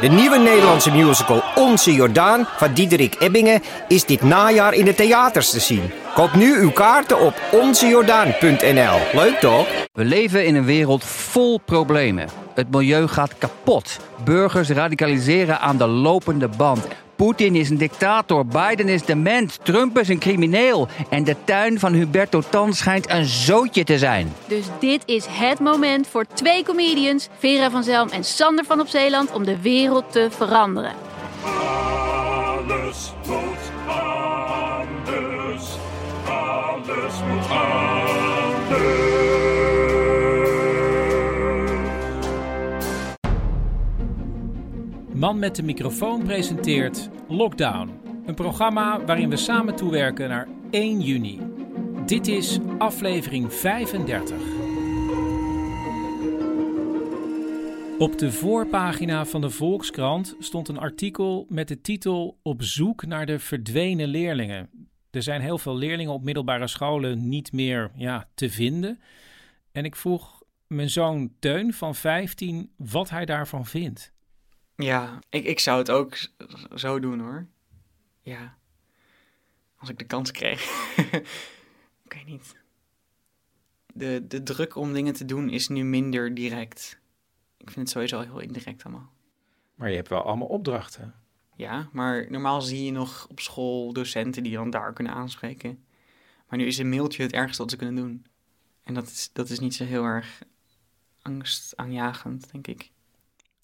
De nieuwe Nederlandse musical Onze Jordaan van Diederik Ebbingen is dit najaar in de theaters te zien. Koop nu uw kaarten op onzejordaan.nl. Leuk toch? We leven in een wereld vol problemen. Het milieu gaat kapot. Burgers radicaliseren aan de lopende band. Poetin is een dictator, Biden is dement, Trump is een crimineel. En de tuin van Huberto Tan schijnt een zootje te zijn. Dus dit is het moment voor twee comedians, Vera van Zelm en Sander van op Zeeland, om de wereld te veranderen. Alles Man met de microfoon presenteert Lockdown. Een programma waarin we samen toewerken naar 1 juni. Dit is aflevering 35. Op de voorpagina van de Volkskrant stond een artikel met de titel Op zoek naar de verdwenen leerlingen. Er zijn heel veel leerlingen op middelbare scholen niet meer ja, te vinden. En ik vroeg mijn zoon Teun van 15 wat hij daarvan vindt. Ja, ik, ik zou het ook zo doen hoor. Ja. Als ik de kans kreeg. ik weet niet. De, de druk om dingen te doen is nu minder direct. Ik vind het sowieso heel indirect allemaal. Maar je hebt wel allemaal opdrachten. Ja, maar normaal zie je nog op school docenten die dan daar kunnen aanspreken. Maar nu is een mailtje het ergste wat ze kunnen doen. En dat is, dat is niet zo heel erg angstaanjagend, denk ik.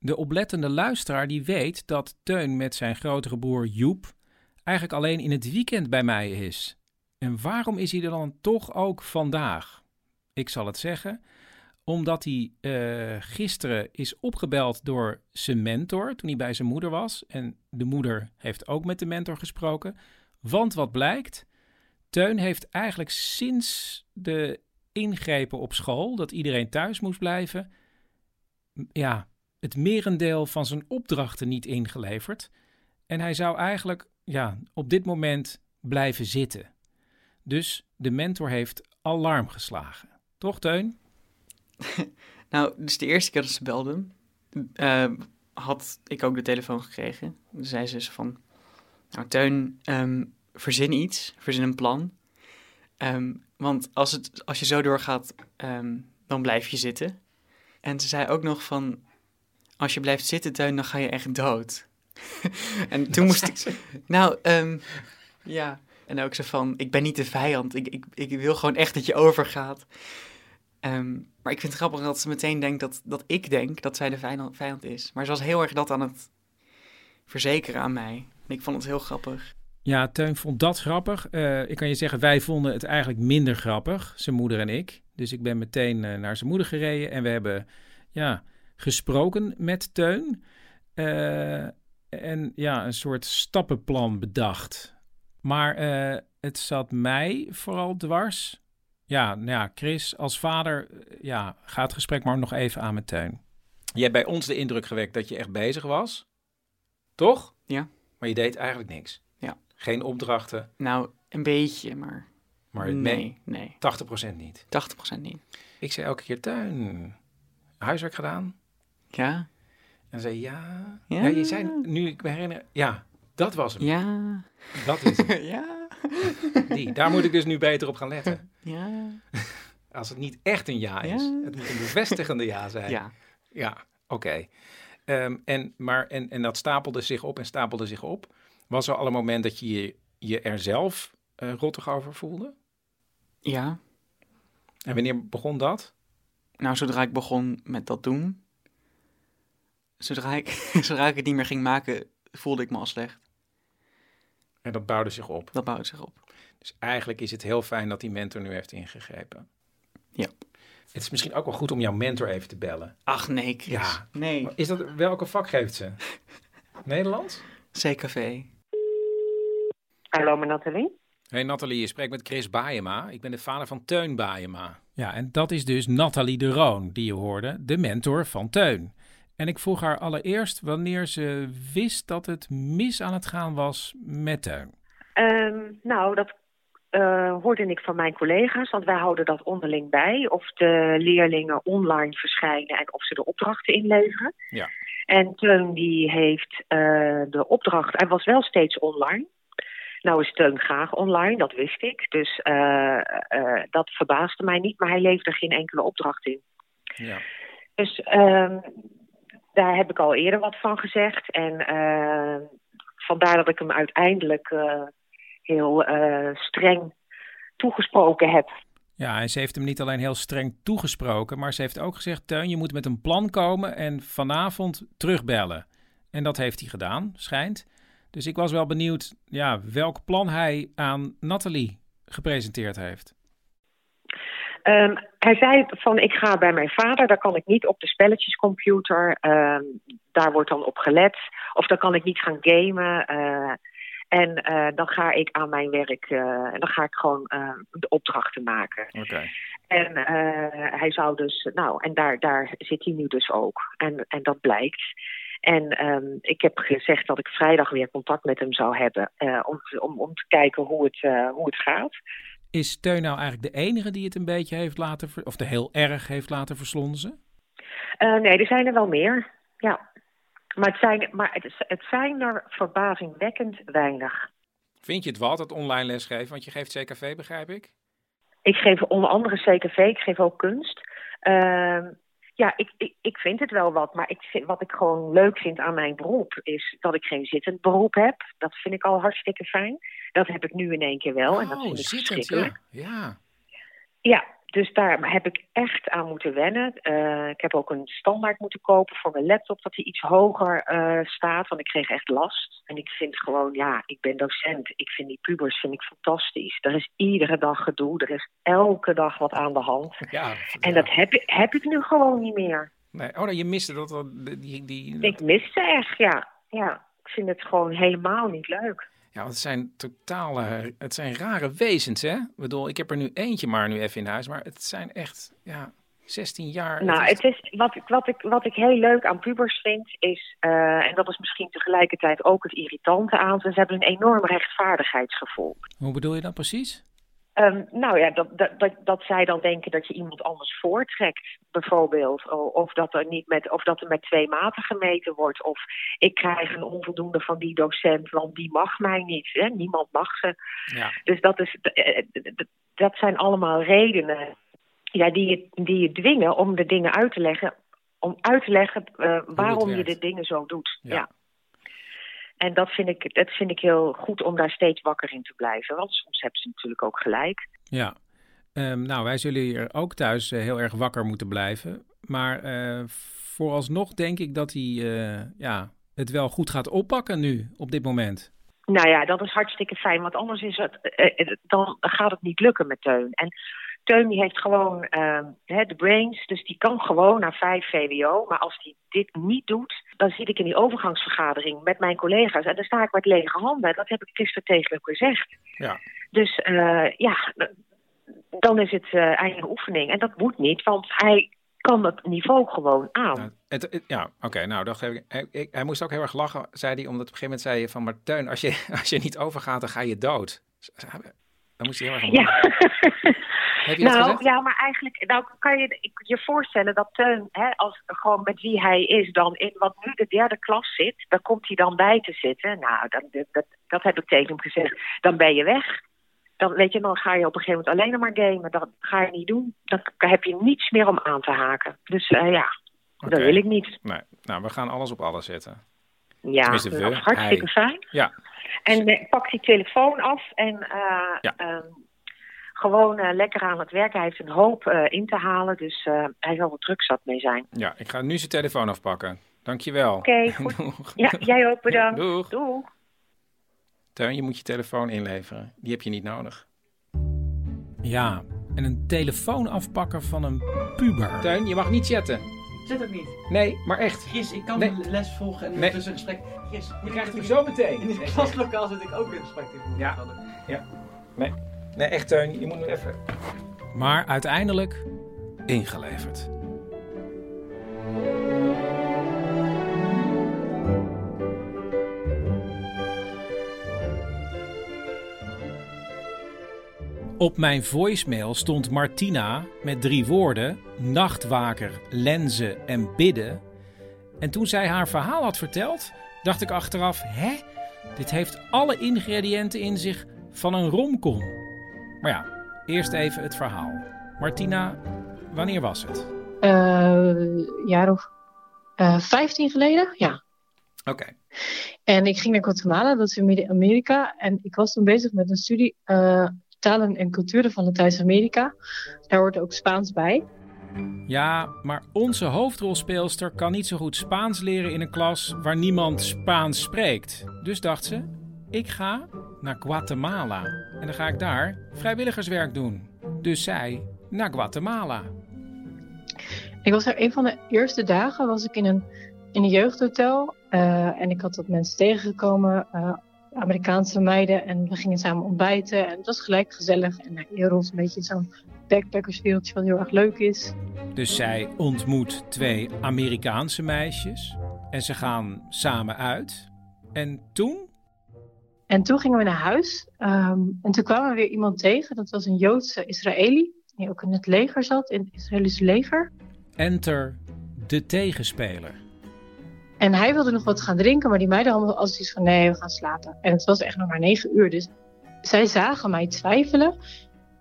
De oplettende luisteraar die weet dat Teun met zijn grotere broer Joep eigenlijk alleen in het weekend bij mij is. En waarom is hij er dan toch ook vandaag? Ik zal het zeggen, omdat hij eh, gisteren is opgebeld door zijn mentor toen hij bij zijn moeder was. En de moeder heeft ook met de mentor gesproken. Want wat blijkt, Teun heeft eigenlijk sinds de ingrepen op school, dat iedereen thuis moest blijven, ja, het merendeel van zijn opdrachten niet ingeleverd. En hij zou eigenlijk ja, op dit moment blijven zitten. Dus de mentor heeft alarm geslagen. Toch, Teun? Nou, dus de eerste keer dat ze belden, eh, had ik ook de telefoon gekregen. Toen zei ze van, nou Teun, ehm, verzin iets, verzin een plan. Ehm, want als, het, als je zo doorgaat, ehm, dan blijf je zitten. En ze zei ook nog van, als je blijft zitten Teun, dan ga je echt dood. en toen moest ik, nou, ehm, ja. En ook zo van, ik ben niet de vijand, ik, ik, ik wil gewoon echt dat je overgaat. Ehm, maar ik vind het grappig dat ze meteen denkt dat, dat ik denk dat zij de vijand, vijand is. Maar ze was heel erg dat aan het verzekeren aan mij. En ik vond het heel grappig. Ja, Teun vond dat grappig. Eh, ik kan je zeggen, wij vonden het eigenlijk minder grappig, zijn moeder en ik. Dus ik ben meteen eh, naar zijn moeder gereden en we hebben ja, gesproken met Teun. Eh, en ja, een soort stappenplan bedacht. Maar eh, het zat mij vooral dwars. Ja, nou ja, Chris, als vader, eh, ja, ga het gesprek maar nog even aan met Teun. Je hebt bij ons de indruk gewekt dat je echt bezig was. Toch? Ja. Maar je deed eigenlijk niks. Ja. Geen opdrachten, Nou, een beetje, maar, maar nee, nee. 80% niet. 80% niet. Ik zei elke keer, Tuin, huiswerk gedaan? Ja? En zei ja. Ja. je zei, nu ik me herinner, ja, dat was hem. Ja? Dat is hem. ja? Die. Daar moet ik dus nu beter op gaan letten. Ja? Als het niet echt een ja is. Ja. Het moet een bevestigende ja zijn. Ja. Ja, oké. Ehm, en, maar, en, en dat stapelde zich op en stapelde zich op. Was er al een moment dat je je, je er zelf eh, rottig over voelde? Ja? En wanneer begon dat? Nou, zodra ik begon met dat doen, zodra ik, zodra ik het niet meer ging maken, voelde ik me al slecht. En dat bouwde zich op. Dat bouwde zich op. Dus eigenlijk is het heel fijn dat die mentor nu heeft ingegrepen. Ja. Het is misschien ook wel goed om jouw mentor even te bellen. Ach nee, Chris. Ja. Nee. Is dat, welke vak geeft ze? Nederlands? CKV. Hallo, mijn Nathalie. Hey Nathalie, je spreekt met Chris Baayema. Ik ben de vader van Teun Baayema. Ja, en dat is dus Nathalie de Roon, die je hoorde, de mentor van Teun. En ik vroeg haar allereerst wanneer ze wist dat het mis aan het gaan was met Teun. Ehm, nou, dat eh, hoorde ik van mijn collega's, want wij houden dat onderling bij. Of de leerlingen online verschijnen en of ze de opdrachten inleveren. Ja. En Teun die heeft eh, de opdracht, hij was wel steeds online. Nou is Teun graag online, dat wist ik. Dus eh, dat verbaasde mij niet, maar hij leverde geen enkele opdracht in. Ja. Dus ehm, daar heb ik al eerder wat van gezegd. En eh, vandaar dat ik hem uiteindelijk eh, heel eh, streng toegesproken heb. Ja, en ze heeft hem niet alleen heel streng toegesproken, maar ze heeft ook gezegd: Teun, je moet met een plan komen en vanavond terugbellen. En dat heeft hij gedaan, schijnt. Dus ik was wel benieuwd ja, welk plan hij aan Nathalie gepresenteerd heeft. Ehm, hij zei van ik ga bij mijn vader, daar kan ik niet op de spelletjescomputer. Ehm, daar wordt dan op gelet. Of dan kan ik niet gaan gamen. eh, en eh, dan ga ik aan mijn werk, eh, en dan ga ik gewoon eh, de opdrachten maken. En eh, hij zou dus, nou, en daar, daar zit hij nu dus ook. En, en dat blijkt. En ehm, ik heb gezegd dat ik vrijdag weer contact met hem zou hebben. eh, om, om, om te kijken hoe het, eh, hoe het gaat. Is Teun nou eigenlijk de enige die het een beetje heeft laten, ver- of de heel erg heeft laten verslonzen? Eh, nee, er zijn er wel meer. Ja. Maar het zijn, maar het, het zijn er verbazingwekkend weinig. Vind je het wat, het online lesgeven? Want je geeft CKV, begrijp ik? Ik geef onder andere CKV, ik geef ook kunst. Ehm, ja, ik, ik, ik vind het wel wat. Maar ik vind, wat ik gewoon leuk vind aan mijn beroep... is dat ik geen zittend beroep heb. Dat vind ik al hartstikke fijn. Dat heb ik nu in één keer wel. en dat oh, vind ik ja. Ja. Ja, dus daar heb ik echt aan moeten wennen. Eh, ik heb ook een standaard moeten kopen voor mijn laptop, dat die iets hoger eh, staat. Want ik kreeg echt last. En ik vind gewoon, ja, ik ben docent. Ik vind die pubers vind ik fantastisch. Er is iedere dag gedoe. Er is elke dag wat aan de hand. ja. En dat heb, ik- heb ik nu gewoon niet meer. Nee. Oh, je miste dat, dat die, die, Ik mis ze echt, ja. Ja, ik vind het gewoon helemaal niet leuk. Ja, want het zijn totale, het zijn rare wezens, hè? Ik bedoel, ik heb er nu eentje maar nu even in huis, maar het zijn echt, ja, 16 jaar. Nou, het is- het is, wat, ik, wat, ik, wat ik heel leuk aan pubers vind, is, eh, en dat is misschien tegelijkertijd ook het irritante aan ze, ze hebben een enorm rechtvaardigheidsgevoel. Hoe bedoel je dat precies? Ehm, nou ja, dat, dat, dat, dat zij dan denken dat je iemand anders voortrekt, bijvoorbeeld. Of dat, er niet met, of dat er met twee maten gemeten wordt. Of ik krijg een onvoldoende van die docent, want die mag mij niet. Hè? Niemand mag ze. ja. Dus dat, is, eh, dat zijn allemaal redenen ja, die, je, die je dwingen om de dingen uit te leggen. Om uit te leggen eh, waarom je de dingen zo doet. Ja. Ja. En dat vind, ik, dat vind ik heel goed om daar steeds wakker in te blijven. Want soms hebben ze natuurlijk ook gelijk. Ja. Ehm, nou, wij zullen hier ook thuis eh, heel erg wakker moeten blijven. Maar eh, vooralsnog denk ik dat hij eh, ja, het wel goed gaat oppakken nu, op dit moment. Nou ja, dat is hartstikke fijn. Want anders is het, dan gaat het niet lukken met Teun. En Teun die heeft gewoon eh, hè, de brains. Dus die kan gewoon naar 5 VWO. Maar als hij dit niet doet, dan zit ik in die overgangsvergadering met mijn collega's. En dan sta ik met lege handen. Dat heb ik gisteren tegen hem gezegd. Ja. Dus eh, ja, dan is het eh eigen oefening. En dat moet niet, want hij kan het niveau gewoon aan. Het, het- ja, oké, nou, geef ik, hij, hij moest ook heel erg lachen, zei hij, omdat op een gegeven moment zei je van, maar Teun, als je, als je niet overgaat, dan ga je dood. Dan moest hij heel erg Ja. Heb je nou, ja, maar eigenlijk nou, kan je je voorstellen dat Teun, hè, als, gewoon met wie hij is, dan in wat nu de derde klas zit, daar komt hij dan bij te zitten. Nou, dan, dat, dat, dat heb ik tegen hem gezegd. Dan ben je weg. Dan, weet je, dan ga je op een gegeven moment alleen nog maar gamen. Dat ga je niet doen. Dan heb je niets meer om aan te haken. Dus eh, ja, dat wil ik niet. Nee, nou, we gaan alles op alles zetten. Ja, dat is hartstikke hij. fijn. Ja, En eh, pak die telefoon af en eh, Ja. ehm, gewoon eh, lekker aan het werk. Hij heeft een hoop eh, in te halen, dus eh, hij zal er druk zat mee zijn. ja, ik ga nu zijn telefoon afpakken. Dankjewel. Oké, goed. Doeg. Ja, jij ook bedankt. Doeg. Doeg. Teun, je moet je telefoon inleveren. Die heb je niet nodig. Ja, en een telefoon afpakken van een puber. Teun, je mag niet chatten. Zit ook niet. Nee, maar echt. Chris, ik kan Nee. de les volgen en Nee. tussen een gesprek. Chris, Je krijgt hem zo meteen. In dit klaslokaal zit ik ook in gesprek te voeren. Ja. Nee, nee, echt Teun, je moet nu even... Maar uiteindelijk Ingeleverd. Op mijn voicemail stond Martina met drie woorden: nachtwaker, lenzen en bidden. En toen zij haar verhaal had verteld, dacht ik achteraf: hè? Dit heeft alle ingrediënten in zich van een romcom. Maar ja, eerst even het verhaal. Martina, wanneer was het? Eh, een jaar of eh 15 geleden, ja. Oké. En ik ging naar Guatemala, dat is in Midden-Amerika. En ik was toen bezig met een studie eh, talen en culturen van Latijns-Amerika. Daar hoort ook Spaans bij. Ja, maar onze hoofdrolspeelster kan niet zo goed Spaans leren in een klas waar niemand Spaans spreekt. Dus dacht ze: ik ga naar Guatemala. En dan ga ik daar vrijwilligerswerk doen. Dus zij naar Guatemala. Ik was er een van de eerste dagen was ik in een, in een jeugdhotel. eh, en ik had wat mensen tegengekomen, eh, Amerikaanse meiden. En we gingen samen ontbijten. En het was gelijk gezellig. En je rolt een beetje zo'n backpackerswereldje wat heel erg leuk is. Dus zij ontmoet twee Amerikaanse meisjes. En ze gaan samen uit. En toen? En toen gingen we naar huis. Ehm, en toen kwamen we weer iemand tegen. Dat was een Joodse Israëli. Die ook in het leger zat, in het Israëlische leger. Enter de tegenspeler. En hij wilde nog wat gaan drinken, maar die meiden hadden als iets van nee, we gaan slapen. En het was echt nog maar negen uur, dus zij zagen mij twijfelen.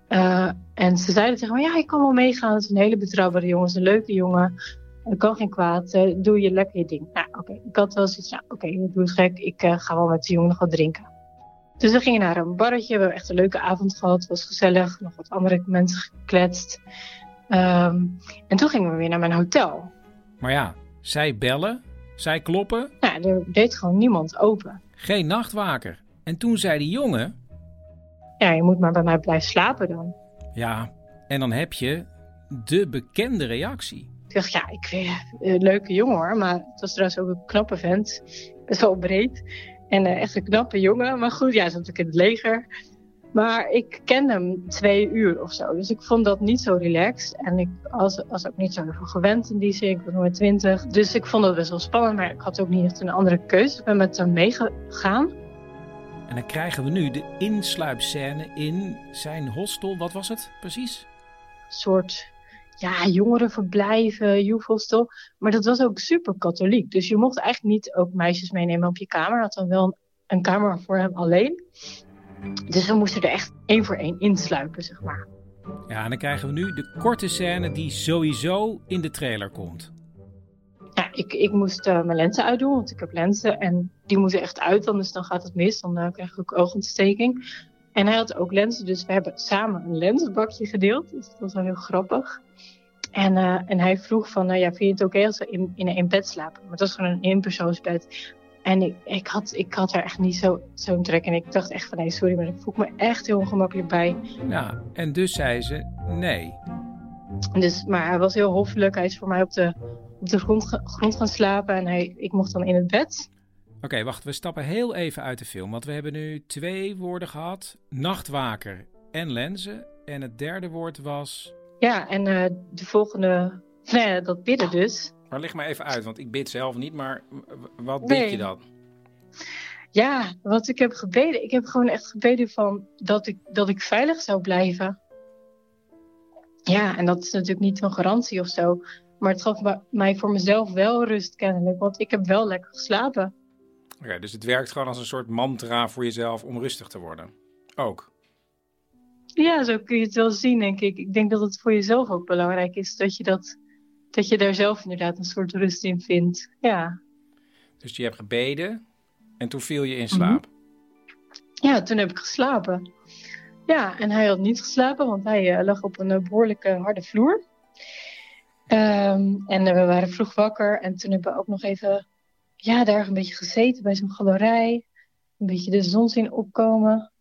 Uh, en ze zeiden tegen me, ja, ik kan wel meegaan. Het is een hele betrouwbare jongen, het is een leuke jongen. Er kan geen kwaad, uh, doe je lekker je ding. Nou, oké, okay. ik had wel zoiets nou, oké, okay, doe het gek. Ik uh, ga wel met de jongen nog wat drinken. Dus we gingen naar een barretje, we hebben echt een leuke avond gehad. Het was gezellig, nog wat andere mensen gekletst. Um, en toen gingen we weer naar mijn hotel. Maar ja, zij bellen, zij kloppen. Nou, er deed gewoon niemand open. Geen nachtwaker. En toen zei die jongen... Ja, je moet maar bij mij blijven slapen dan. Ja, en dan heb je de bekende reactie. Ik dacht, ja, ik vind een leuke jongen hoor. Maar het was trouwens ook een knappe vent. Best wel breed. En uh, echt een knappe jongen. Maar goed, ja, hij zat natuurlijk in het leger. Maar ik kende hem twee uur of zo. Dus ik vond dat niet zo relaxed. En ik was, was ook niet zo heel veel gewend in die zin. Ik was nog maar twintig. Dus ik vond dat best wel spannend. Maar ik had ook niet echt een andere keuze. Ik ben met hem meegegaan. En dan krijgen we nu de insluipscène in zijn hostel. Wat was het precies? Een soort ja, jongerenverblijven, youth. Maar dat was ook super katholiek. Dus je mocht eigenlijk niet ook meisjes meenemen op je kamer. Had dan wel een, een kamer voor hem alleen. Dus we moesten er echt één voor één insluipen, zeg maar. Ja, en dan krijgen we nu de korte scène die sowieso in de trailer komt. Ja, ik, ik moest uh, mijn lenzen uitdoen, want ik heb lenzen. En die moeten echt uit, anders dan gaat het mis. Dan uh, krijg ik ook oogontsteking. En hij had ook lenzen, dus we hebben samen een lensbakje gedeeld. Dus dat was wel heel grappig. En, uh, en hij vroeg van, ja, vind je het oké okay als we in, in één bed slapen? Maar het was gewoon een eenpersoonsbed. En ik, ik, had, ik had er echt niet zo'n zo trek. En ik dacht echt van, nee, sorry, maar ik voel me echt heel ongemakkelijk bij. Ja, en dus zei ze nee. Dus, maar hij was heel hoffelijk. Hij is voor mij op de, op de grond, grond gaan slapen en hij, ik mocht dan in het bed. Oké, okay, wacht, we stappen heel even uit de film. Want we hebben nu twee woorden gehad. Nachtwaker en lenzen. En het derde woord was... Ja, en uh, de volgende... Nee, dat bidden dus. Maar leg maar even uit, want ik bid zelf niet, maar wat bid nee. je dan? Ja, wat ik heb gebeden. Ik heb gewoon echt gebeden van dat ik, dat ik veilig zou blijven. Ja, en dat is natuurlijk niet een garantie of zo. Maar het gaf mij voor mezelf wel rust kennelijk, want ik heb wel lekker geslapen. Oké, okay, dus het werkt gewoon als een soort mantra voor jezelf om rustig te worden. Ook. Ja, zo kun je het wel zien, denk ik. Ik denk dat het voor jezelf ook belangrijk is dat je dat dat je daar zelf inderdaad een soort rust in vindt. Ja. Dus je hebt gebeden en toen viel je in slaap? Mm -hmm. Ja, toen heb ik geslapen. Ja, en hij had niet geslapen, want hij uh, lag op een uh, behoorlijke harde vloer. Um, en uh, we waren vroeg wakker en toen hebben we ook nog even ja, daar een beetje gezeten bij zo'n galerij. Een beetje de zon zien opkomen.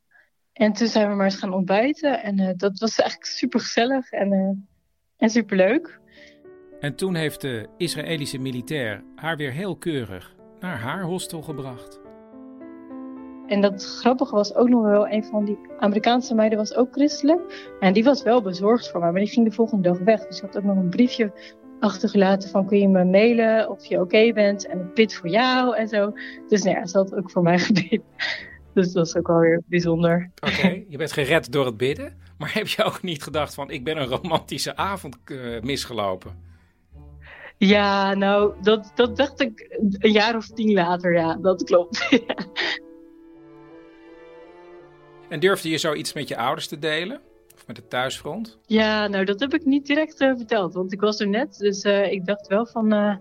En toen zijn we maar eens gaan ontbijten. En dat was eigenlijk super gezellig en, en super leuk. En toen heeft de Israëlische militair haar weer heel keurig naar haar hostel gebracht. En dat grappige was ook nog wel, een van die Amerikaanse meiden was ook christelijk. En die was wel bezorgd voor mij, maar die ging de volgende dag weg. Dus ik had ook nog een briefje achtergelaten van kun je me mailen of je oké okay bent. En ik bid voor jou en zo. Dus nou ja, ze had ook voor mij gebeden. Dus dat was ook wel weer bijzonder. Oké, okay, je bent gered door het bidden. Maar heb je ook niet gedacht van ik ben een romantische avond uh, misgelopen? Ja, nou, dat, dat dacht ik een jaar of tien later, ja, dat klopt. En durfde je zoiets met je ouders te delen? Of met het thuisfront? ja, nou, dat heb ik niet direct eh, verteld, want ik was er net, dus eh, ik dacht wel van, eh,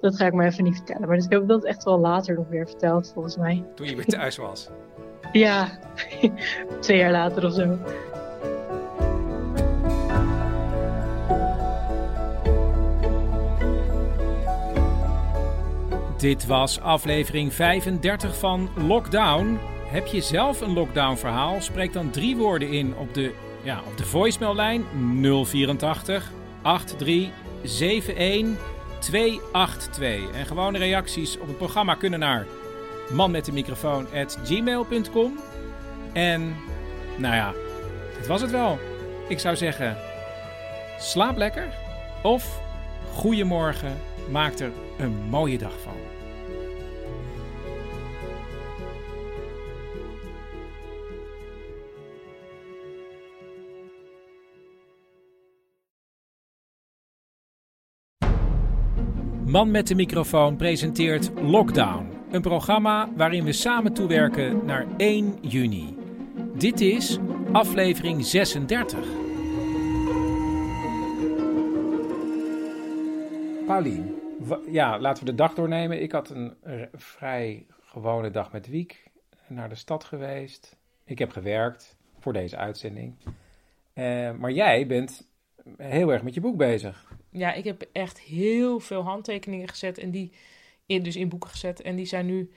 dat ga ik maar even niet vertellen. Maar dus ik heb dat echt wel later nog weer verteld, volgens mij. Toen je weer thuis was? Ja, twee jaar later of zo. Dit was aflevering 35 van Lockdown. Heb je zelf een lockdown verhaal? Spreek dan drie woorden in op de, ja, op de voicemaillijn 084 83 71 282. En gewone reacties op het programma kunnen naar manmetdemicrofoon@gmail.com. En nou ja, dit was het wel. Ik zou zeggen, slaap lekker of goedemorgen, maak er een mooie dag van. Man met de microfoon presenteert Lockdown, een programma waarin we samen toewerken naar 1 juni. Dit is aflevering 36. Paulien, ja, laten we de dag doornemen. Ik had een vrij gewone dag met Wiek. Naar de stad geweest. Ik heb gewerkt voor deze uitzending. Eh, maar jij bent heel erg met je boek bezig. Ja, ik heb echt heel veel handtekeningen gezet en die in, dus in boeken gezet. En die zijn nu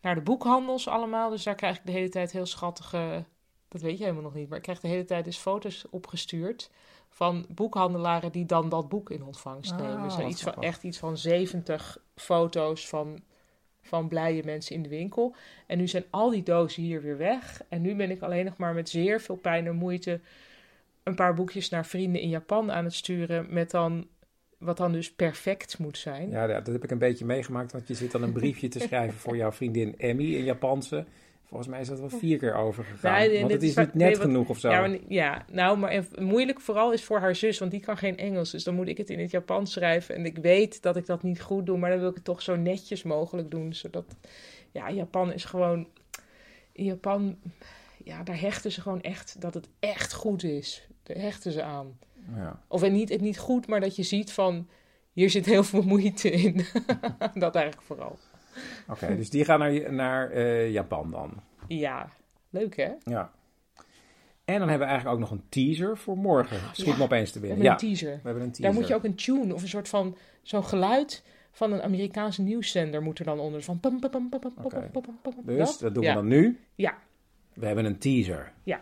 naar de boekhandels allemaal. Dus daar krijg ik de hele tijd heel schattige, dat weet je helemaal nog niet, maar ik krijg de hele tijd dus foto's opgestuurd van boekhandelaren die dan dat boek in ontvangst Ah, nemen. Dus wat iets van, echt iets van 70 foto's van, van blije mensen in de winkel. En nu zijn al die dozen hier weer weg. En nu ben ik alleen nog maar met zeer veel pijn en moeite een paar boekjes naar vrienden in Japan aan het sturen. Met dan, wat dan dus perfect moet zijn. Ja, dat heb ik een beetje meegemaakt. Want je zit dan een briefje te schrijven voor jouw vriendin Emmy in Japanse. Volgens mij is dat wel vier keer overgegaan. En want het is niet net nee, wat- genoeg of zo. Ja, maar, ja, nou, maar en moeilijk vooral is voor haar zus, want die kan geen Engels. Dus dan moet ik het in het Japans schrijven. En ik weet dat ik dat niet goed doe, maar dan wil ik het toch zo netjes mogelijk doen. Zodat, ja, Japan is gewoon... In Japan, ja, daar hechten ze gewoon echt dat het echt goed is. Daar hechten ze aan. Ja. Of en niet, het niet goed, maar dat je ziet van... Hier zit heel veel moeite in. dat eigenlijk vooral. Oké, dus die gaan naar, naar eh, Japan dan. Ja, leuk hè? Ja. En dan hebben we eigenlijk ook nog een teaser voor morgen. Schiet Ja, me opeens te We binnen. hebben Ja, een teaser. we hebben een teaser. Daar moet je ook een tune of een soort van zo'n geluid van een Amerikaanse nieuwszender moet er dan onder. Van pam, pam, pam, pam, pam, pam, Oké. pam, pam, pam, pam. Dus dat doen Ja. we dan nu. Ja, We hebben een teaser. ja.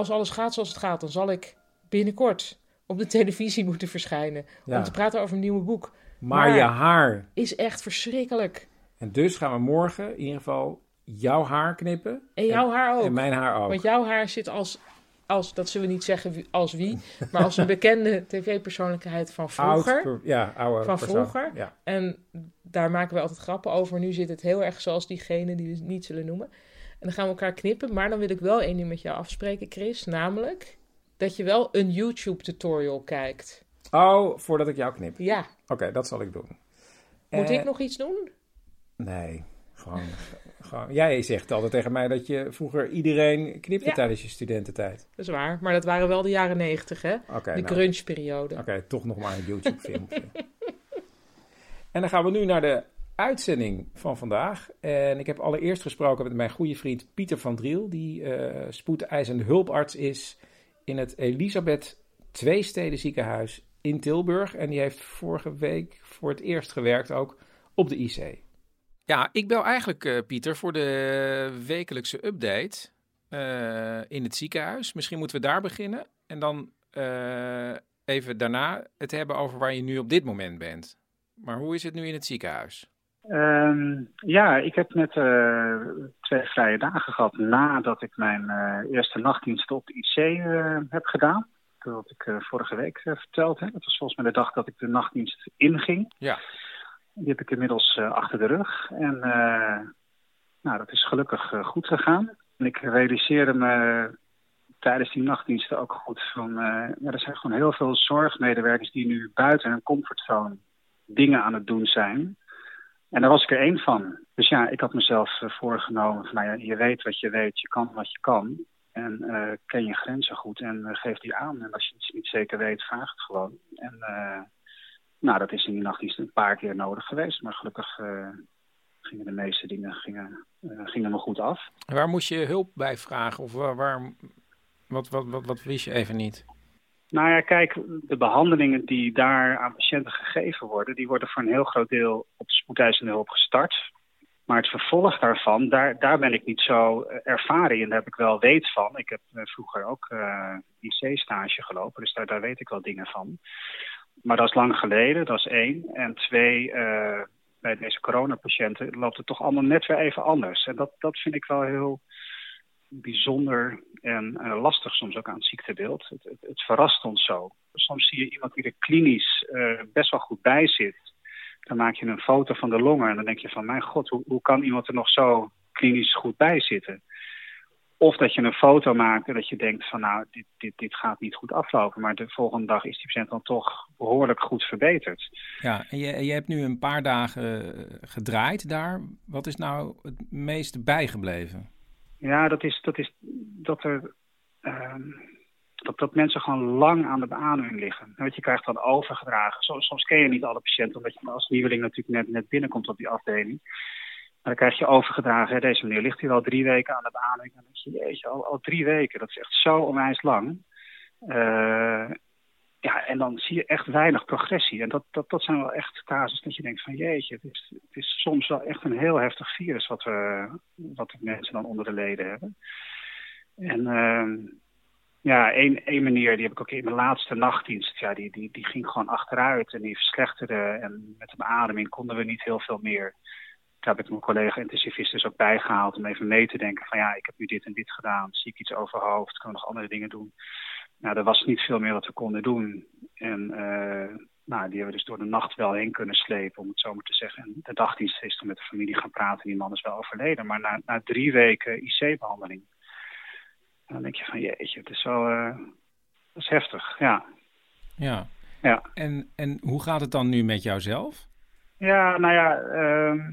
Als alles gaat zoals het gaat, dan zal ik binnenkort op de televisie moeten verschijnen Ja. om te praten over een nieuwe boek. Maar, Maar- je haar. Is echt verschrikkelijk. En dus gaan we morgen in ieder geval jouw haar knippen. En jouw haar ook. En mijn haar ook. Want jouw haar zit als, als, dat zullen we niet zeggen wie- als wie, maar als een bekende tv-persoonlijkheid van vroeger. Oud ja, oude van persoon. vroeger. Ja. En daar maken we altijd grappen over. Nu zit het heel erg zoals diegene die we niet zullen noemen. En dan gaan we elkaar knippen. Maar dan wil ik wel één ding met jou afspreken, Chris. Namelijk dat je wel een YouTube-tutorial kijkt. Oh, voordat ik jou knip. Ja. Oké, dat zal ik doen. Moet Eh, ik nog iets doen? Nee, gewoon, gewoon. Jij zegt altijd tegen mij dat je vroeger iedereen knipte Ja. tijdens je studententijd. Dat is waar. Maar dat waren wel de jaren negentig, hè? De nou. grunge-periode. Oké, toch nog maar een YouTube-filmpje. en dan gaan we nu naar de uitzending van vandaag. En ik heb allereerst gesproken met mijn goede vriend Pieter van Driel, die eh spoedeisende hulparts is in het Elisabeth Tweesteden ziekenhuis in Tilburg. En die heeft vorige week voor het eerst gewerkt ook op de IC. Ja, ik bel eigenlijk eh, Pieter voor de wekelijkse update eh, in het ziekenhuis. Misschien moeten we daar beginnen. En dan even daarna het hebben over waar je nu op dit moment bent. Maar hoe is het nu in het ziekenhuis? Ehm, ja, ik heb net eh, twee vrije dagen gehad nadat ik mijn eh, eerste nachtdienst op de IC eh, heb gedaan. Dat ik vorige week verteld. Hè. Dat was volgens mij de dag dat ik de nachtdienst inging. Ja. Die heb ik inmiddels achter de rug. En nou, dat is gelukkig goed gegaan. En ik realiseerde me tijdens die nachtdiensten ook goed van... ja, er zijn gewoon heel veel zorgmedewerkers die nu buiten hun comfortzone dingen aan het doen zijn. En daar was ik er één van. Dus ja, ik had mezelf eh, voorgenomen van, nou ja, je weet wat je weet, je kan wat je kan. En eh, ken je grenzen goed en eh, geef die aan. En als je het niet zeker weet, vraag het gewoon. En nou, dat is in die nachtdienst een paar keer nodig geweest. Maar gelukkig gingen de meeste dingen gingen, gingen me goed af. Waar moest je hulp bij vragen? Of waar, waar wat, wat, wat, wat wist je even niet? Nou ja, kijk, de behandelingen die daar aan patiënten gegeven worden, die worden voor een heel groot deel op spoedeisende hulp gestart. Maar het vervolg daarvan, daar, daar ben ik niet zo eh, ervaren in. Daar heb ik wel weet van. Ik heb eh, vroeger ook eh, IC-stage gelopen, dus daar, daar weet ik wel dingen van. Maar dat is lang geleden, dat is één. En twee, eh, bij deze coronapatiënten loopt het toch allemaal net weer even anders. En dat, dat vind ik wel heel bijzonder en lastig soms ook aan het ziektebeeld. Het, het, het verrast ons zo. Soms zie je iemand die er klinisch eh, best wel goed bij zit. Dan maak je een foto van de longen en dan denk je van... mijn god, hoe, hoe kan iemand er nog zo klinisch goed bij zitten? Of dat je een foto maakt en dat je denkt van... nou, dit, dit, dit gaat niet goed aflopen. Maar de volgende dag is die patiënt dan toch behoorlijk goed verbeterd. Ja, en je, je hebt nu een paar dagen eh, gedraaid daar. Wat is nou het meest bijgebleven? Ja, dat is dat, is, dat er... ehm, dat, dat mensen gewoon lang aan de beademing liggen. Want je krijgt dan overgedragen. Soms, ken je niet alle patiënten, omdat je als nieuweling natuurlijk net, net binnenkomt op die afdeling. Maar dan krijg je overgedragen. Deze meneer ligt hier al drie weken aan de beademing. En dan denk je, jeetje, al, al drie weken. Dat is echt zo onwijs lang. Eh, ja, en dan zie je echt weinig progressie. En dat, dat, dat zijn wel echt casus dat je denkt van jeetje, het is, het is soms wel echt een heel heftig virus wat, we, wat de mensen dan onder de leden hebben. En ehm, ja, één, één meneer, die heb ik ook in mijn laatste nachtdienst, ja, die, die, die ging gewoon achteruit en die verslechterde. En met de beademing konden we niet heel veel meer. Daar heb ik mijn collega intensivist dus ook bijgehaald om even mee te denken van ja, ik heb nu dit en dit gedaan. Zie ik iets overhoofd? Kan ik nog andere dingen doen? Nou, er was niet veel meer wat we konden doen. En eh, nou, die hebben we dus door de nacht wel heen kunnen slepen, om het zo maar te zeggen. En de dagdienst is toen met de familie gaan praten. Die man is wel overleden. Maar na, na drie weken IC-behandeling, dan denk je van jeetje, het is wel uh, dat is heftig, ja. Ja. ja. En, en hoe gaat het dan nu met jouzelf? Ja, nou ja, uh,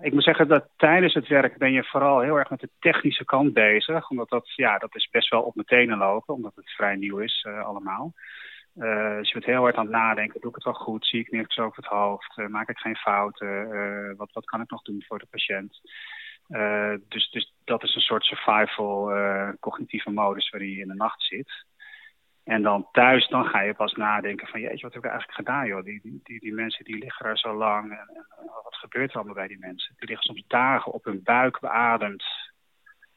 ik moet zeggen dat tijdens het werk ben je vooral heel erg met de technische kant bezig. Omdat dat, ja, dat is best wel op mijn tenen lopen, omdat het vrij nieuw is uh, allemaal. Uh, dus je bent heel hard aan het nadenken, doe ik het wel goed, zie ik niks over het hoofd, uh, maak ik geen fouten, wat, wat kan ik nog doen voor de patiënt. dus, dus dat is een soort survival cognitieve modus waarin je in de nacht zit. En dan thuis, dan ga je pas nadenken van, jeetje, wat heb ik eigenlijk gedaan, joh? Die, die, die, die mensen die liggen er zo lang en, en, wat gebeurt er allemaal bij die mensen? Die liggen soms dagen op hun buik beademd.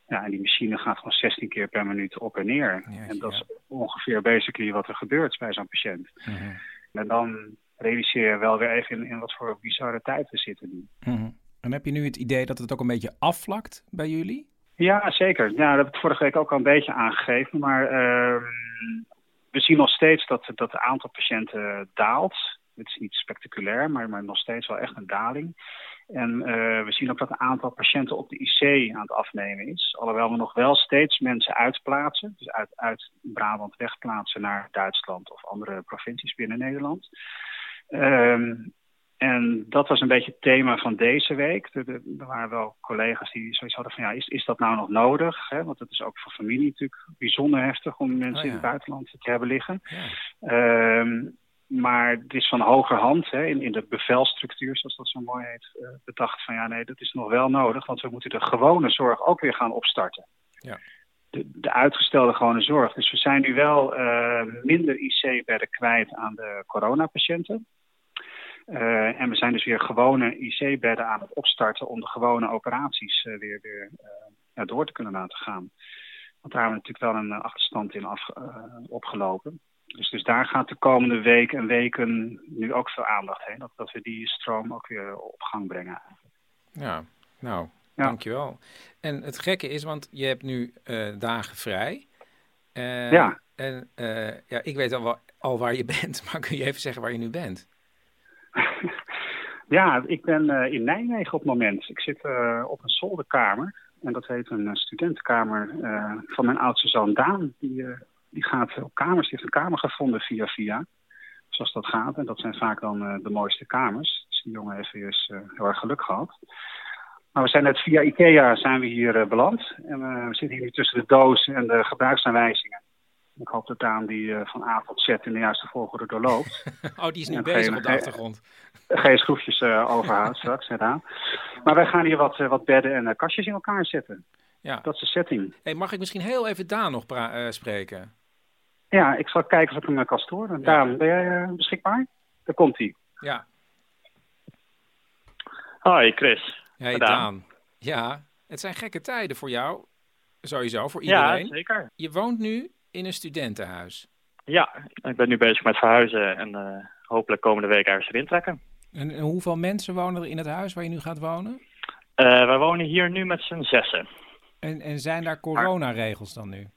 Ja, en die machine gaat gewoon 16 keer per minuut op en neer. Jeetje, en dat is ongeveer basically wat er gebeurt bij zo'n patiënt. Mm -hmm. En dan realiseer je wel weer even in, in wat voor bizarre tijd we zitten nu. Mm -hmm. En heb je nu het idee dat het ook een beetje afvlakt bij jullie? Ja, zeker. Ja, dat heb ik vorige week ook al een beetje aangegeven. Maar uh, we zien nog steeds dat, dat het aantal patiënten daalt. Het is niet spectaculair, maar, maar nog steeds wel echt een daling. En uh, we zien ook dat het aantal patiënten op de IC aan het afnemen is. Alhoewel we nog wel steeds mensen uitplaatsen. Dus uit, uit Brabant wegplaatsen naar Duitsland of andere provincies binnen Nederland. Um, en dat was een beetje het thema van deze week. Er, waren wel collega's die zoiets hadden van ja, is, is dat nou nog nodig? Want het is ook voor familie natuurlijk bijzonder heftig om mensen oh, ja. in het buitenland te hebben liggen. Ja. Um, maar het is van hoger hand, hè, in, in de bevelstructuur, zoals dat zo mooi heet, uh, bedacht van ja, nee, dat is nog wel nodig, want we moeten de gewone zorg ook weer gaan opstarten. Ja. De, de uitgestelde gewone zorg. Dus we zijn nu wel uh, minder IC-bedden kwijt aan de coronapatiënten. Uh, en we zijn dus weer gewone IC-bedden aan het opstarten om de gewone operaties uh, weer, weer uh, ja, door te kunnen laten gaan. Want daar hebben we natuurlijk wel een achterstand in af, opgelopen. Dus, dus daar gaat de komende weken en weken nu ook veel aandacht heen. Dat, dat we die stroom ook weer op gang brengen. Ja, nou, ja. dankjewel. En het gekke is, want je hebt nu dagen vrij. ja. En ja, ik weet al, al waar je bent, maar kun je even zeggen waar je nu bent? Ja, ik ben eh, in Nijmegen op het moment. Ik zit eh, op een zolderkamer. En dat heet een eh, studentenkamer van mijn oudste zoon Daan. Die, die gaat op kamers. Die heeft een kamer gevonden via via. Zoals dat gaat. En dat zijn vaak dan de mooiste kamers. Dus die jongen heeft weer heel erg geluk gehad. Maar we zijn net via IKEA zijn we hier beland. En we zitten hier nu tussen de doos en de gebruiksaanwijzingen. Ik hoop dat Daan die eh, van A tot Z in de juiste volgorde doorloopt. Oh, die is nu En bezig geen- op de achtergrond. Geen schroefjes eh overhoudt straks, hè, Daan. Maar wij gaan hier wat, eh, wat bedden en kastjes in elkaar zetten. Ja. Dat is de setting. Hey, mag ik misschien heel even Daan nog pra- eh, spreken? Ja, ik zal kijken of ik hem kan storen. Daan, ben jij eh, beschikbaar? Daar komt hij. Ja. Hoi, Chris. Hey, Gedaan. Daan. Ja, het zijn gekke tijden voor jou. Sowieso, voor Ja, iedereen. zeker. Je woont nu in een studentenhuis. Ja, ik ben nu bezig met verhuizen en eh, hopelijk komende week ergens erin trekken. En, en hoeveel mensen wonen er in het huis waar je nu gaat wonen? Eh, wij wonen hier nu met z'n zessen. En, en zijn daar coronaregels dan nu?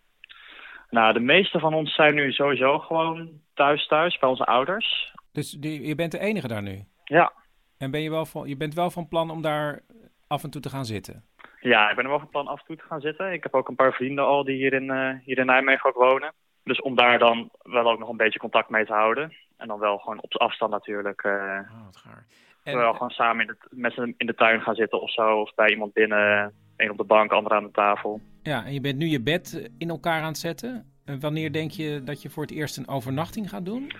Nou, de meeste van ons zijn nu sowieso gewoon thuis thuis bij onze ouders. Dus die, je bent de enige daar nu? Ja. En ben je, wel van, je bent wel van plan om daar af en toe te gaan zitten? Ja, ik ben er wel van plan af en toe te gaan zitten. Ik heb ook een paar vrienden al die hier in, eh, hier in Nijmegen ook wonen. Dus om daar dan wel ook nog een beetje contact mee te houden. En dan wel gewoon op afstand natuurlijk. eh Oh, En- wel gewoon samen in de, met in de tuin gaan zitten of zo. Of bij iemand binnen. Eén op de bank, ander aan de tafel. Ja, en je bent nu je bed in elkaar aan het zetten. En wanneer denk je dat je voor het eerst een overnachting gaat doen?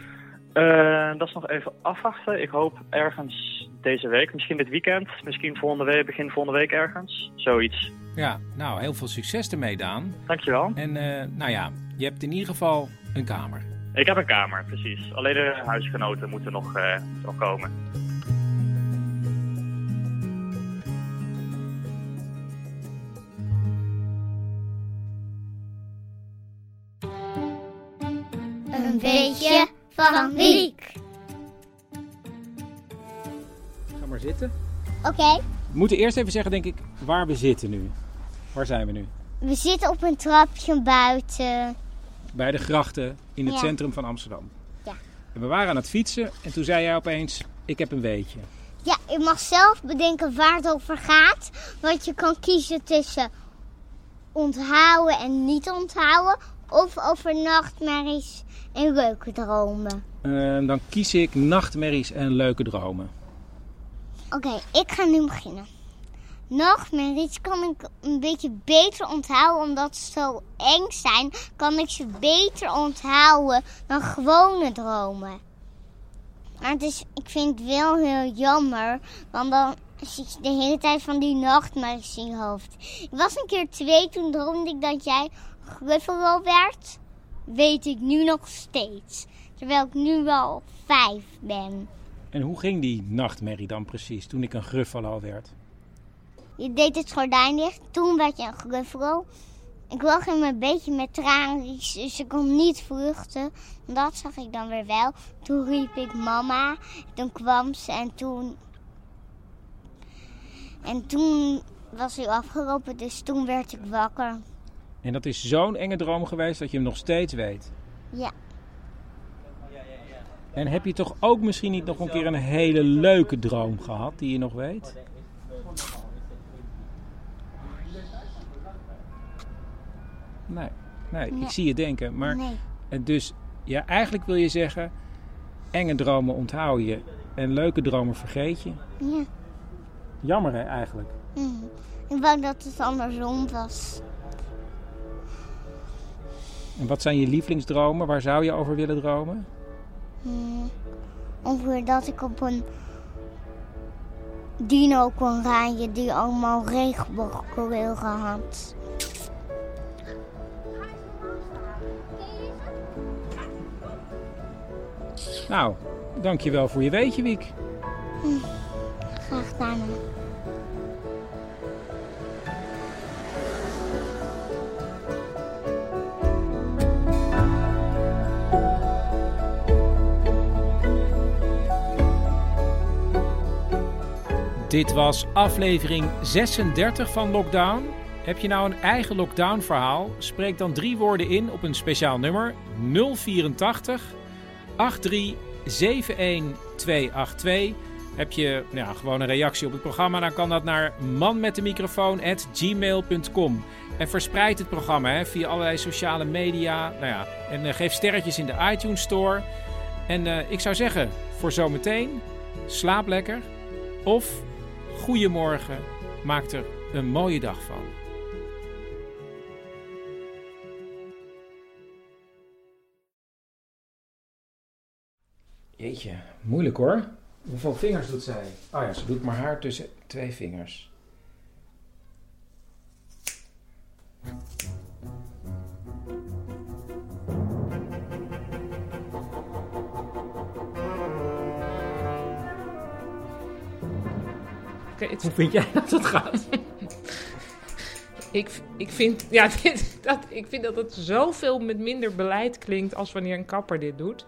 Eh, dat is nog even afwachten. Ik hoop ergens deze week, misschien dit weekend, misschien volgende week, begin volgende week ergens. Zoiets. Ja, nou, heel veel succes ermee, Daan. Dankjewel. En eh, nou ja, je hebt in ieder geval een kamer. Ik heb een kamer, precies. Alleen de huisgenoten moeten nog, eh, moeten nog komen. Een beetje van Wiek. Ga maar zitten. Oké, We moeten eerst even zeggen, denk ik, waar we zitten nu. Waar zijn we nu? we zitten op een trapje buiten. Bij de grachten in het Ja. centrum van Amsterdam. Ja. En we waren aan het fietsen en toen zei jij opeens, ik heb een weetje. Ja, je mag zelf bedenken waar het over gaat. Want je kan kiezen tussen onthouden en niet onthouden. Of over nachtmerries en leuke dromen. Eh, dan kies ik nachtmerries en leuke dromen. Oké, ik ga nu beginnen. Nachtmerries kan ik een beetje beter onthouden, omdat ze zo eng zijn, kan ik ze beter onthouden dan gewone dromen. Maar het is, ik vind het wel heel jammer, want dan zit je de hele tijd van die nachtmerries in je hoofd. Ik was een keer twee, toen droomde ik dat jij Gruffalo werd. Weet ik nu nog steeds. Terwijl ik nu wel vijf ben. En hoe ging die nachtmerrie dan precies toen ik een gruffalo werd? Je deed het gordijn dicht. Toen werd je een gruffalo. Ik lag in mijn beetje met tranen, dus ik kon niet vluchten. Dat zag ik dan weer wel. Toen riep ik mama. Toen kwam ze en toen... En toen was hij afgelopen, dus toen werd ik wakker. En dat is zo'n enge droom geweest dat je hem nog steeds weet. Ja. En heb je toch ook misschien niet nog een keer een hele leuke droom gehad die je nog weet? Nee, nee, Nee. ik zie je denken. Maar Nee. en dus, ja, eigenlijk wil je zeggen, enge dromen onthoud je en leuke dromen vergeet je. Ja. Jammer hè, eigenlijk. Hm. Ik wou dat het andersom was. En wat zijn je lievelingsdromen? Waar zou je over willen dromen? Hm. Ongeveer dat ik op een dino kon rijden die allemaal regenboogkleuren had. Nou, dankjewel voor je weetje, Wiek. Hm. Graag gedaan. Dit was aflevering 36 van Lockdown. Heb je nou een eigen lockdown verhaal? Spreek dan drie woorden in op een speciaal nummer 084 83 71282 Heb je nou, gewoon een reactie op het programma, dan kan dat naar manmetdemicrofoon.gmail.com. En verspreid het programma hè, via allerlei sociale media. Nou ja, en eh, geef sterretjes in de iTunes Store. En eh, ik zou zeggen, voor zometeen, slaap lekker. Of goedemorgen, maak er een mooie dag van. Jeetje, moeilijk hoor. Hoeveel vingers doet zij? Oh ja, ze doet maar haar tussen twee vingers. Hoe vind jij dat het gaat? ik, ik, vind, ja, dit, dat, ik vind dat het zoveel met minder beleid klinkt als wanneer een kapper dit doet.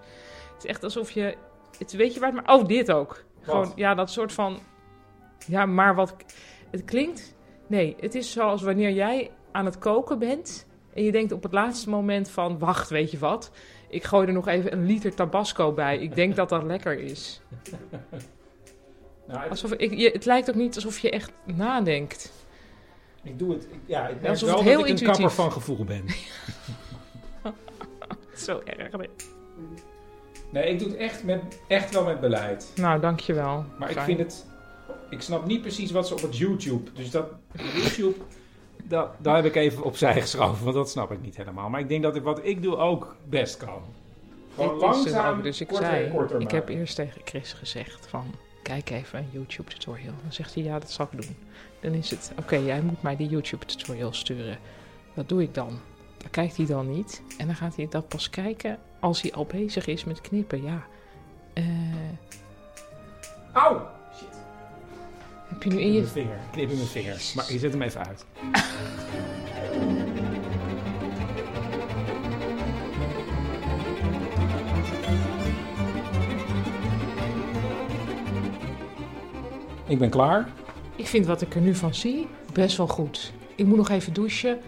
Het is echt alsof je... Het, weet je waar het maar... Oh, dit ook. Gewoon, ja, dat soort van... Ja, maar wat... Het klinkt... Nee, het is zoals wanneer jij aan het koken bent... en je denkt op het laatste moment van... Wacht, weet je wat? Ik gooi er nog even een liter tabasco bij. Ik denk dat dat lekker is. Nou, het- Alsof, ik, je, het lijkt ook niet alsof je echt nadenkt. Ik doe het. ik- Ja, ik merk alsof wel het dat heel ik een intuïtief- kapper van gevoel ben. Zo erg. nee. Nee, ik doe het echt, met, echt wel met beleid. Nou, dankjewel. Maar ik vind het... Ik snap niet precies wat ze op het YouTube... Dus dat YouTube... Dat, daar heb ik even opzij geschoven, want dat snap ik niet helemaal. Maar ik denk dat ik, wat ik doe ook best kan. Gewoon langzaam, ook, dus ik korter zei, korter ik heb eerst tegen Chris gezegd van, kijk even een YouTube tutorial. Dan zegt hij, ja, dat zal ik doen. Dan is het, oké, jij moet mij die YouTube tutorial sturen. Dat doe ik dan. Dan kijkt hij dan niet. En dan gaat hij dat pas kijken als hij al bezig is met knippen. Ja, Eh, Auw! Shit. heb je nu in je... mijn vinger. Knip in mijn vinger. Maar je zet hem even uit. Ik ben klaar. Ik vind wat ik er nu van zie best wel goed. Ik moet nog even douchen,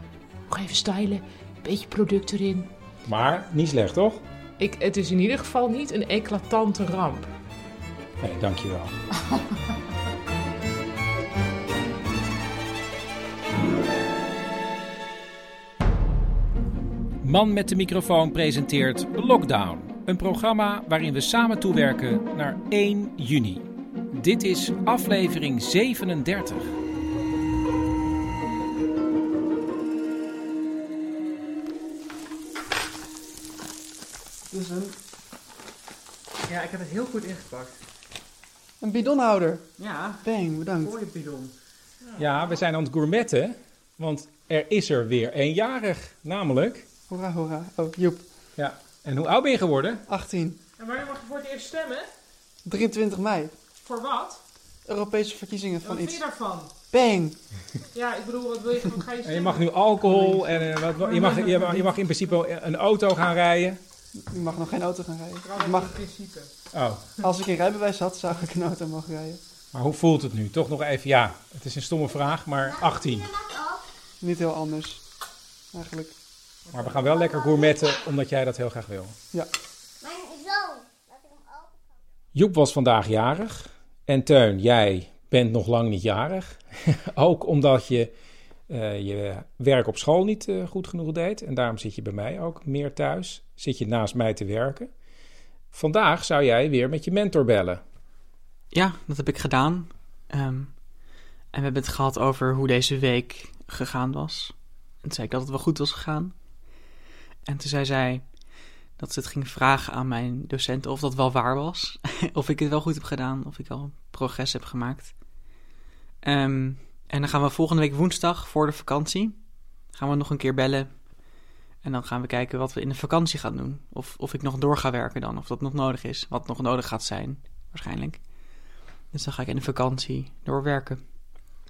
nog even stylen, een beetje product erin. Maar niet slecht, toch? Ik, het is in ieder geval niet een eclatante ramp. Nee, dankjewel. Man met de microfoon presenteert Lockdown. Een programma waarin we samen toewerken naar 1 juni. Dit is aflevering 37. Dus een, Ja, ik heb het heel goed ingepakt. een bidonhouder. Ja. Bang, bedankt. Mooie bidon. Ja, we zijn aan het gourmetten, want er is er weer eenjarig, namelijk... Hoera, hoera. Oh, Joep. Ja, en hoe oud ben je geworden? 18. En wanneer mag je voor het eerst stemmen? 23 mei. Voor wat? Europese verkiezingen van Wat vind iets. je daarvan? Bang. Ja, ik bedoel, wat wil je, wat ga je je mag nu alcohol en eh, wat, wat- je, mag, je, mag, je mag in principe een auto gaan rijden. Ik mag nog geen auto gaan rijden. Ik mag, in principe. Oh, als ik een rijbewijs had, zou ik een auto mogen rijden. maar hoe voelt het nu? Toch nog even, ja, het is een stomme vraag, maar 18. Niet heel anders. Eigenlijk. Maar we gaan wel lekker gourmetten, omdat jij dat heel graag wil. Ja. Mijn zoon. Joep was vandaag jarig. En Teun, jij bent nog lang niet jarig. ook omdat je eh, je werk op school niet eh, goed genoeg deed. En daarom zit je bij mij ook meer thuis. Zit je naast mij te werken. Vandaag zou jij weer met je mentor bellen. Ja, dat heb ik gedaan. Ehm, en we hebben het gehad over hoe deze week gegaan was. En toen zei ik dat het wel goed was gegaan. En toen zei zij dat ze het ging vragen aan mijn docenten of dat wel waar was. of ik het wel goed heb gedaan, of ik al progress heb gemaakt. Ehm, en dan gaan we volgende week woensdag voor de vakantie. Gaan we nog een keer bellen. En dan gaan we kijken wat we in de vakantie gaan doen. Of, of ik nog door ga werken dan, of dat nog nodig is. Wat nog nodig gaat zijn, waarschijnlijk. Dus dan ga ik in de vakantie doorwerken.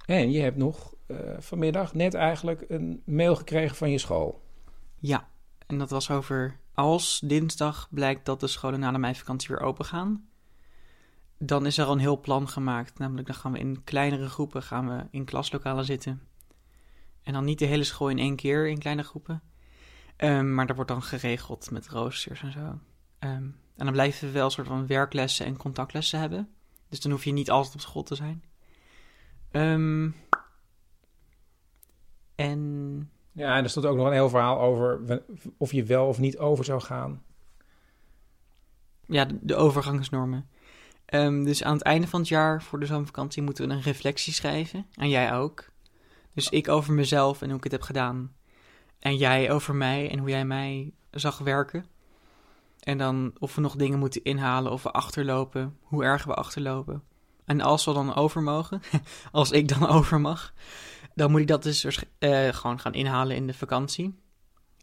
En je hebt nog eh, vanmiddag net eigenlijk een mail gekregen van je school. Ja, en dat was over als dinsdag blijkt dat de scholen na de meivakantie weer open gaan. Dan is er al een heel plan gemaakt. Namelijk dan gaan we in kleinere groepen gaan we in klaslokalen zitten. En dan niet de hele school in één keer in kleine groepen. Ehm, maar dat wordt dan geregeld met roosters en zo. Ehm, en dan blijven we wel een soort van werklessen en contactlessen hebben. Dus dan hoef je niet altijd op school te zijn. Ehm, en Ja, en er stond ook nog een heel verhaal over of je wel of niet over zou gaan. ja, de, de overgangsnormen. Ehm, dus aan het einde van het jaar, voor de zomervakantie, moeten we een reflectie schrijven. En jij ook. Dus ik over mezelf en hoe ik het heb gedaan. En jij over mij en hoe jij mij zag werken. En dan of we nog dingen moeten inhalen, of we achterlopen, hoe erg we achterlopen. En als we dan over mogen, als ik dan over mag, dan moet ik dat dus eh, gewoon gaan inhalen in de vakantie.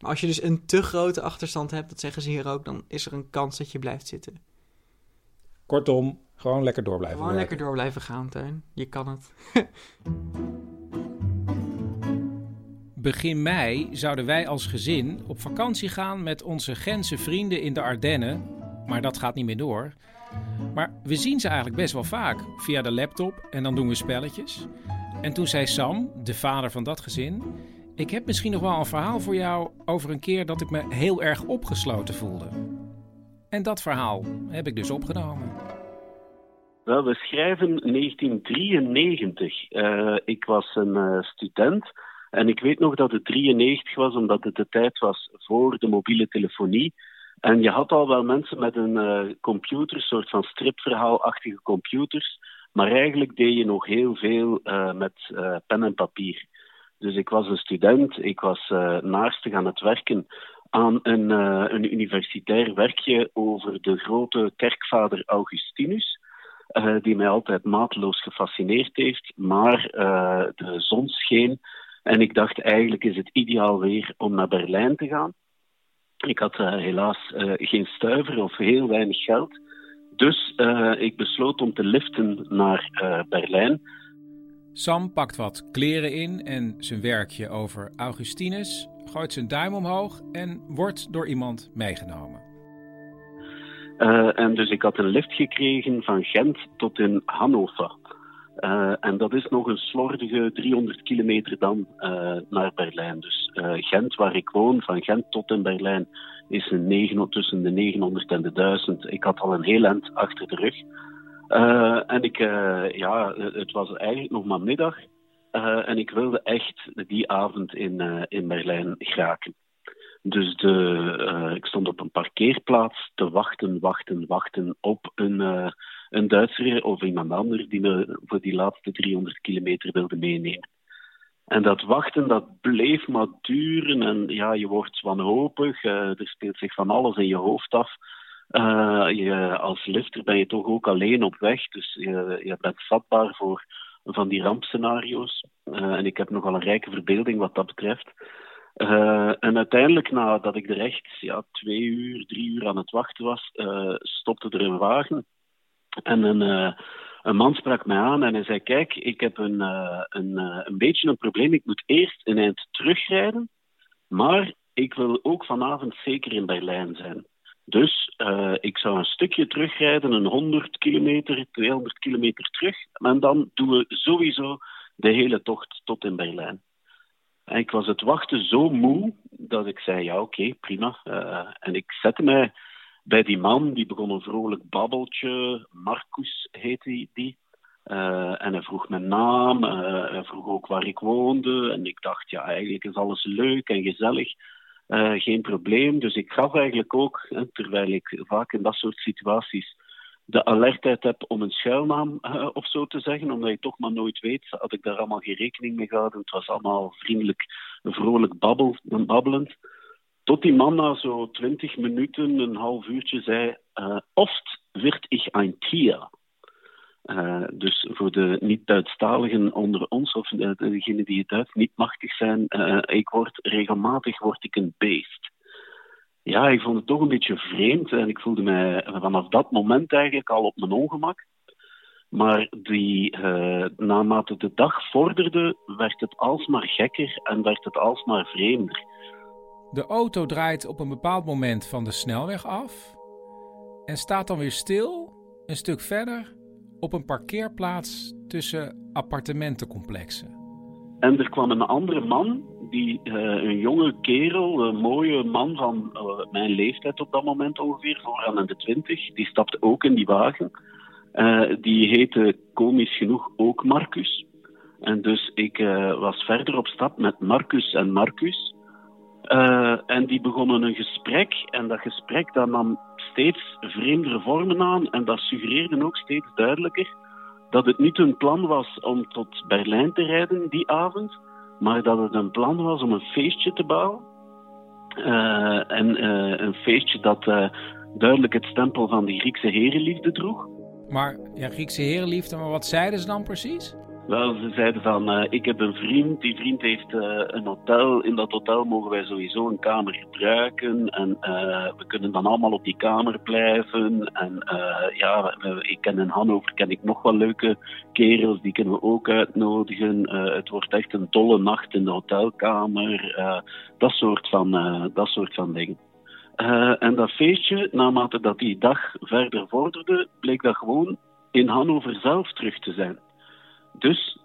Maar als je dus een te grote achterstand hebt, dat zeggen ze hier ook, dan is er een kans dat je blijft zitten. Kortom, gewoon lekker door blijven Gewoon werken. lekker door blijven gaan, Teun. Je kan het. Begin mei zouden wij als gezin op vakantie gaan met onze Gentse vrienden in de Ardennen. Maar dat gaat niet meer door. Maar we zien ze eigenlijk best wel vaak via de laptop en dan doen we spelletjes. En toen zei Sam, de vader van dat gezin: Ik heb misschien nog wel een verhaal voor jou over een keer dat ik me heel erg opgesloten voelde. En dat verhaal heb ik dus opgenomen. Wel, we schrijven 1993. Eh, ik was een eh, student en ik weet nog dat het 93 was, omdat het de tijd was voor de mobiele telefonie. En je had al wel mensen met een eh, computer, soort van stripverhaalachtige computers, maar eigenlijk deed je nog heel veel eh, met eh, pen en papier. Dus ik was een student, ik was eh naarstig aan het werken aan een, een universitair werkje over de grote kerkvader Augustinus die mij altijd mateloos gefascineerd heeft. Maar de zon scheen en ik dacht eigenlijk is het ideaal weer om naar Berlijn te gaan. Ik had helaas geen stuiver of heel weinig geld. Dus eh, ik besloot om te liften naar eh, Berlijn. Sam pakt wat kleren in en zijn werkje over Augustinus, gooit zijn duim omhoog en wordt door iemand meegenomen. Eh, en dus ik had een lift gekregen van Gent tot in Hannover. Eh, en dat is nog een slordige 300 kilometer dan eh, naar Berlijn. Dus eh, Gent, waar ik woon, van Gent tot in Berlijn, is een 9, tussen de 900 en de 1000. Ik had al een heel eind achter de rug. En ik, ja, het was eigenlijk nog maar middag. En ik wilde echt die avond in, in Berlijn geraken. Dus de, eh, ik stond op een parkeerplaats te wachten, wachten, wachten op een, eh, een Duitser of iemand anders die me voor die laatste 300 kilometer wilde meenemen. En dat wachten, dat bleef maar duren en ja, je wordt wanhopig, eh, er speelt zich van alles in je hoofd af. Je, als lifter ben je toch ook alleen op weg, dus je, je bent vatbaar voor van die rampscenario's. En ik heb nogal een rijke verbeelding wat dat betreft. Eh, en uiteindelijk, nadat ik er echt ja, twee uur, drie uur aan het wachten was, eh, stopte er een wagen. En een, eh, een man sprak mij aan en hij zei: Kijk, ik heb een, een, een beetje een probleem. Ik moet eerst een eind terugrijden, maar ik wil ook vanavond zeker in Berlijn zijn. Dus ik zou een stukje terugrijden, een 100 kilometer, 200 kilometer terug. En dan doen we sowieso de hele tocht tot in Berlijn. En ik was het wachten zo moe dat ik zei: Ja, oké, prima. Eh, en ik zette mij bij die man, die begon een vrolijk babbeltje. Marcus heette die. Eh, en hij vroeg mijn naam, eh, hij vroeg ook waar ik woonde. En ik dacht, ja, eigenlijk is alles leuk en gezellig. Geen probleem. Dus ik gaf eigenlijk ook, terwijl ik vaak in dat soort situaties de alertheid heb om een schuilnaam eh, of zo te zeggen, omdat je toch maar nooit weet, had ik daar allemaal geen rekening mee gehouden. Het was allemaal vriendelijk, vrolijk babbel, babbelend. Tot die man na zo twintig minuten, een half uurtje zei, eh, oft wird ich ein Tier. Eh, dus voor de niet-Duitsstaligen onder ons, of de- degenen die het Duits niet machtig zijn, ik word regelmatig word ik een beest. Ja, ik vond het toch een beetje vreemd en ik voelde mij vanaf dat moment eigenlijk al op mijn ongemak. Maar die, eh, naarmate de dag vorderde, werd het alsmaar gekker en werd het alsmaar vreemder. De auto draait op een bepaald moment van de snelweg af en staat dan weer stil, een stuk verder, op een parkeerplaats tussen appartementencomplexen. En er kwam een andere man, die, eh, een jonge kerel, een mooie man van eh, mijn leeftijd op dat moment ongeveer, vooraan in de twintig, die stapte ook in die wagen. Eh, die heette komisch genoeg ook Marcus. En dus ik was verder op stap met Marcus en Marcus. En die begonnen een gesprek. En dat gesprek dat nam steeds vreemdere vormen aan. En dat suggereerde ook steeds duidelijker dat het niet hun plan was om tot Berlijn te rijden die avond. Maar dat het een plan was om een feestje te bouwen. Eh, en eh, een feestje dat eh, duidelijk het stempel van de Griekse herenliefde droeg. Maar ja, Griekse herenliefde, maar wat zeiden ze dan precies? Wel, ze zeiden van, eh, ik heb een vriend, die vriend heeft eh, een hotel. In dat hotel mogen wij sowieso een kamer gebruiken. En eh, we kunnen dan allemaal op die kamer blijven. En ja, ik ken in Hannover ken ik nog wel leuke kerels, die kunnen we ook uitnodigen. Het wordt echt een dolle nacht in de hotelkamer. dat, soort van, dat soort van dingen. En dat feestje, naarmate dat die dag verder vorderde, bleek dat gewoon in Hannover zelf terug te zijn. Dus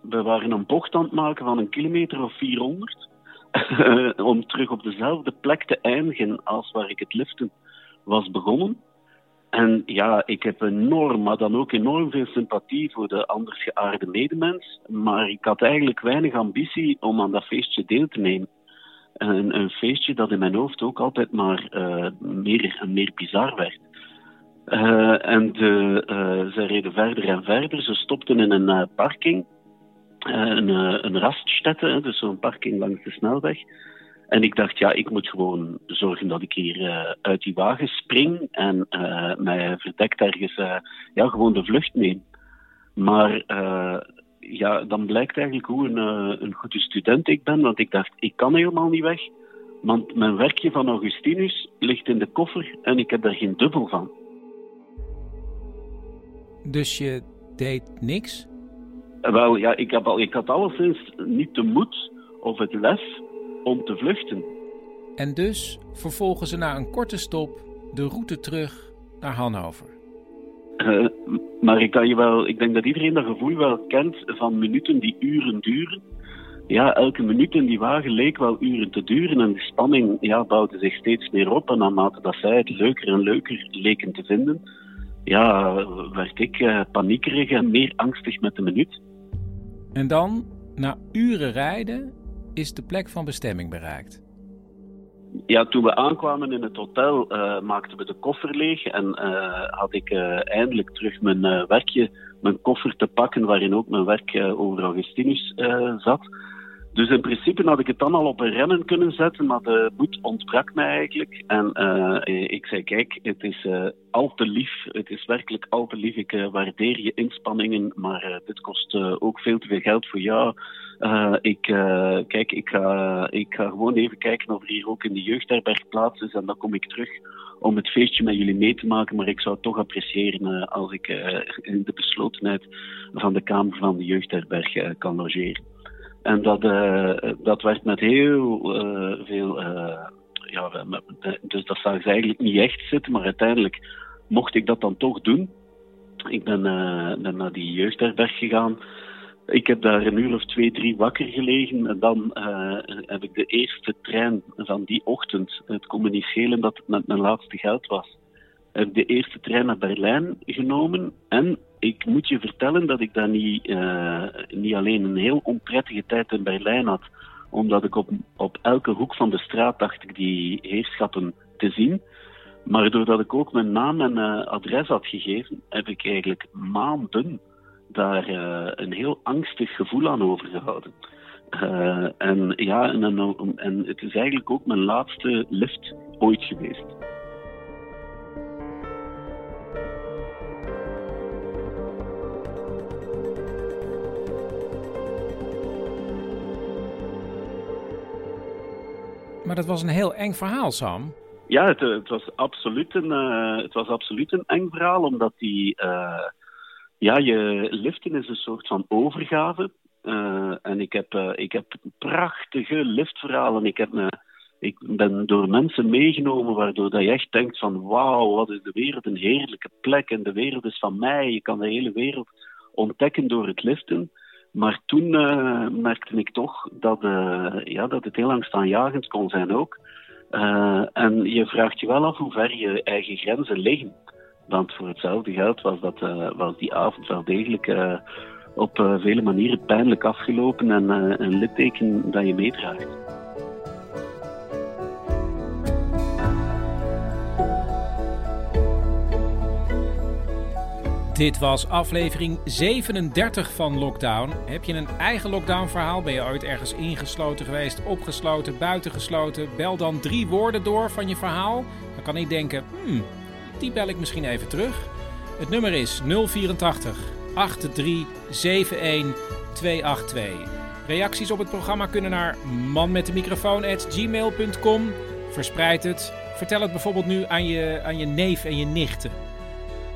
we waren een bocht aan het maken van een kilometer of 400 om terug op dezelfde plek te eindigen als waar ik het liften was begonnen. En ja, ik heb enorm, maar dan ook enorm veel sympathie voor de anders geaarde medemens. Maar ik had eigenlijk weinig ambitie om aan dat feestje deel te nemen. Een, een feestje dat in mijn hoofd ook altijd maar eh, meer en meer bizar werd. En de, eh, ze reden verder en verder. Ze stopten in een eh, parking, eh, een, een dus zo'n parking langs de snelweg. En ik dacht, ja, ik moet gewoon zorgen dat ik hier uit die wagen spring en mij verdekt ergens ja, gewoon de vlucht neem. Maar ja, dan blijkt eigenlijk hoe een, een goede student ik ben, want ik dacht, ik kan helemaal niet weg. Want mijn werkje van Augustinus ligt in de koffer en ik heb daar geen dubbel van. Dus je deed niks? Eh, Wel, ja, ik, heb al, ik had alleszins niet de moed of het lef om te vluchten. En dus vervolgen ze na een korte stop de route terug naar Hannover. Eh, maar ik, kan je wel, ik denk dat iedereen dat gevoel wel kent van minuten die uren duren. Ja, elke minuut in die wagen leek wel uren te duren en de spanning ja, bouwde zich steeds meer op. En naarmate dat zij het leuker en leuker leken te vinden, ja, werd ik eh, paniekerig en meer angstig met de minuut. En dan, na uren rijden, is de plek van bestemming bereikt. Ja, toen we aankwamen in het hotel, eh, maakten we de koffer leeg en eh, had ik eindelijk terug mijn werkje, mijn koffer te pakken, waarin ook mijn werk over Augustinus zat. Dus in principe had ik het dan al op een rennen kunnen zetten, maar de moed ontbrak mij eigenlijk. En eh, ik zei, kijk, het is eh, al te lief, het is werkelijk al te lief. Ik eh, waardeer je inspanningen, maar dit kost ook veel te veel geld voor jou. Ik, kijk, ik ga, ik ga gewoon even kijken of er hier ook in de jeugdherberg plaats is en dan kom ik terug om het feestje met jullie mee te maken. Maar ik zou het toch appreciëren als ik in de beslotenheid van de kamer van de jeugdherberg kan logeren. En dat, eh, dat werd met heel eh, veel. eh, ja, dus dat zag ze eigenlijk niet echt zitten, maar uiteindelijk mocht ik dat dan toch doen. Ik ben, ben naar die jeugdherberg gegaan. Ik heb daar een uur of twee, drie wakker gelegen. En dan heb ik de eerste trein van die ochtend. Het kon niet schelen dat het met mijn laatste geld was. Heb ik de eerste trein naar Berlijn genomen. En ik moet je vertellen dat ik daar niet, eh, niet alleen een heel onprettige tijd in Berlijn had. Omdat ik op, op elke hoek van de straat dacht ik die heerschappen te zien. Maar doordat ik ook mijn naam en eh, adres had gegeven, heb ik eigenlijk maanden daar eh, een heel angstig gevoel aan overgehouden. Eh, en ja, en, en het is eigenlijk ook mijn laatste lift ooit geweest. Maar dat was een heel eng verhaal, Sam. Ja, het, het, was absoluut een, eh, het was absoluut een eng verhaal, omdat die, eh, ja, je liften is een soort van overgave. Eh, en ik heb, eh, ik heb prachtige liftverhalen. Ik, heb ik ben door mensen meegenomen waardoor dat je echt denkt van wauw, wat is de wereld een heerlijke plek en de wereld is van mij. Je kan de hele wereld ontdekken door het liften. Maar toen eh, merkte ik toch dat, eh, ja, dat het heel angstaanjagend kon zijn ook. Eh, en je vraagt je wel af hoe ver je eigen grenzen liggen. Want voor hetzelfde geld was, dat, was die avond wel degelijk op vele manieren pijnlijk afgelopen en een litteken dat je meedraagt. Dit was aflevering 37 van Lockdown. Heb je een eigen lockdown-verhaal? Ben je ooit ergens ingesloten geweest, opgesloten, buitengesloten? Bel dan drie woorden door van je verhaal. Dan kan ik denken, hmm, die bel ik misschien even terug. Het nummer is 084 8371 282. Reacties op het programma kunnen naar manmetdemicrofoon.gmail.com. Verspreid het. Vertel het bijvoorbeeld nu aan je, aan je neef en je nichten.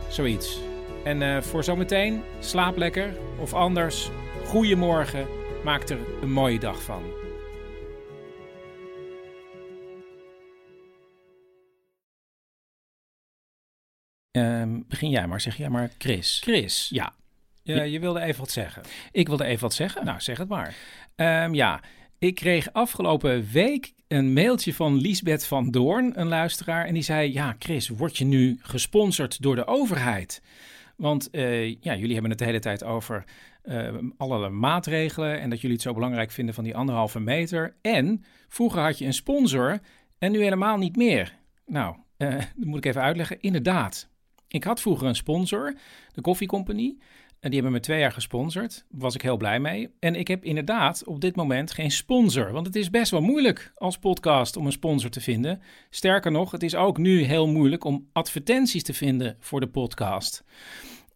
Zoiets. En eh, voor zometeen, slaap lekker. Of anders, goeiemorgen. Maak er een mooie dag van. Ehm, begin jij maar, zeg jij maar Chris. Chris, ja. Je, je wilde even wat zeggen. Ik wilde even wat zeggen? Nou, zeg het maar. Ehm, ja, ik kreeg afgelopen week een mailtje van Liesbeth van Doorn, een luisteraar. En die zei, ja Chris, word je nu gesponsord door de overheid? Want eh, ja, jullie hebben het de hele tijd over uh, allerlei maatregelen en dat jullie het zo belangrijk vinden van die anderhalve meter. En vroeger had je een sponsor en nu helemaal niet meer. Nou, uh, dat moet ik even uitleggen. Inderdaad, ik had vroeger een sponsor, de koffiecompagnie. En die hebben me twee jaar gesponsord. Daar was ik heel blij mee. En ik heb inderdaad op dit moment geen sponsor. Want het is best wel moeilijk als podcast om een sponsor te vinden. Sterker nog, het is ook nu heel moeilijk om advertenties te vinden voor de podcast.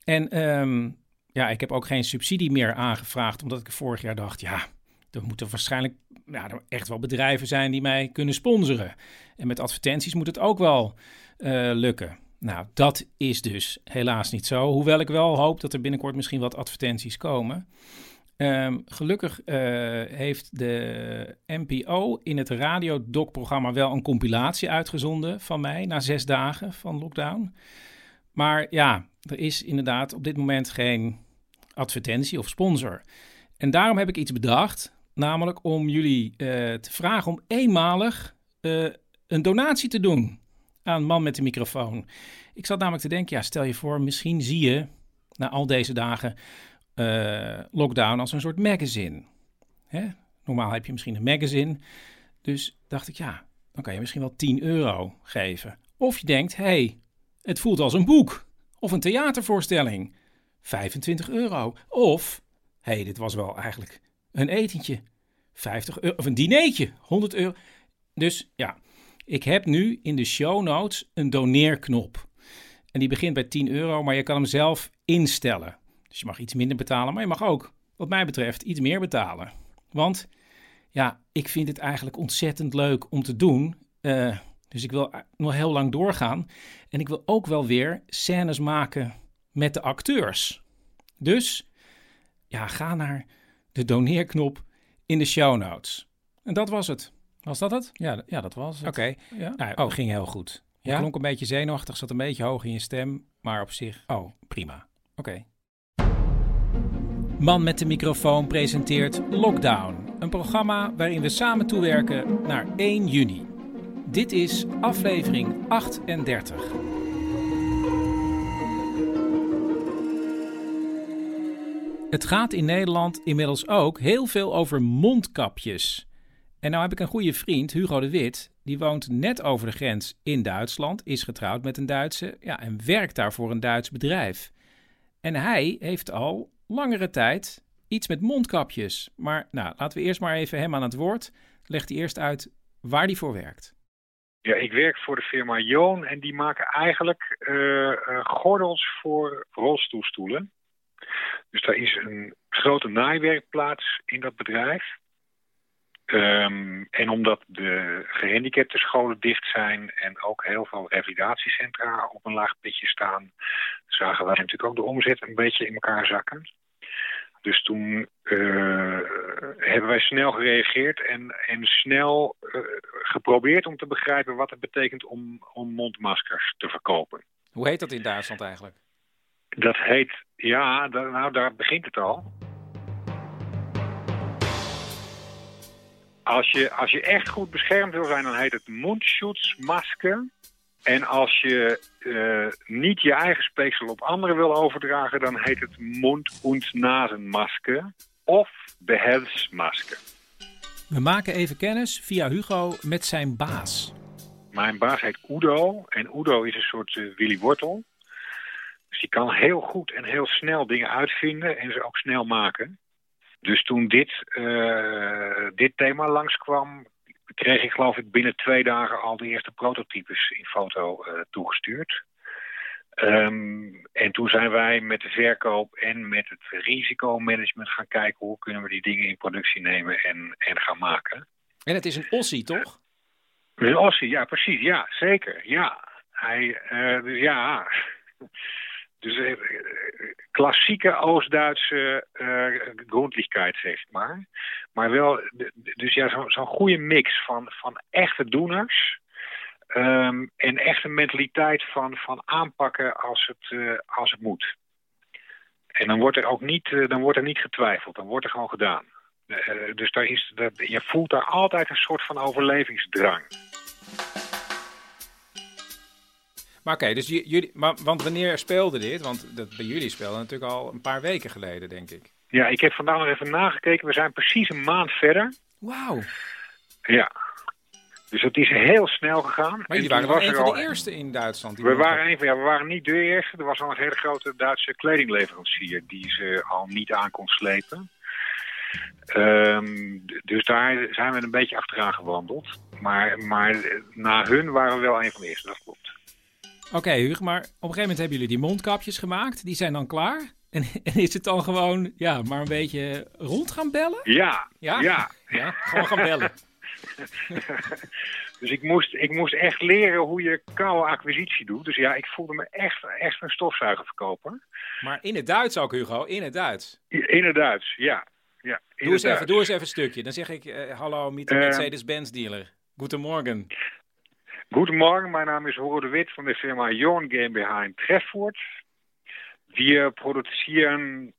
En um, ja, ik heb ook geen subsidie meer aangevraagd. Omdat ik vorig jaar dacht, ja, er moeten waarschijnlijk ja, er echt wel bedrijven zijn die mij kunnen sponsoren. En met advertenties moet het ook wel uh, lukken. Nou, dat is dus helaas niet zo. Hoewel ik wel hoop dat er binnenkort misschien wat advertenties komen. Um, gelukkig uh, heeft de NPO in het radiodoc-programma wel een compilatie uitgezonden van mij na zes dagen van lockdown. Maar ja, er is inderdaad op dit moment geen advertentie of sponsor. En daarom heb ik iets bedacht, namelijk om jullie uh, te vragen om eenmalig uh, een donatie te doen aan Man met de microfoon. Ik zat namelijk te denken, ja, stel je voor, misschien zie je na al deze dagen uh, lockdown als een soort magazine. Hè? Normaal heb je misschien een magazine. Dus dacht ik, ja, dan kan je misschien wel 10 euro geven. Of je denkt, hé, hey, het voelt als een boek of een theatervoorstelling. 25 euro. Of, hé, hey, dit was wel eigenlijk een etentje. 50 euro, of een dineetje, 100 euro. Dus ja, ik heb nu in de show notes een doneerknop. En die begint bij 10 euro, maar je kan hem zelf instellen. Dus je mag iets minder betalen, maar je mag ook, wat mij betreft, iets meer betalen. Want ja, ik vind het eigenlijk ontzettend leuk om te doen. Uh, dus ik wil nog heel lang doorgaan. En ik wil ook wel weer scènes maken met de acteurs. Dus ja, ga naar de doneerknop in de show notes. En dat was het. Was dat het? Ja, ja dat was het. Oké. Okay. Ja. Nou, oh, ging heel goed. Je Ja? klonk een beetje zenuwachtig, zat een beetje hoog in je stem, maar op zich, oh, prima. Oké. Man met de microfoon presenteert Lockdown, een programma waarin we samen toewerken naar 1 juni. Dit is aflevering 38. Het gaat in Nederland inmiddels ook heel veel over mondkapjes. En nou heb ik een goede vriend, Hugo de Wit. Die woont net over de grens in Duitsland, is getrouwd met een Duitse ja, en werkt daar voor een Duits bedrijf. En hij heeft al langere tijd iets met mondkapjes. Maar nou, laten we eerst maar even hem aan het woord. Legt hij eerst uit waar hij voor werkt. Ja, ik werk voor de firma Joon en die maken eigenlijk uh, uh, gordels voor rolstoelstoelen. Dus daar is een grote naaiwerkplaats in dat bedrijf. Um, en omdat de gehandicapte scholen dicht zijn en ook heel veel revalidatiecentra op een laag pitje staan, zagen wij natuurlijk ook de omzet een beetje in elkaar zakken. Dus toen uh, hebben wij snel gereageerd en, en snel uh, geprobeerd om te begrijpen wat het betekent om, om mondmaskers te verkopen. Hoe heet dat in Duitsland eigenlijk? Dat heet, ja, nou daar begint het al. Als je, als je echt goed beschermd wil zijn, dan heet het Mundschutzmaske. En als je eh, niet je eigen speeksel op anderen wil overdragen, dan heet het mond- und nasenmasker of behelfsmasker. We maken even kennis via Hugo met zijn baas. Mijn baas heet Udo en Udo is een soort eh, Willy Wortel. Dus die kan heel goed en heel snel dingen uitvinden en ze ook snel maken. Dus toen dit, eh, dit thema langskwam, kreeg ik geloof ik binnen twee dagen al de eerste prototypes in foto eh, toegestuurd. Ehm, en toen zijn wij met de verkoop en met het risicomanagement gaan kijken hoe kunnen we die dingen in productie nemen en, en gaan maken. En het is een Ossie, toch? Een Ossie, ja precies, ja, zeker, ja. Hij, eh, dus ja, dus eh, klassieke Oost-Duitse uh, grondlichkeit, zeg maar. Maar wel, dus ja, zo'n zo goede mix van, van echte doeners... Um, en echt een mentaliteit van, van aanpakken als het, uh, als het moet. En dan wordt er ook niet, dan wordt er niet getwijfeld, dan wordt er gewoon gedaan. Dus daar is, dat, je voelt daar altijd een soort van overlevingsdrang. Maar oké, okay, dus jullie, maar, want wanneer speelde dit? Want dat bij jullie speelde natuurlijk al een paar weken geleden, denk ik. Ja, ik heb vandaag nog even nagekeken. We zijn precies een maand verder. Wauw. Ja, dus het is heel snel gegaan. Maar jullie waren wel een van de eerste in Duitsland. We waren, een van, ja, we waren niet de eerste. Er was al een hele grote Duitse kledingleverancier die ze al niet aan kon slepen. Um, dus daar zijn we een beetje achteraan gewandeld. Maar, maar na hun waren we wel een van de eerste, dat klopt. Oké, okay, Hugo, maar op een gegeven moment hebben jullie die mondkapjes gemaakt. Die zijn dan klaar. En, en, is het dan gewoon, ja, maar een beetje rond gaan bellen? Ja, ja, ja. ja gewoon gaan bellen. dus ik moest, ik moest echt leren hoe je koude acquisitie doet. Dus ja, ik voelde me echt, echt een stofzuigerverkoper. Maar in het Duits ook, Hugo, in het Duits? In het Duits, ja. ja in doe, eens even, doe eens even een stukje. Dan zeg ik, uh, hallo, met de Mercedes-Benz dealer. Goedemorgen. Goedemorgen, mijn naam is Horo de Wit van de firma Jorn GmbH in Trefvoort. We produceren...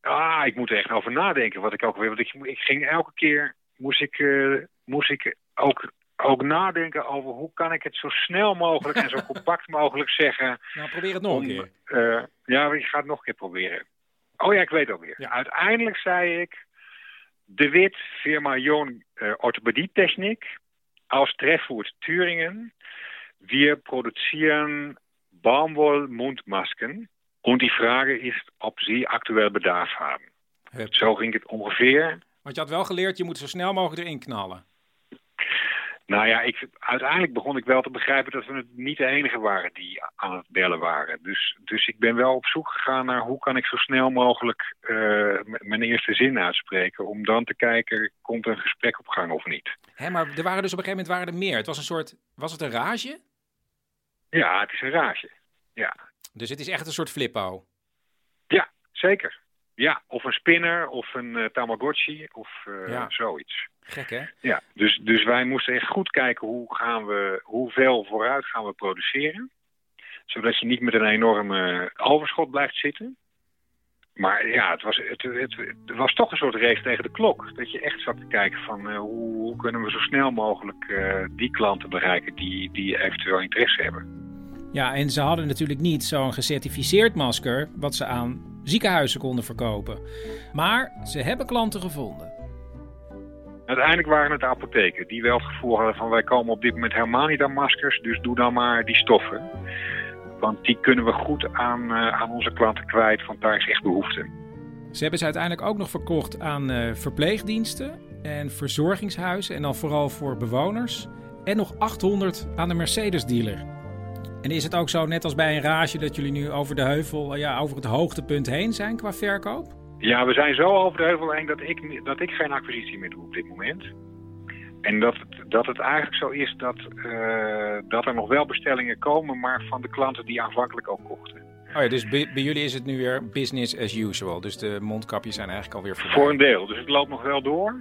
Ah, ik moet er echt over nadenken wat ik ook weer... Want ik, ik ging elke keer... Moest ik, uh, moest ik ook, ook nadenken over hoe kan ik het zo snel mogelijk en zo compact mogelijk zeggen. Nou, probeer het nog om, een keer. Uh, ja, ik ga het nog een keer proberen. Oh ja, ik weet ook weer. Ja. Uiteindelijk zei ik, de Wit, firma Joon uh, Orthopädie-Technik, aus Trefvoort, Thüringen. Wir produzieren Baumwoll-Mundmasken. Und die Frage ist, ob Sie aktuell Bedarf haben. Hup. Zo ging het ongeveer. Want je had wel geleerd, je moet zo snel mogelijk erin knallen. Nou ja, ik, uiteindelijk begon ik wel te begrijpen dat we het niet de enige waren die aan het bellen waren. Dus, dus ik ben wel op zoek gegaan naar hoe kan ik zo snel mogelijk uh, mijn eerste zin uitspreken. Om dan te kijken, komt er een gesprek op gang of niet. Hé, maar er waren dus op een gegeven moment waren er meer. Het was een soort, was het een rage? Ja, het is een rage, ja. Dus het is echt een soort flippo? Ja, zeker. Ja, of een spinner, of een uh, Tamagotchi, of uh, ja. zoiets. Gek, hè? Ja, dus, dus wij moesten echt goed kijken hoe gaan we, hoeveel vooruit gaan we produceren. Zodat je niet met een enorme overschot blijft zitten. Maar ja, het was, het, het, het, was toch een soort race tegen de klok. Dat je echt zat te kijken van uh, hoe, hoe, kunnen we zo snel mogelijk die klanten bereiken die, die eventueel interesse hebben. Ja, en ze hadden natuurlijk niet zo'n gecertificeerd masker wat ze aan ziekenhuizen konden verkopen. Maar ze hebben klanten gevonden. Uiteindelijk waren het de apotheken die wel het gevoel hadden van wij komen op dit moment helemaal niet aan maskers, dus doe dan maar die stoffen. Want die kunnen we goed aan, uh, aan onze klanten kwijt, want daar is echt behoefte. Ze hebben ze uiteindelijk ook nog verkocht aan uh, verpleegdiensten en verzorgingshuizen en dan vooral voor bewoners. En nog 800 aan de Mercedes-dealer. En is het ook zo, net als bij een rage, dat jullie nu over de heuvel, ja, over het hoogtepunt heen zijn qua verkoop? Ja, we zijn zo over de heuvel heen dat ik, dat ik geen acquisitie meer doe op dit moment. En dat het, dat het eigenlijk zo is dat, uh, dat er nog wel bestellingen komen, maar van de klanten die aanvankelijk ook kochten. Oh ja, dus bij, bij, jullie is het nu weer business as usual. Dus de mondkapjes zijn eigenlijk alweer voorbij. Voor een deel. Dus het loopt nog wel door.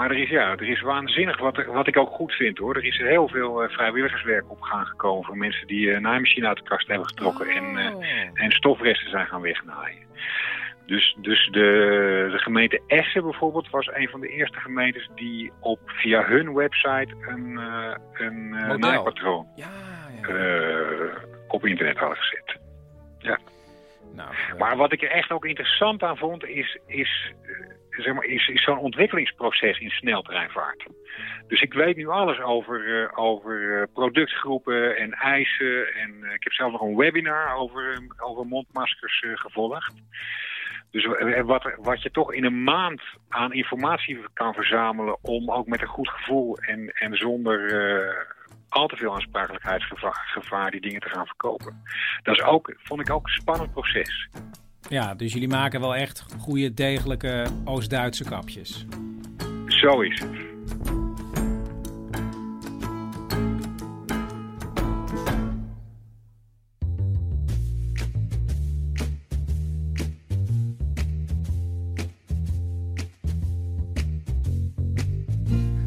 Maar er is, ja, er is waanzinnig, wat, er, wat ik ook goed vind hoor. Er is heel veel uh, vrijwilligerswerk op gang gekomen voor mensen die een uh, naaimachine uit de kast hebben getrokken Oh. en, uh, en stofresten zijn gaan wegnaaien. Dus, dus de, de gemeente Essen bijvoorbeeld was een van de eerste gemeentes die op via hun website een, uh, een uh, naaipatroon ja, ja. op internet hadden gezet. Ja. Nou, Maar wat ik er echt ook interessant aan vond, is, is, eh, is, zo'n ontwikkelingsproces in sneltreinvaart. Dus ik weet nu alles over, eh, over eh, productgroepen en eisen. En eh, ik heb zelf nog een webinar over, over mondmaskers gevolgd. Dus wat, wat je toch in een maand aan informatie kan verzamelen om ook met een goed gevoel en, en zonder al te veel aansprakelijkheidsgevaar gevaar die dingen te gaan verkopen. Dat is ook, vond ik ook een spannend proces. Ja, dus jullie maken wel echt goede, degelijke Oost-Duitse kapjes. Zo is het.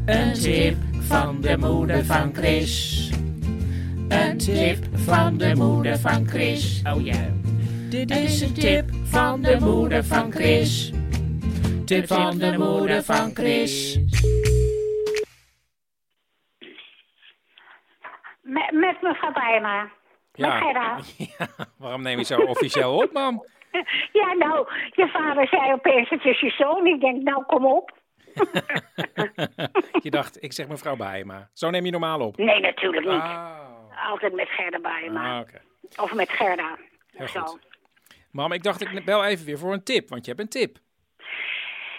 Een tip van de moeder van Chris. Een tip van de moeder van Chris. Oh ja. Dit is een tip van de moeder van Chris. Tip van de moeder van Chris. Met, met mevrouw Bijma. Ja. Waarom neem je zo officieel op, mam? Ja, nou, je vader zei opeens het is je zoon. Ik denk, nou, kom op. Je dacht, ik zeg mevrouw Bijma. Zo neem je normaal op. Nee, natuurlijk niet. Ah. Altijd met Gerda Bijma. Ah, oké. Of met Gerda. Heel Zo. goed. Mam, ik dacht, ik bel even weer voor een tip, want je hebt een tip.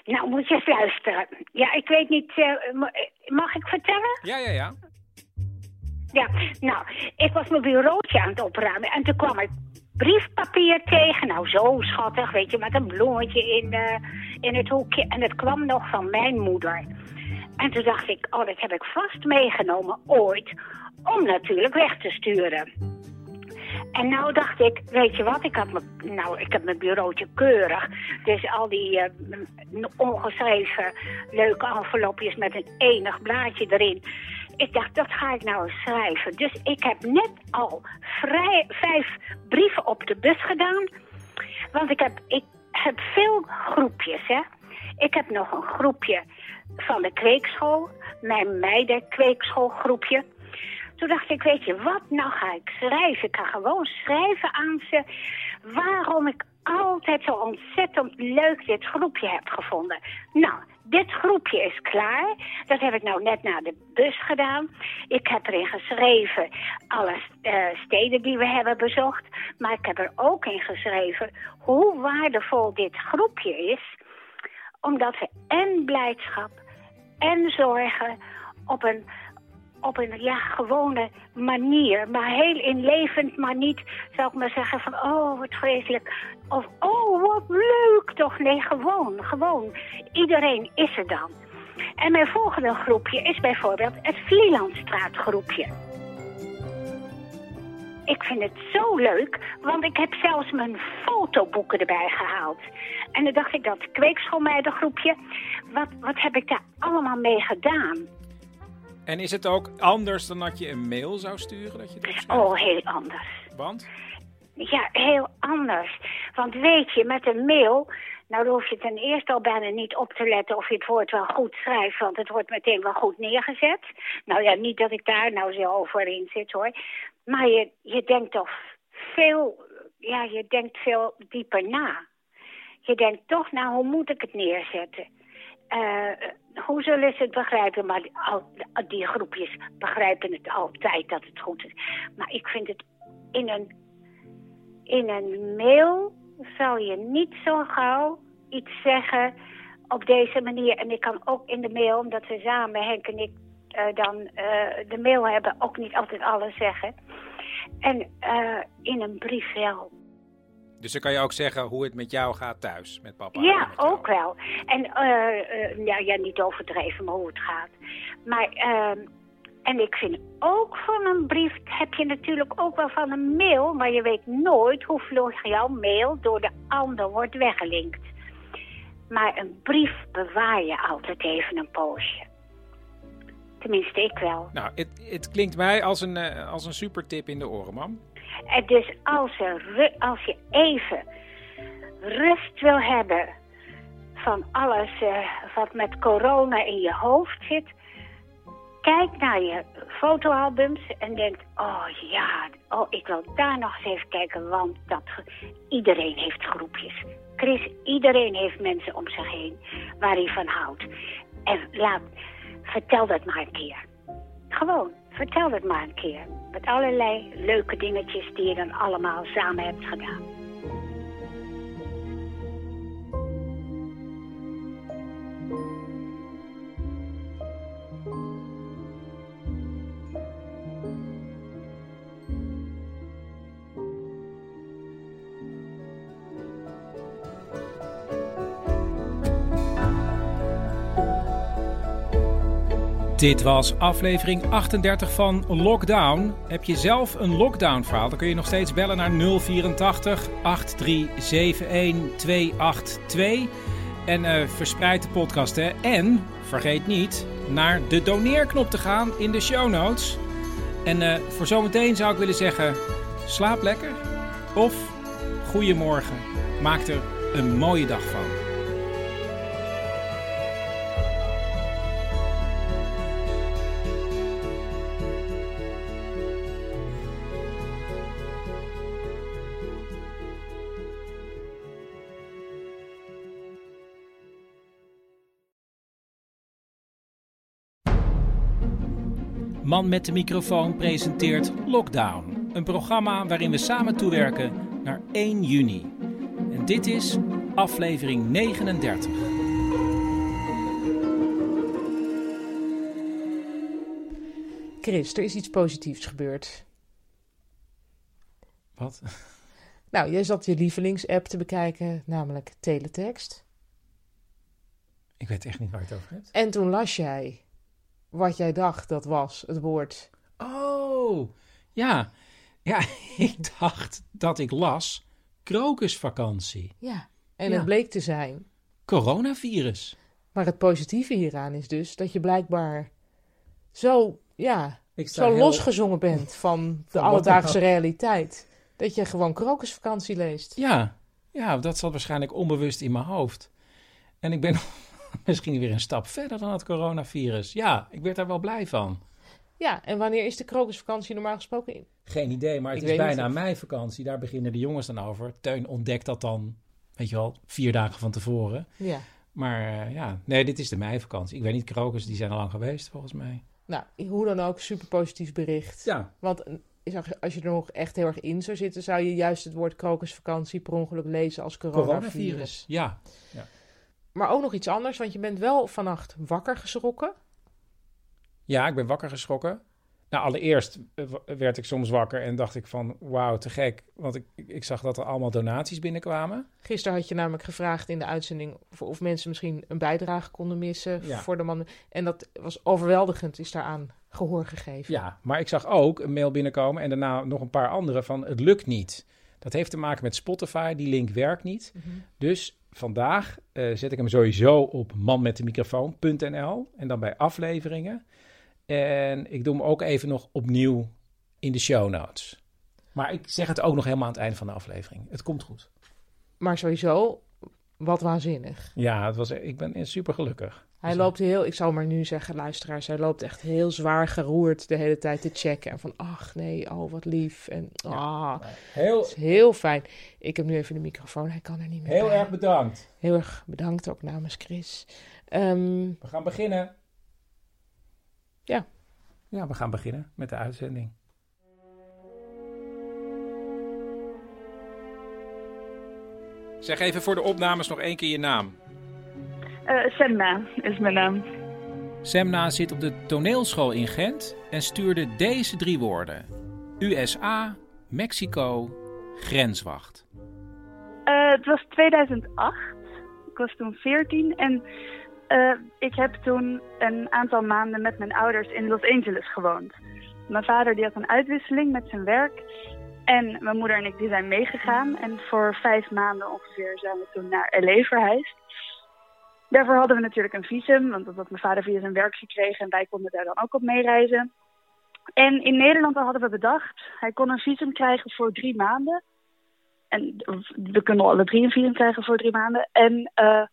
Nou, moet je eens luisteren. Ja, ik weet niet... eh, ma- mag ik vertellen? Ja, ja, ja. Ja, nou, ik was mijn bureautje aan het opruimen en toen kwam ik briefpapier tegen. Nou, zo schattig, weet je, met een bloemetje in, eh, in het hoekje. En het kwam nog van mijn moeder. En toen dacht ik, oh, dat heb ik vast meegenomen ooit, om natuurlijk weg te sturen. En nou dacht ik, weet je wat, ik, had nou, ik heb mijn bureautje keurig. Dus al die eh, ongeschreven leuke envelopjes met een enig blaadje erin. Ik dacht, dat ga ik nou eens schrijven. Dus ik heb net al vijf brieven op de bus gedaan. Want ik heb, ik heb veel groepjes, hè. Ik heb nog een groepje van de kweekschool. Mijn meiden kweekschoolgroepje. Toen dacht ik, weet je wat, nou ga ik schrijven. Ik ga gewoon schrijven aan ze waarom ik altijd zo ontzettend leuk dit groepje heb gevonden. Nou, dit groepje is klaar. Dat heb ik nou net naar de bus gedaan. Ik heb erin geschreven alle eh, steden die we hebben bezocht. Maar ik heb er ook in geschreven hoe waardevol dit groepje is. Omdat we en blijdschap en zorgen op een op een ja, gewone manier, maar heel inlevend, maar niet, zou ik maar zeggen, van oh, wat vreselijk. Of oh, wat leuk toch. Nee, gewoon, gewoon. Iedereen is er dan. En mijn volgende groepje is bijvoorbeeld het Vlielandstraatgroepje. Ik vind het zo leuk, want ik heb zelfs mijn fotoboeken erbij gehaald. En dan dacht ik, dat kweekschoolmeidengroepje, wat, wat heb ik daar allemaal mee gedaan? En is het ook anders dan dat je een mail zou sturen? Dat je het opschrijft? Oh, heel anders. Want? Ja, heel anders. Want weet je, met een mail, nou dan hoef je ten eerste al bijna niet op te letten of je het woord wel goed schrijft, want het wordt meteen wel goed neergezet. Nou ja, niet dat ik daar nou zo over in zit hoor. Maar je, je denkt toch veel, ja, je denkt veel dieper na. Je denkt toch, nou, hoe moet ik het neerzetten? Eh, hoe zullen ze het begrijpen? Maar al, die groepjes begrijpen het altijd dat het goed is. Maar ik vind het in een, in een mail zal je niet zo gauw iets zeggen op deze manier. En ik kan ook in de mail, omdat we samen, Henk en ik, eh, dan eh, de mail hebben, ook niet altijd alles zeggen. En in een brief wel. Dus dan kan je ook zeggen hoe het met jou gaat thuis, met papa. Ja, ook wel. En eh, ja, ja, niet overdreven, maar hoe het gaat. Maar, ehm, en ik vind ook van een brief heb je natuurlijk ook wel van een mail, maar je weet nooit hoe vlug jouw mail door de ander wordt weggelinkt. Maar een brief bewaar je altijd even een poosje. Tenminste, ik wel. Nou, het, het klinkt mij als een, eh, als een super tip in de oren, mam. En dus als, als je even rust wil hebben van alles eh, wat met corona in je hoofd zit, kijk naar je fotoalbums en denk, oh ja, oh, ik wil daar nog eens even kijken, want dat, iedereen heeft groepjes. Chris, iedereen heeft mensen om zich heen waar hij van houdt. En laat, vertel dat maar een keer. Gewoon, vertel het maar een keer. Met allerlei leuke dingetjes die je dan allemaal samen hebt gedaan. Dit was aflevering 38 van Lockdown. Heb je zelf een lockdown verhaal? Dan kun je nog steeds bellen naar 084 8371 282. En eh, verspreid de podcast. Hè. En vergeet niet naar de doneerknop te gaan in de show notes. En eh, voor zometeen zou ik willen zeggen: slaap lekker. Of goedemorgen. Maak er een mooie dag van. Man met de microfoon presenteert Lockdown. Een programma waarin we samen toewerken naar 1 juni. En dit is aflevering 39. Chris, er is iets positiefs gebeurd. Wat? Nou, jij zat je lievelingsapp te bekijken, namelijk Teletext. Ik weet echt niet waar je het over hebt. En toen las jij wat jij dacht dat was het woord. Oh, ja. Ja, ik dacht dat ik las krokusvakantie. Ja, en Ja. het bleek te zijn. Coronavirus. Maar het positieve hieraan is dus dat je blijkbaar zo, ja, zo heel- losgezongen bent van de Van alledaagse realiteit. Dat je gewoon krokusvakantie leest. Ja, ja, dat zat waarschijnlijk onbewust in mijn hoofd. En ik ben misschien weer een stap verder dan het coronavirus. Ja, ik werd daar wel blij van. Ja, en wanneer is de krokusvakantie normaal gesproken in? Geen idee, maar het Ik is bijna of- mijn vakantie. Daar beginnen de jongens dan over. Teun ontdekt dat dan, weet je wel, vier dagen van tevoren. Ja. Maar eh, ja, nee, dit is de meivakantie. Ik weet niet, krokus, die zijn al lang geweest volgens mij. Nou, hoe dan ook, super positief bericht. Ja. Want eh, als je er nog echt heel erg in zou zitten, zou je juist het woord krokusvakantie per ongeluk lezen als coronavirus. Coronavirus, ja. ja. Maar ook nog iets anders, want je bent wel vannacht wakker geschrokken. Ja, ik ben wakker geschrokken. Nou, allereerst eh, werd ik soms wakker en dacht ik van, wauw, te gek. Want ik, ik zag dat er allemaal donaties binnenkwamen. Gisteren had je namelijk gevraagd in de uitzending of, of mensen misschien een bijdrage konden missen Ja. voor de man. En dat was overweldigend, is daaraan gehoor gegeven. Ja, maar ik zag ook een mail binnenkomen en daarna nog een paar andere van, het lukt niet. Dat heeft te maken met Spotify, die link werkt niet. Mhm. Dus vandaag eh, zet ik hem sowieso op manmetdemicrofoon.nl en dan bij afleveringen. En ik doe hem ook even nog opnieuw in de show notes. Maar ik zeg het ook nog helemaal aan het einde van de aflevering. Het komt goed. Maar sowieso, wat waanzinnig. Ja, het was, ik ben super gelukkig. Hij loopt heel, ik zal maar nu zeggen, luisteraars, hij loopt echt heel zwaar geroerd de hele tijd te checken. En van, ach nee, oh wat lief. En ah, heel, heel fijn. Ik heb nu even de microfoon, hij kan er niet meer Heel bij. erg bedankt. Heel erg bedankt ook namens Chris. Ehm, We gaan beginnen. Ja. Ja, we gaan beginnen met de uitzending. Zeg even voor de opnames nog één keer je naam. Eh, Semna is mijn naam. Semna zit op de toneelschool in Gent en stuurde deze drie woorden. USA, Mexico, grenswacht. Eh, het was 2008. Ik was toen 14 en eh, ik heb toen een aantal maanden met mijn ouders in Los Angeles gewoond. Mijn vader die had een uitwisseling met zijn werk en mijn moeder en ik die zijn meegegaan. En voor vijf maanden ongeveer zijn we toen naar LA verhuisd. Daarvoor hadden we natuurlijk een visum, want dat had mijn vader via zijn werk gekregen en wij konden daar dan ook op meereizen. En in Nederland hadden we bedacht, hij kon een visum krijgen voor drie maanden. En we kunnen alle drie een visum krijgen voor drie maanden. En eh,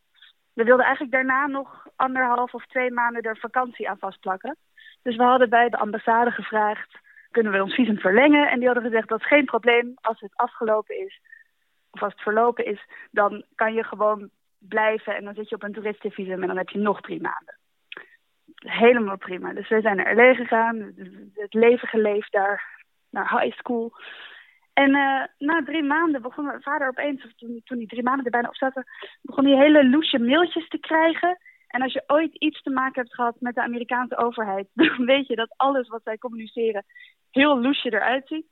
we wilden eigenlijk daarna nog anderhalf of twee maanden er vakantie aan vastplakken. Dus we hadden bij de ambassade gevraagd kunnen we ons visum verlengen? En die hadden gezegd, dat is geen probleem. Als het afgelopen is, of als het verlopen is, dan kan je gewoon blijven. En dan zit je op een toeristenvisum en dan heb je nog drie maanden. Helemaal prima. Dus wij zijn naar LA gegaan, het leven geleefd daar, naar high school. En eh, na drie maanden begon mijn vader opeens, of toen, toen die drie maanden er bijna op zaten, begon hij hele loesje mailtjes te krijgen. En als je ooit iets te maken hebt gehad met de Amerikaanse overheid, dan weet je dat alles wat zij communiceren heel loesje eruit ziet.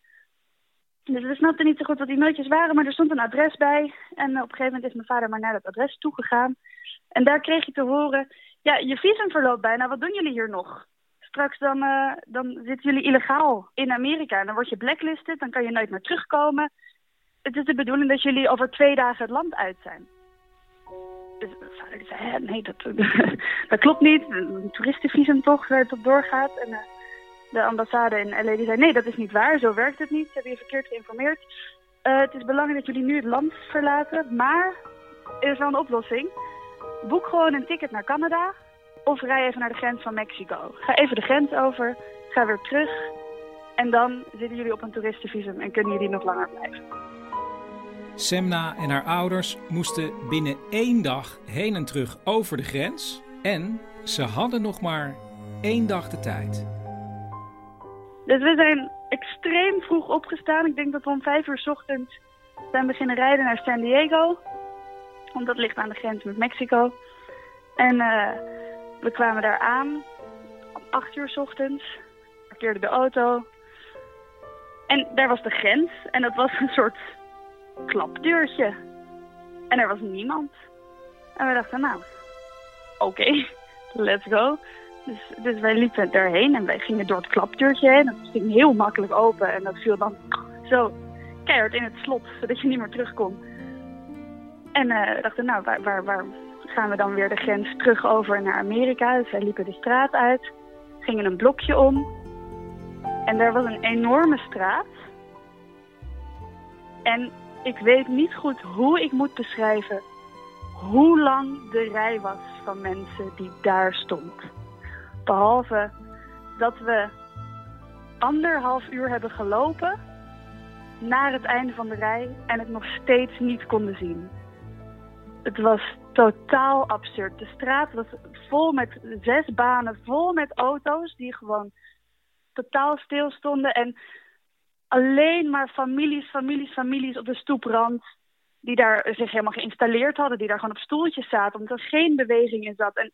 Dus we snapten niet zo goed wat die mailtjes waren, maar er stond een adres bij. En op een gegeven moment is mijn vader maar naar dat adres toegegaan. En daar kreeg je te horen, ja, je visum verloopt bijna, wat doen jullie hier nog? Straks dan, uh, dan zitten jullie illegaal in Amerika en dan word je blacklisted, dan kan je nooit meer terugkomen. Het is de bedoeling dat jullie over twee dagen het land uit zijn. Dus mijn vader zei, nee, dat, dat klopt niet. Een toeristenvisum toch, waar het op doorgaat. En uh, de ambassade in LA die zei, nee, dat is niet waar. Zo werkt het niet. Ze hebben je verkeerd geïnformeerd. Uh, het is belangrijk dat jullie nu het land verlaten. Maar er is wel een oplossing. Boek gewoon een ticket naar Canada. Of rij even naar de grens van Mexico. Ga even de grens over. Ga weer terug. En dan zitten jullie op een toeristenvisum en kunnen jullie nog langer blijven. Semna en haar ouders moesten binnen één dag heen en terug over de grens. En ze hadden nog maar één dag de tijd. Dus we zijn extreem vroeg opgestaan. Ik denk dat we om vijf uur ochtends zijn beginnen rijden naar San Diego. Want dat ligt aan de grens met Mexico. En uh, we kwamen daar aan om acht uur ochtends. Parkeerden de auto. En daar was de grens. En dat was een soort klapdeurtje. En er was niemand. En we dachten, nou, oké, let's go. Dus, dus wij liepen daarheen en wij gingen door het klapdeurtje heen. Dat ging heel makkelijk open en dat viel dan zo keihard in het slot, zodat je niet meer terug kon. En uh, we dachten, nou, waar, waar, waar gaan we dan weer de grens terug over naar Amerika? Dus wij liepen de straat uit, gingen een blokje om. En daar was een enorme straat. En ik weet niet goed hoe ik moet beschrijven hoe lang de rij was van mensen die daar stond. Behalve dat we anderhalf uur hebben gelopen naar het einde van de rij en het nog steeds niet konden zien. Het was totaal absurd. De straat was vol met zes banen, vol met auto's die gewoon totaal stil stonden. En alleen maar families, families, families op de stoeprand. Die daar zich helemaal geïnstalleerd hadden. Die daar gewoon op stoeltjes zaten. Omdat er geen beweging in zat. En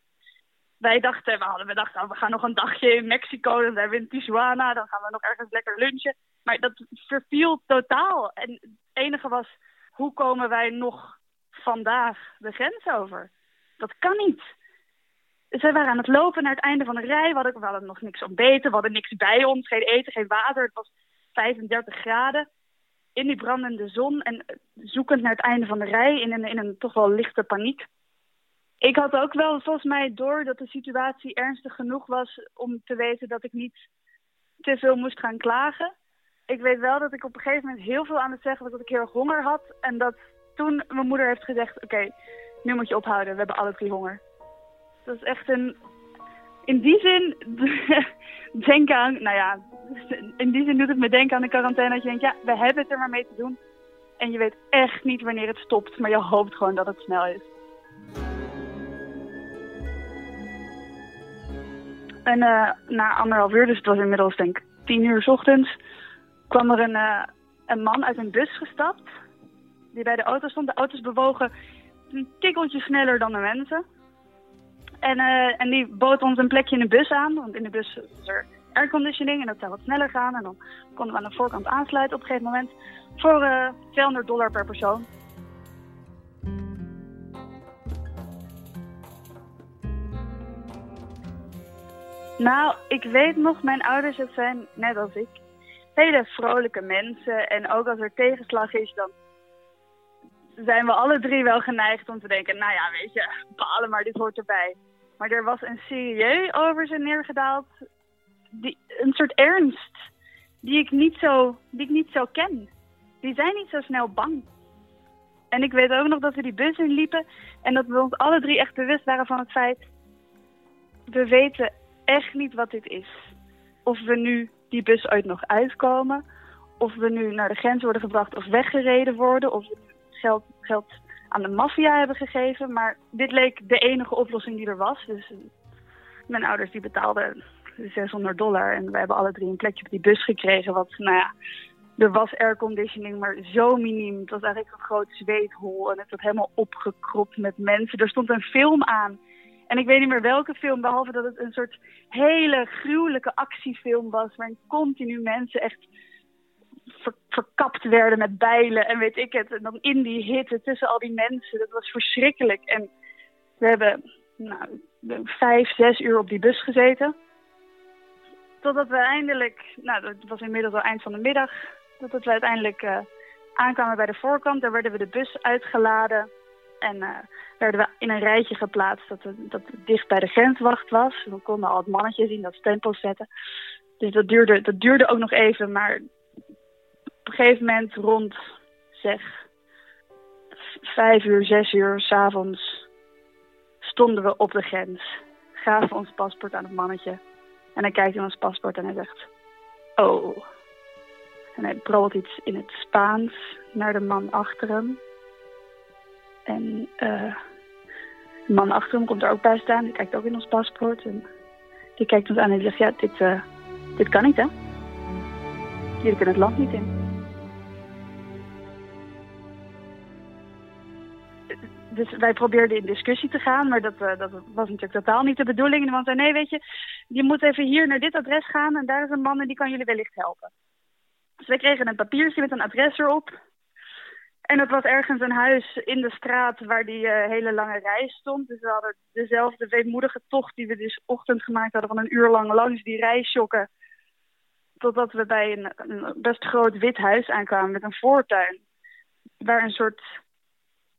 wij dachten, we, hadden, we dachten, oh, we gaan nog een dagje in Mexico. Dan zijn we in Tijuana. Dan gaan we nog ergens lekker lunchen. Maar dat verviel totaal. En het enige was, hoe komen wij nog vandaag de grens over? Dat kan niet. Wij waren aan het lopen naar het einde van de rij. We hadden, we hadden nog niks ontbeten. We hadden niks bij ons. Geen eten, geen water. Het was 35 graden in die brandende zon en zoekend naar het einde van de rij in een, in een toch wel lichte paniek. Ik had ook wel volgens mij door dat de situatie ernstig genoeg was om te weten dat ik niet te veel moest gaan klagen. Ik weet wel dat ik op een gegeven moment heel veel aan het zeggen was dat ik heel erg honger had. En dat toen mijn moeder heeft gezegd, oké, nu moet je ophouden, we hebben alle drie honger. Dat is echt een... In die zin, denk aan, nou ja, in die zin doet het me denken aan de quarantaine. Dat je denkt, ja, we hebben het er maar mee te doen. En je weet echt niet wanneer het stopt, maar je hoopt gewoon dat het snel is. En uh, na anderhalf uur, dus het was inmiddels denk ik tien uur s ochtends, kwam er een, uh, een man uit een bus gestapt. Die bij de auto stond. De auto's bewogen een tikkeltje sneller dan de mensen. En, uh, en die bood ons een plekje in de bus aan. Want in de bus was er airconditioning en dat zou wat sneller gaan. En dan konden we aan de voorkant aansluiten op een gegeven moment voor uh, 200 dollar per persoon. Nou, ik weet nog, mijn ouders, het zijn net als ik, hele vrolijke mensen. En ook als er tegenslag is, dan zijn we alle drie wel geneigd om te denken, nou ja, weet je, balen maar, dit hoort erbij. Maar er was een serieus over ze neergedaald die, een soort ernst die ik, niet zo, die ik niet zo ken. Die zijn niet zo snel bang. En ik weet ook nog dat we die bus in liepen en dat we ons alle drie echt bewust waren van het feit... we weten echt niet wat dit is. Of we nu die bus ooit nog uitkomen. Of we nu naar de grens worden gebracht of weggereden worden. Of we geld, geld aan de maffia hebben gegeven. Maar dit leek de enige oplossing die er was. Dus eh, mijn ouders die betaalden 600 dollar. En wij hebben alle drie een plekje op die bus gekregen. Wat, nou ja, er was airconditioning, maar zo miniem. Het was eigenlijk een groot zweethol. En het was helemaal opgekropt met mensen. Er stond een film aan. En ik weet niet meer welke film, behalve dat het een soort hele gruwelijke actiefilm was. Waarin continu mensen echt ver- verkapt werden met bijlen en weet ik het. En dan in die hitte tussen al die mensen. Dat was verschrikkelijk. En we hebben nou, vijf, zes uur op die bus gezeten. Totdat we eindelijk, nou dat was inmiddels al eind van de middag, totdat we uiteindelijk eh, aankwamen bij de voorkant. Daar werden we de bus uitgeladen en eh, werden we in een rijtje geplaatst dat, dat het dicht bij de grenswacht was. We konden al het mannetje zien dat stempels zetten. Dus dat duurde, dat duurde ook nog even, maar op een gegeven moment rond zeg vijf uur, zes uur s'avonds stonden we op de grens. Gaven ons paspoort aan het mannetje. En hij kijkt in ons paspoort en hij zegt, oh. En hij brabbelt iets in het Spaans naar de man achter hem. En eh, de man achter hem komt er ook bij staan. Die kijkt ook in ons paspoort. En die kijkt ons aan en zegt, ja, dit, eh, dit kan niet, hè? Jullie kunnen het land niet in. Dus wij probeerden in discussie te gaan, maar dat, eh, dat was natuurlijk totaal niet de bedoeling. En de man zei, nee, weet je, je moet even hier naar dit adres gaan en daar is een man en die kan jullie wellicht helpen. Dus wij kregen een papiertje met een adres erop. En dat was ergens een huis in de straat waar die eh, hele lange rij stond. Dus we hadden dezelfde weemoedige tocht die we dus ochtend gemaakt hadden van een uur lang langs die rij shocken. Totdat we bij een, een best groot wit huis aankwamen met een voortuin. Waar een soort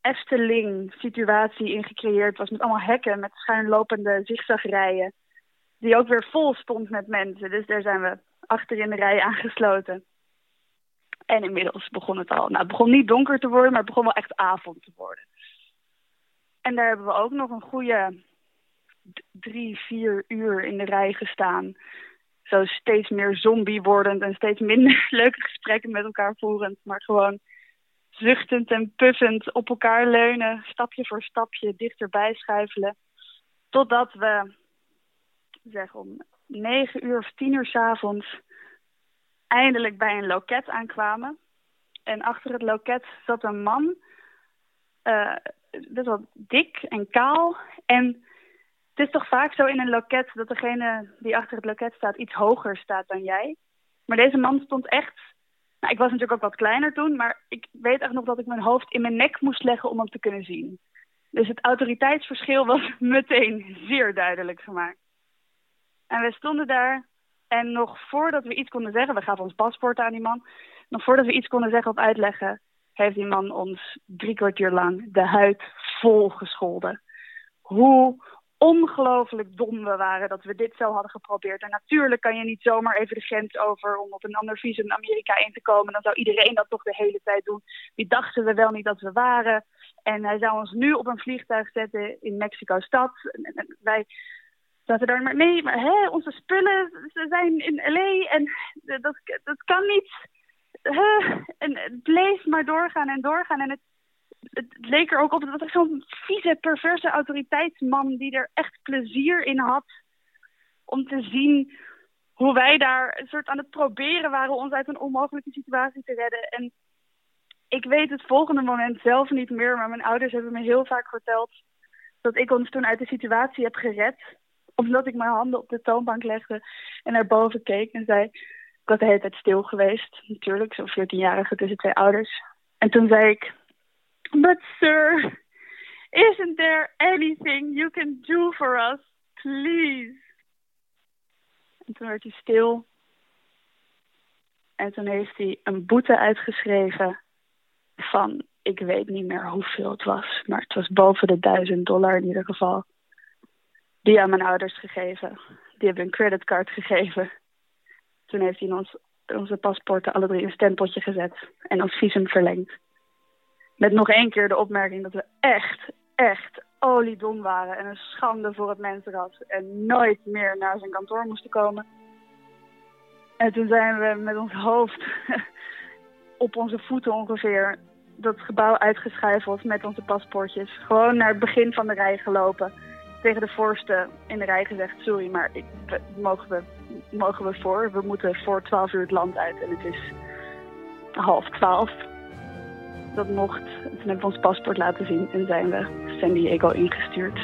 Efteling-situatie in gecreëerd was. Met allemaal hekken, met schuinlopende zigzagrijen. Die ook weer vol stond met mensen. Dus daar zijn we achter in de rij aangesloten. En inmiddels begon het al. Nou, het begon niet donker te worden, maar het begon wel echt avond te worden. En daar hebben we ook nog een goede drie, vier uur in de rij gestaan. Zo steeds meer zombie wordend en steeds minder leuke gesprekken met elkaar voerend. Maar gewoon zuchtend en puffend op elkaar leunen, stapje voor stapje dichterbij schuifelen. Totdat we, zeg om negen uur of tien uur s'avonds, eindelijk bij een loket aankwamen. En achter het loket zat een man, eh, best dik en kaal. En het is toch vaak zo in een loket dat degene die achter het loket staat iets hoger staat dan jij. Maar deze man stond echt nou, ik was natuurlijk ook wat kleiner toen, maar ik weet echt nog dat ik mijn hoofd in mijn nek moest leggen om hem te kunnen zien. Dus het autoriteitsverschil was meteen zeer duidelijk gemaakt. En we stonden daar en nog voordat we iets konden zeggen, we gaven ons paspoort aan die man, nog voordat we iets konden zeggen of uitleggen, heeft die man ons drie kwartier lang de huid vol gescholden. Hoe ongelooflijk dom we waren dat we dit zo hadden geprobeerd. En natuurlijk kan je niet zomaar even de grens over om op een ander visum Amerika in te komen. Dan zou iedereen dat toch de hele tijd doen. Die dachten we wel niet dat we waren. En hij zou ons nu op een vliegtuig zetten in Mexico-stad. Wij zaten daar maar, nee, maar hè, onze spullen ze zijn in L.A. en dat, dat kan niet. Hè? En het bleef maar doorgaan en doorgaan. En het, het leek er ook op, was echt zo'n vieze, perverse autoriteitsman die er echt plezier in had om te zien hoe wij daar een soort aan het proberen waren ons uit een onmogelijke situatie te redden. En ik weet het volgende moment zelf niet meer, maar mijn ouders hebben me heel vaak verteld dat ik ons toen uit de situatie heb gered. Omdat ik mijn handen op de toonbank legde en naar boven keek en zei... Ik was de hele tijd stil geweest, natuurlijk, zo'n 14-jarige tussen twee ouders. En toen zei ik... But sir, isn't there anything you can do for us, please? En toen werd hij stil. En toen heeft hij een boete uitgeschreven van, ik weet niet meer hoeveel het was, maar het was boven de duizend dollar in ieder geval. Die aan mijn ouders gegeven. Die hebben een creditcard gegeven. Toen heeft hij ons, onze paspoorten alle drie een stempeltje gezet en ons visum verlengd. Met nog één keer de opmerking dat we echt, echt oliedom waren en een schande voor het mensenras en nooit meer naar zijn kantoor moesten komen. En toen zijn we met ons hoofd op onze voeten ongeveer dat gebouw uitgeschuifeld met onze paspoortjes. Gewoon naar het begin van de rij gelopen. Tegen de voorste in de rij gezegd, sorry, maar ik, mogen, we, mogen we voor? We moeten voor 12 uur het land uit en het is half twaalf. Dat mocht. En Toen hebben we ons paspoort laten zien en zijn we San Diego ingestuurd.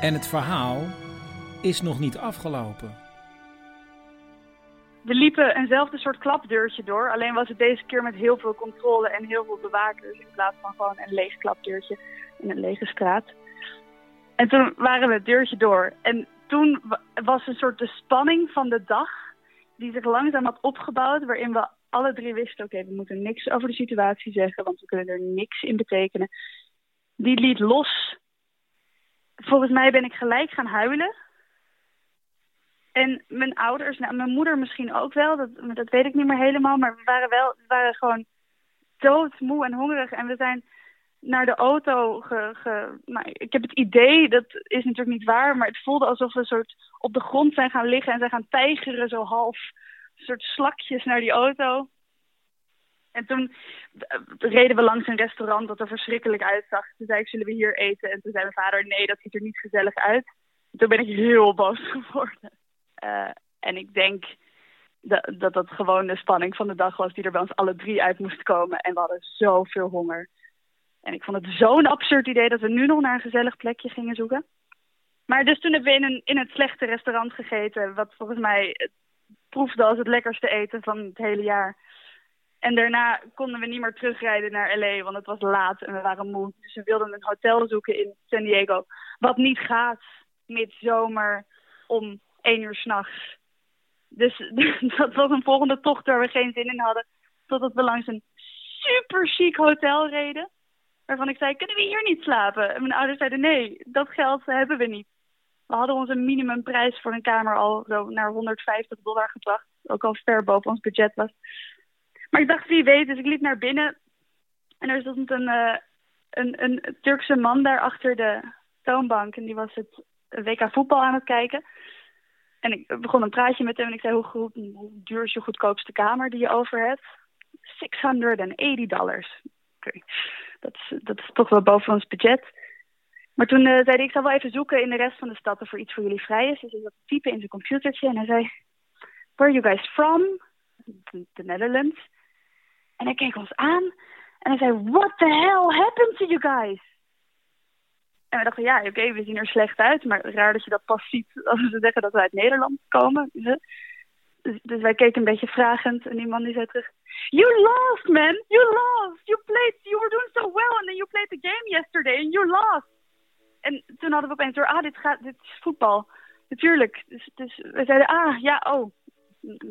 En het verhaal is nog niet afgelopen. We liepen eenzelfde soort klapdeurtje door, alleen was het deze keer met heel veel controle en heel veel bewakers in plaats van gewoon een leeg klapdeurtje in een lege straat. En toen waren we het deurtje door en toen wa- was een soort de spanning van de dag die zich langzaam had opgebouwd, waarin we alle drie wisten, oké, we moeten niks over de situatie zeggen, want we kunnen er niks in betekenen. Die liet los. Volgens mij ben ik gelijk gaan huilen. En mijn ouders, nou, mijn moeder misschien ook wel, dat, dat weet ik niet meer helemaal. Maar we waren wel, we waren gewoon doodmoe en hongerig. En we zijn naar de auto ge, nou, ik heb het idee, dat is natuurlijk niet waar, maar het voelde alsof we een soort op de grond zijn gaan liggen en zijn gaan tijgeren, zo half, een soort slakjes naar die auto. En toen eh, reden we langs een restaurant dat er verschrikkelijk uitzag. Toen zei ik, zullen we hier eten? En toen zei mijn vader, nee, dat ziet er niet gezellig uit. Toen ben ik heel boos geworden. Eh, en ik denk dat, dat dat gewoon de spanning van de dag was die er bij ons alle drie uit moest komen. En we hadden zoveel honger. En ik vond het zo'n absurd idee dat we nu nog naar een gezellig plekje gingen zoeken. Maar dus toen hebben we in een, in het slechte restaurant gegeten, wat volgens mij proefde als het lekkerste eten van het hele jaar. En daarna konden we niet meer terugrijden naar LA, want het was laat en we waren moe. Dus we wilden een hotel zoeken in San Diego. Wat niet gaat, midzomer, om één uur s'nachts. Dus dat was een volgende tocht waar we geen zin in hadden. Totdat we langs een super chic hotel reden. Waarvan ik zei, kunnen we hier niet slapen? En mijn ouders zeiden, nee, dat geld hebben we niet. We hadden onze minimumprijs voor een kamer al zo naar 150 dollar gebracht. Ook al ver boven ons budget was. Maar ik dacht, wie weet, dus ik liep naar binnen. En er stond een, eh, een, een Turkse man daar achter de toonbank. En die was het WK voetbal aan het kijken. En ik begon een praatje met hem en ik zei, hoe, goed, hoe duur is je goedkoopste kamer die je over hebt? 680 dollars. Oké, dat, is, dat is toch wel boven ons budget. Maar toen eh, zei hij, ik zal wel even zoeken in de rest van de stad of er iets voor jullie vrij is. Dus hij zat te typen in zijn computertje en hij zei, where are you guys from? The Netherlands. En hij keek ons aan en hij zei, what the hell happened to you guys? En we dachten, ja, oké, we zien er slecht uit, maar raar dat je dat pas ziet als we zeggen dat we uit Nederland komen. Dus, dus wij keken een beetje vragend en die man die zei terug, You lost, man! You lost! You played, you were doing so well and then you played the game yesterday and you lost! En toen hadden we opeens door, ah, dit, gaat, dit is voetbal. Natuurlijk. Dus, dus we zeiden, ah, ja, oh.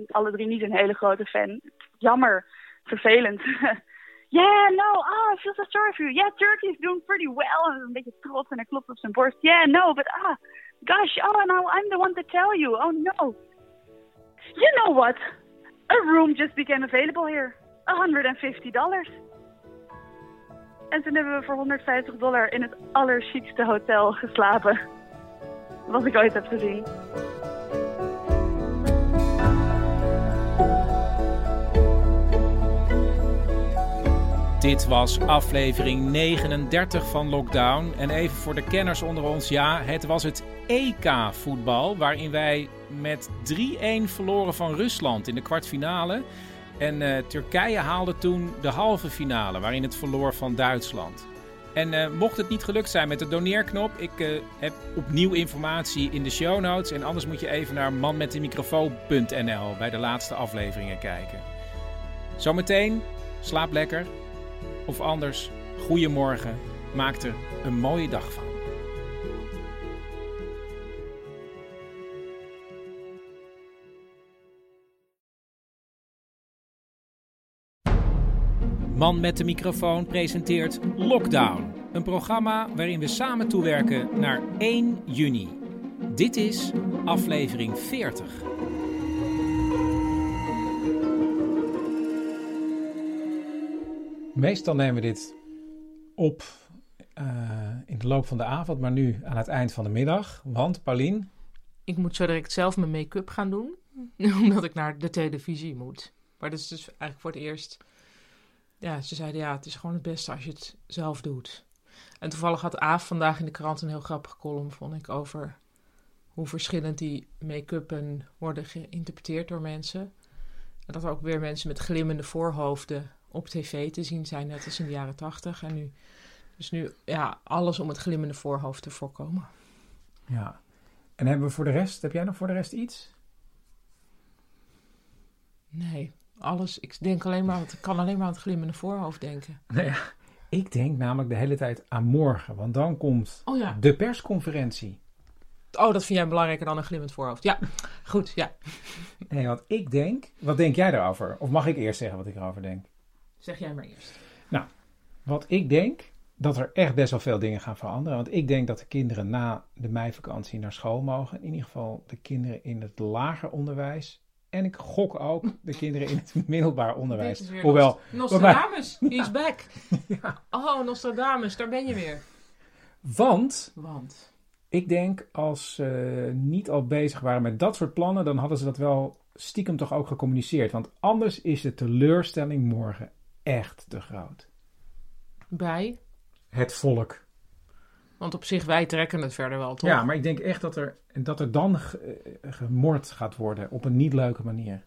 Alle drie niet een hele grote fan. Jammer. Vervelend. yeah, no, oh, I feel so sorry for you. Yeah, Turkey is doing pretty well. En een beetje trots en hij klopt op zijn borst. Yeah, no, but ah, gosh, oh, no, I'm the one to tell you. Oh, no. You know what? A room just became available here. 150 dollars. En toen hebben we voor 150 dollar in het allerchicste hotel geslapen. Wat ik ooit heb gezien. Dit was aflevering 39 van Lockdown. En even voor de kenners onder ons, ja, het was het EK-voetbal. Waarin wij met 3-1 verloren van Rusland in de kwartfinale. En eh, Turkije haalde toen de halve finale, waarin het verloor van Duitsland. En eh, mocht het niet gelukt zijn met de doneerknop, ik eh, heb opnieuw informatie in de show notes. En anders moet je even naar manmetdemicrofoon.nl bij de laatste afleveringen kijken. Zometeen, slaap lekker. Of anders, goeiemorgen. Maak er een mooie dag van. Man met de microfoon presenteert Lockdown. Een programma waarin we samen toewerken naar 1 juni. Dit is aflevering 40. Meestal nemen we dit op eh, in de loop van de avond, maar nu aan het eind van de middag. Want, Paulien, Ik moet zo direct zelf mijn make-up gaan doen. Omdat ik naar de televisie moet. Maar dat is dus eigenlijk voor het eerst... Ja, ze zeiden ja, het is gewoon het beste als je het zelf doet. En toevallig had Aaf vandaag in de krant een heel grappige column, vond ik, over hoe verschillend die make-uppen worden geïnterpreteerd door mensen. En dat er ook weer mensen met glimmende voorhoofden op tv te zien zijn, net als in de jaren tachtig. En nu, dus nu, ja, alles om het glimmende voorhoofd te voorkomen. ja. En hebben we voor de rest, heb jij nog voor de rest iets? Nee, alles. Ik denk alleen maar, ik kan alleen maar aan het glimmende voorhoofd denken. Nou ja, ik denk namelijk de hele tijd aan morgen, want dan komt Oh ja. de persconferentie. Oh, dat vind jij belangrijker dan een glimmend voorhoofd. Ja, goed, ja. Nee, want ik denk, wat denk jij daarover? Of mag ik eerst zeggen wat ik erover denk? Zeg jij maar eerst. Nou, wat ik denk, dat er echt best wel veel dingen gaan veranderen. Want ik denk dat de kinderen na de meivakantie naar school mogen. In ieder geval de kinderen in het lager onderwijs. En ik gok ook de kinderen in het middelbaar onderwijs. Is weer Hoewel, mij- Nostradamus, he's back. Oh, Nostradamus, daar ben je weer. Want, Want? ik denk als ze niet al bezig waren met dat soort plannen, dan hadden ze dat wel stiekem toch ook gecommuniceerd. Want anders is de teleurstelling morgen echt te groot. Bij? Het volk. Want op zich, wij trekken het verder wel, toch? Ja, maar ik denk echt dat er, dat er dan eh, gemord gaat worden op een niet leuke manier.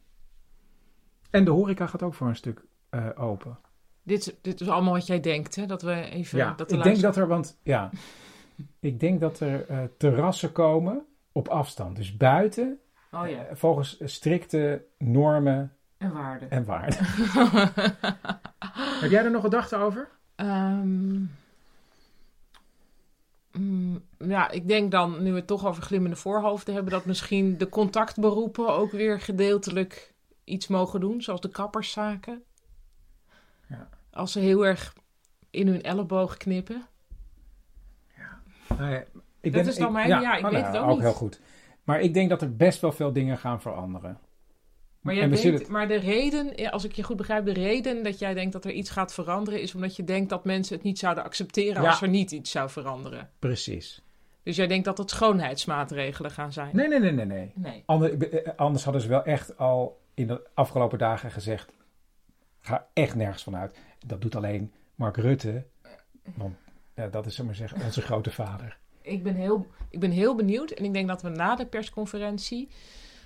En de horeca gaat ook voor een stuk eh, open. Dit, dit is allemaal wat jij denkt, hè? Dat we even... Ja, dat de ik denk dat er, want ja, ik denk dat er eh, terrassen komen op afstand. Dus buiten, Oh ja. eh, volgens strikte normen En waarden. en waarden. Heb jij er nog gedachten over? Mm, ja, ik denk dan, nu we het toch over glimmende voorhoofden hebben, dat misschien de contactberoepen ook weer gedeeltelijk iets mogen doen, zoals de kapperszaken. Ja. Als ze heel erg in hun elleboog knippen. Nou ja, ik Dat is dan mijn- ja, ik oh, weet nou, het ook niet. heel goed. Maar ik denk dat er best wel veel dingen gaan veranderen. Maar, jij denkt, maar de reden, als ik je goed begrijp, de reden dat jij denkt dat er iets gaat veranderen, is omdat je denkt dat mensen het niet zouden accepteren Ja. als er niet iets zou veranderen. Precies. Dus jij denkt dat het schoonheidsmaatregelen gaan zijn. Nee, nee, nee, nee. nee. Nee. Ander- eh, anders hadden ze wel echt al in de afgelopen dagen gezegd: ga echt nergens vanuit. Dat doet alleen Mark Rutte, want ja, dat is, zullen we maar zeggen, onze grote vader. Ik ben, heel, ik ben heel benieuwd. En ik denk dat we na de persconferentie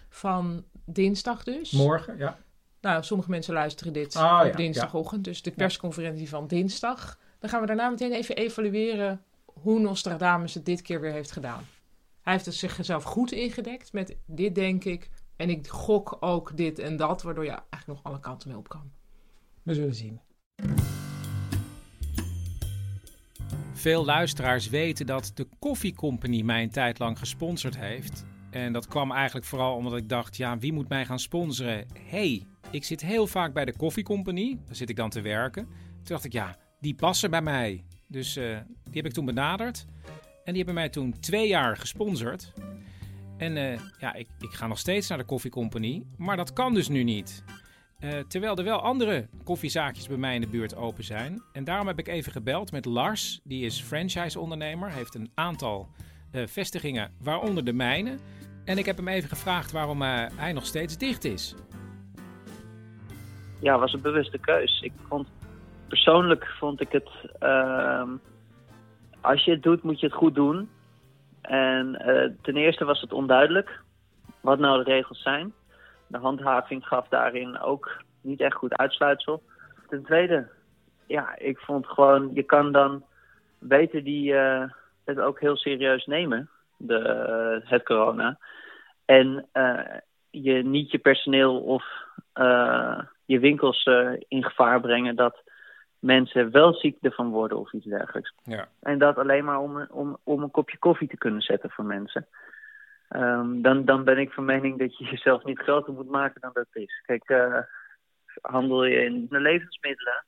van dinsdag dus... Morgen, ja. Nou, sommige mensen luisteren dit Ah, op ja, dinsdagochtend. Dus de persconferentie van dinsdag. Dan gaan we daarna meteen even evalueren hoe Nostradamus het dit keer weer heeft gedaan. Hij heeft het zichzelf goed ingedekt met dit denk ik. En ik gok ook dit en dat. Waardoor je eigenlijk nog alle kanten mee op kan. We zullen zien. Veel luisteraars weten dat de Coffee Company mij een tijd lang gesponsord heeft. En dat kwam eigenlijk vooral omdat ik dacht, ja, wie moet mij gaan sponsoren? hey, ik zit heel vaak bij de Coffee Company. Daar zit ik dan te werken. Toen dacht ik, ja, die passen bij mij. Dus eh, die heb ik toen benaderd. En die hebben mij toen twee jaar gesponsord. En eh, ja, ik, ik ga nog steeds naar de Coffee Company. Maar dat kan dus nu niet. Eh, terwijl er wel andere koffiezaakjes bij mij in de buurt open zijn. En daarom heb ik even gebeld met Lars. Die is franchise-ondernemer. Heeft een aantal vestigingen, waaronder de mijne. En ik heb hem even gevraagd waarom eh, hij nog steeds dicht is. ja, was een bewuste keus. Ik vond, persoonlijk vond ik het, ehm, als je het doet, moet je het goed doen. En eh, ten eerste was het onduidelijk wat nou de regels zijn. De handhaving gaf daarin ook niet echt goed uitsluitsel. Ten tweede, ja, ik vond gewoon, je kan dan beter die, eh, het ook heel serieus nemen, de, het corona. En eh, je niet je personeel of eh, je winkels eh, in gevaar brengen dat mensen wel ziek ervan worden of iets dergelijks. Ja. En dat alleen maar om, om, om een kopje koffie te kunnen zetten voor mensen. Ehm, dan, dan ben ik van mening dat je jezelf niet groter moet maken dan dat het is. Kijk, handel je in de levensmiddelen,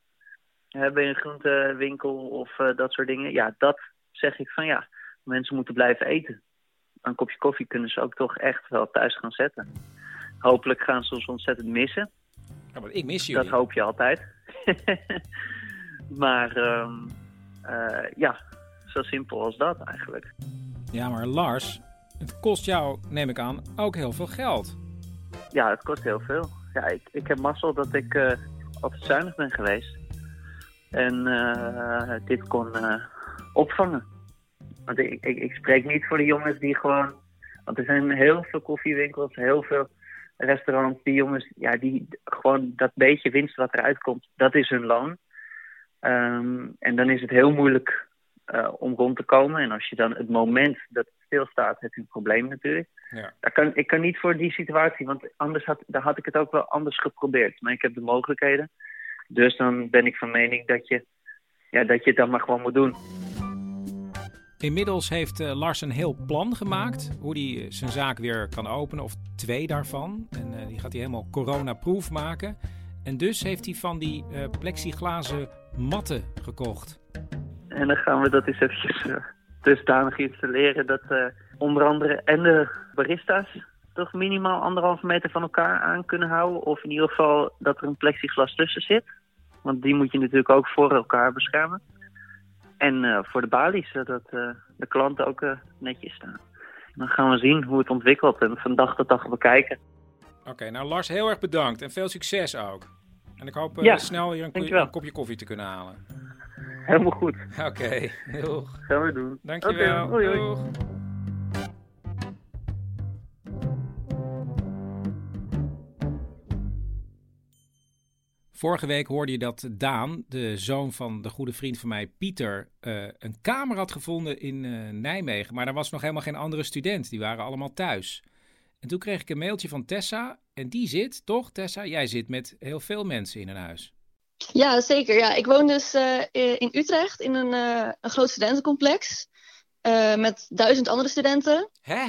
hè, ben je een groentewinkel of dat soort dingen. Ja, dat zeg ik van ja, mensen moeten blijven eten. Een kopje koffie kunnen ze ook toch echt wel thuis gaan zetten. Hopelijk gaan ze ons ontzettend missen. Ja, maar ik mis jullie. Dat hoop je altijd. maar ehm, eh, ja, Zo simpel als dat eigenlijk. Ja, maar Lars, het kost jou, neem ik aan, ook heel veel geld. Ja, het kost heel veel. Ja, ik, ik heb mazzel dat ik eh, altijd zuinig ben geweest. En eh, dit kon eh, opvangen. Want ik, ik, ik spreek niet voor de jongens die gewoon... Want er zijn heel veel koffiewinkels, heel veel restaurants. Die jongens, ja, die gewoon dat beetje winst wat eruit komt, dat is hun loon. Ehm, en dan is het heel moeilijk eh, om rond te komen. En als je dan het moment dat het stilstaat, heb je een probleem natuurlijk. Ja. Daar kan, ik kan niet voor die situatie, want anders had, daar had ik het ook wel anders geprobeerd. Maar ik heb de mogelijkheden. Dus dan ben ik van mening dat je, ja, dat je het dan maar gewoon moet doen. Inmiddels heeft eh, Lars een heel plan gemaakt hoe hij zijn zaak weer kan openen, of twee daarvan. En eh, die gaat hij helemaal coronaproof maken. En dus heeft hij van die eh, plexiglazen matten gekocht. En dan gaan we dat eens eventjes dusdanig installeren dat eh, onder andere en de barista's toch minimaal anderhalve meter van elkaar aan kunnen houden. Of in ieder geval dat er een plexiglas tussen zit. Want die moet je natuurlijk ook voor elkaar beschermen. En eh, voor de balies, zodat eh, de klanten ook eh, netjes staan. Dan gaan we zien hoe het ontwikkelt en van dag tot dag bekijken. Oké, nou Lars, heel erg bedankt en veel succes ook. En ik hoop Ja, snel hier een, een kopje koffie te kunnen halen. Helemaal goed. Oké, doeg. Gaan we doen. Dankjewel. Hoi, hoi. Vorige week hoorde je dat Daan, de zoon van de goede vriend van mij, Pieter, eh, een kamer had gevonden in eh, Nijmegen. Maar er was nog helemaal geen andere student. Die waren allemaal thuis. En toen kreeg ik een mailtje van Tessa. En die zit, toch Tessa? Jij zit met heel veel mensen in een huis. Ja, zeker. Ja. Ik woon dus eh, in Utrecht in een, een groot studentencomplex. met duizend andere studenten. Hè?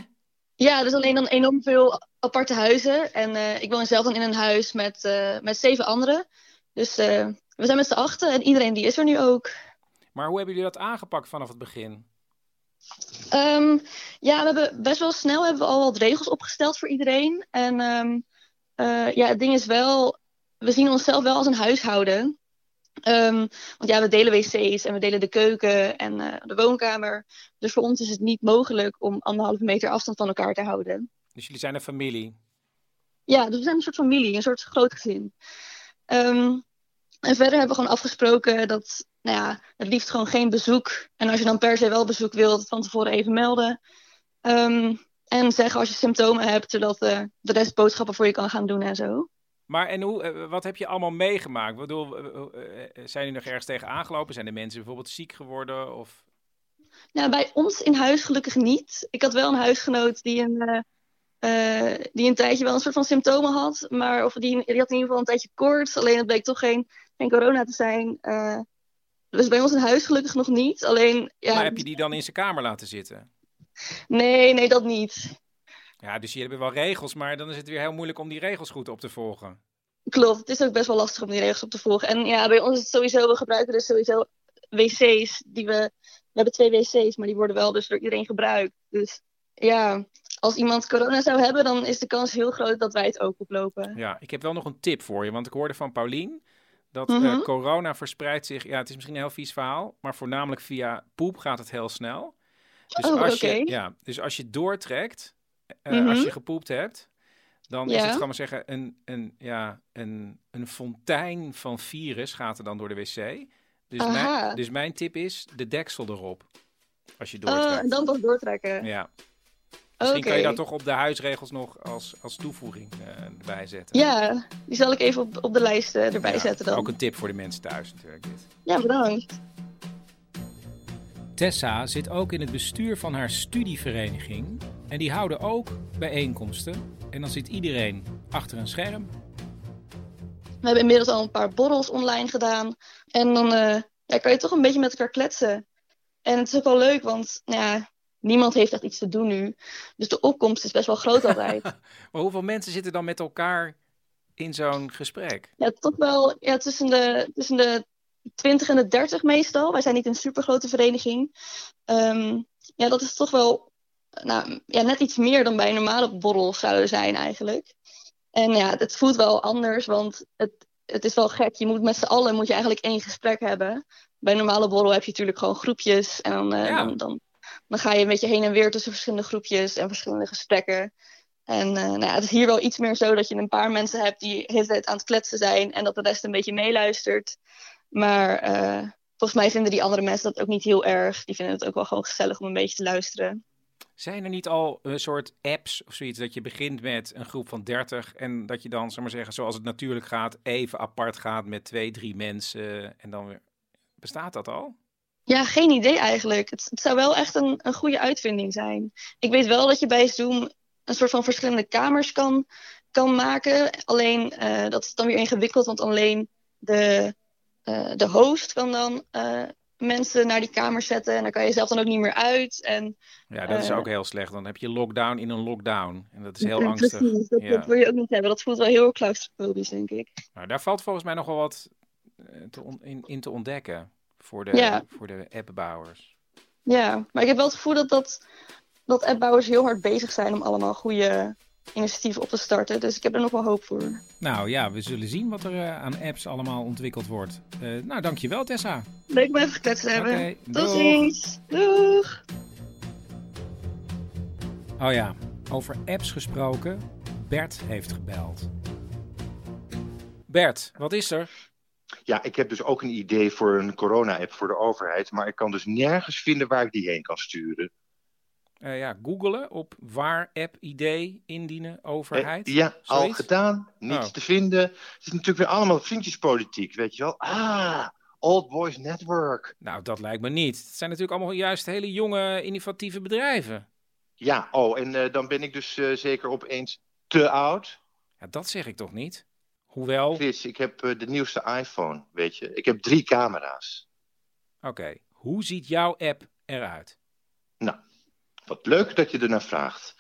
Ja, dus alleen dan enorm veel aparte huizen. En ik woon zelf dan in een huis met, met zeven anderen. Dus eh, we zijn met z'n achten en iedereen die is er nu ook. Maar hoe hebben jullie dat aangepakt vanaf het begin? Ehm, ja, we hebben best wel snel hebben we al wat regels opgesteld voor iedereen. En ehm, eh, ja, het ding is wel, we zien onszelf wel als een huishouden. Ehm, want ja, we delen wc's en we delen de keuken en eh, de woonkamer. Dus voor ons is het niet mogelijk om anderhalve meter afstand van elkaar te houden. Dus jullie zijn een familie. Ja, dus we zijn een soort familie, een soort groot gezin. En verder hebben we gewoon afgesproken dat, nou ja, het liefst gewoon geen bezoek. En als je dan per se wel bezoek wilt, van tevoren even melden. Ehm, en zeggen als je symptomen hebt, zodat eh, de rest boodschappen voor je kan gaan doen en zo. Maar en hoe, eh, wat heb je allemaal meegemaakt? Ik bedoel, eh, zijn jullie nog ergens tegen aangelopen? Zijn de mensen bijvoorbeeld ziek geworden? Of... Nou, bij ons in huis gelukkig niet. Ik had wel een huisgenoot die een, die een tijdje wel een soort van symptomen had. Maar of die, die had in ieder geval een tijdje koorts. Alleen het bleek toch geen, geen corona te zijn. Eh, dus bij ons in huis gelukkig nog niet. Alleen, ja, Maar heb je die dan in zijn kamer laten zitten? nee, nee, dat niet. Ja, dus jullie hebben wel regels, maar dan is het weer heel moeilijk om die regels goed op te volgen. Klopt, het is ook best wel lastig om die regels op te volgen. En ja, bij ons is het sowieso, we gebruiken dus sowieso wc's. Die we, we hebben twee wc's, maar die worden wel dus door iedereen gebruikt. Dus ja, als iemand corona zou hebben, dan is de kans heel groot dat wij het ook oplopen. Ja, ik heb wel nog een tip voor je, want ik hoorde van Paulien dat eh, Mhm. corona verspreidt zich. Ja, het is misschien een heel vies verhaal, maar voornamelijk via poep gaat het heel snel. Dus, Oh, als, je, ja, dus als je doortrekt, eh, Mhm. als je gepoept hebt, dan is het, gewoon maar zeggen, een, een, ja, een, een fontein van virus gaat er dan door de wc. Dus, mijn, dus mijn tip is de deksel erop, als je Oh, doortrekt. en dan pas doortrekken. Ja. Misschien kan je dat toch op de huisregels nog als, als toevoeging eh, erbij zetten. Ja, die zal ik even op, op de lijst eh, erbij Ja, zetten dan. Ook een tip voor de mensen thuis natuurlijk dit. Ja, bedankt. Tessa zit ook in het bestuur van haar studievereniging. En die houden ook bijeenkomsten. En dan zit iedereen achter een scherm. We hebben inmiddels al een paar borrels online gedaan. En dan eh, ja, kan je toch een beetje met elkaar kletsen. En het is ook wel leuk, want nou ja, niemand heeft echt iets te doen nu. Dus de opkomst is best wel groot altijd. Maar hoeveel mensen zitten dan met elkaar in zo'n gesprek? ja, toch wel ja, tussen, de, tussen de 20 en de 30 meestal. Wij zijn niet een supergrote vereniging. Ehm, ja, dat is toch wel nou, ja, net iets meer dan bij een normale borrel zouden zijn eigenlijk. En ja, het voelt wel anders, want het, het is wel gek. Je moet met z'n allen moet je eigenlijk één gesprek hebben. bij een normale borrel heb je natuurlijk gewoon groepjes. En dan, eh, dan, dan, dan ga je een beetje heen en weer tussen verschillende groepjes en verschillende gesprekken. En eh, nou ja, het is hier wel iets meer zo dat je een paar mensen hebt die de hele tijd aan het kletsen zijn en dat de rest een beetje meeluistert. Maar eh, volgens mij vinden die andere mensen dat ook niet heel erg. Die vinden het ook wel gewoon gezellig om een beetje te luisteren. Zijn er niet al een soort apps of zoiets dat je begint met een groep van 30 en dat je dan, zeg maar zeggen, zoals het natuurlijk gaat, even apart gaat met twee, drie mensen en dan weer. Bestaat dat al? Ja, geen idee eigenlijk. Het, het zou wel echt een, een goede uitvinding zijn. Ik weet wel dat je bij Zoom een soort van verschillende kamers kan, kan maken. Alleen uh, dat is dan weer ingewikkeld, want alleen de, uh, de host kan dan uh, mensen naar die kamers zetten. En daar kan je zelf dan ook niet meer uit. En, ja, dat is ook heel slecht. Dan heb je lockdown in een lockdown. En dat is heel angstig. Precies, dat, ja. dat wil je ook niet hebben. Dat voelt wel heel claustrofobisch, denk ik. Nou, daar valt volgens mij nog wel wat te on, in, in, te ontdekken voor de, Ja. voor de appbouwers. Ja, maar ik heb wel het gevoel dat, dat, dat appbouwers heel hard bezig zijn om allemaal goede initiatieven op te starten. Dus ik heb er nog wel hoop voor. Nou ja, we zullen zien wat er uh, aan apps allemaal ontwikkeld wordt. Uh, nou, dankjewel Tessa. Leuk om even gekletst te hebben. Tot doeg. ziens. Doeg. Oh ja, over apps gesproken. Bert heeft gebeld. Bert, wat is er? Ja, ik heb dus ook een idee voor een corona-app voor de overheid, maar ik kan dus nergens vinden waar ik die heen kan sturen. Uh, ja, googelen op waar app idee indienen overheid. Eh, ja, al gedaan, niets Oh. te vinden. Het is natuurlijk weer allemaal vriendjespolitiek, weet je wel. Ah, Old Boys Network. Nou, dat lijkt me niet. Het zijn natuurlijk allemaal juist hele jonge, innovatieve bedrijven. Ja, oh, en uh, dan ben ik dus zeker opeens te oud. Ja, dat zeg ik toch niet? Hoewel... Chris, ik heb uh, de nieuwste iPhone, weet je. Ik heb drie camera's. Oké, okay. hoe ziet jouw app eruit? Nou, wat leuk dat je ernaar vraagt.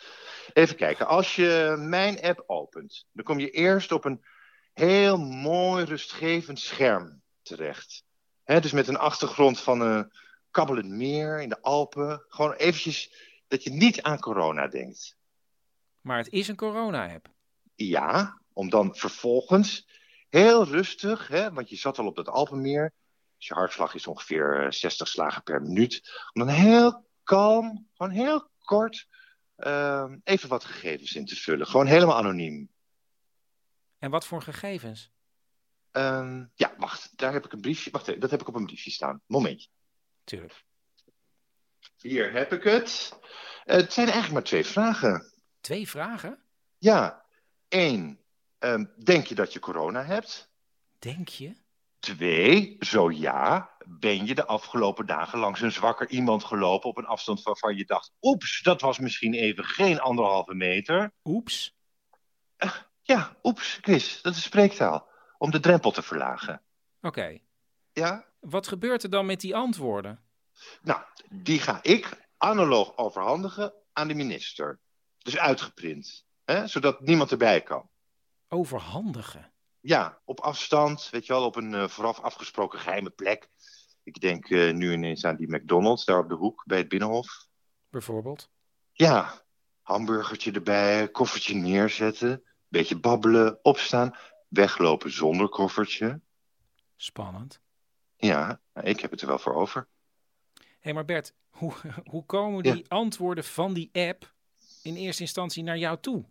Even kijken, als je mijn app opent, dan kom je eerst op een heel mooi rustgevend scherm terecht. He, dus met een achtergrond van een kabbelend meer in de Alpen. Gewoon eventjes dat je niet aan corona denkt. Maar het is een corona-app. Ja, om dan vervolgens heel rustig, hè, want je zat al op dat Alpenmeer. Dus je hartslag is ongeveer 60 slagen per minuut. Om dan heel kalm, gewoon heel kort, uh, even wat gegevens in te vullen. Gewoon helemaal anoniem. En wat voor gegevens? Uh, ja, wacht, daar heb ik een briefje. Wacht even, dat heb ik op een briefje staan. Momentje. Tuurlijk. Hier heb ik het. Uh, het zijn eigenlijk maar twee vragen. Twee vragen? Ja. Eén, um, denk je dat je corona hebt? Denk je? Twee, zo ja, ben je de afgelopen dagen langs een zwakker iemand gelopen op een afstand waarvan je dacht, oeps, dat was misschien even geen anderhalve meter. Oeps? Uh, ja, oeps, Chris, dat is spreektaal. Om de drempel te verlagen. Oké. Okay. Ja? Wat gebeurt er dan met die antwoorden? Nou, die ga ik analoog overhandigen aan de minister. Dus uitgeprint, hè, zodat niemand erbij kan. Overhandigen? Ja, op afstand, weet je wel, op een uh, vooraf afgesproken geheime plek. Ik denk uh, nu ineens aan die McDonald's daar op de hoek bij het Binnenhof. Bijvoorbeeld? Ja, hamburgertje erbij, koffertje neerzetten, beetje babbelen, opstaan, weglopen zonder koffertje. Spannend. Ja, ik heb het er wel voor over. Hé, hey, maar Bert, hoe, hoe komen die ja. antwoorden van die app in eerste instantie naar jou toe?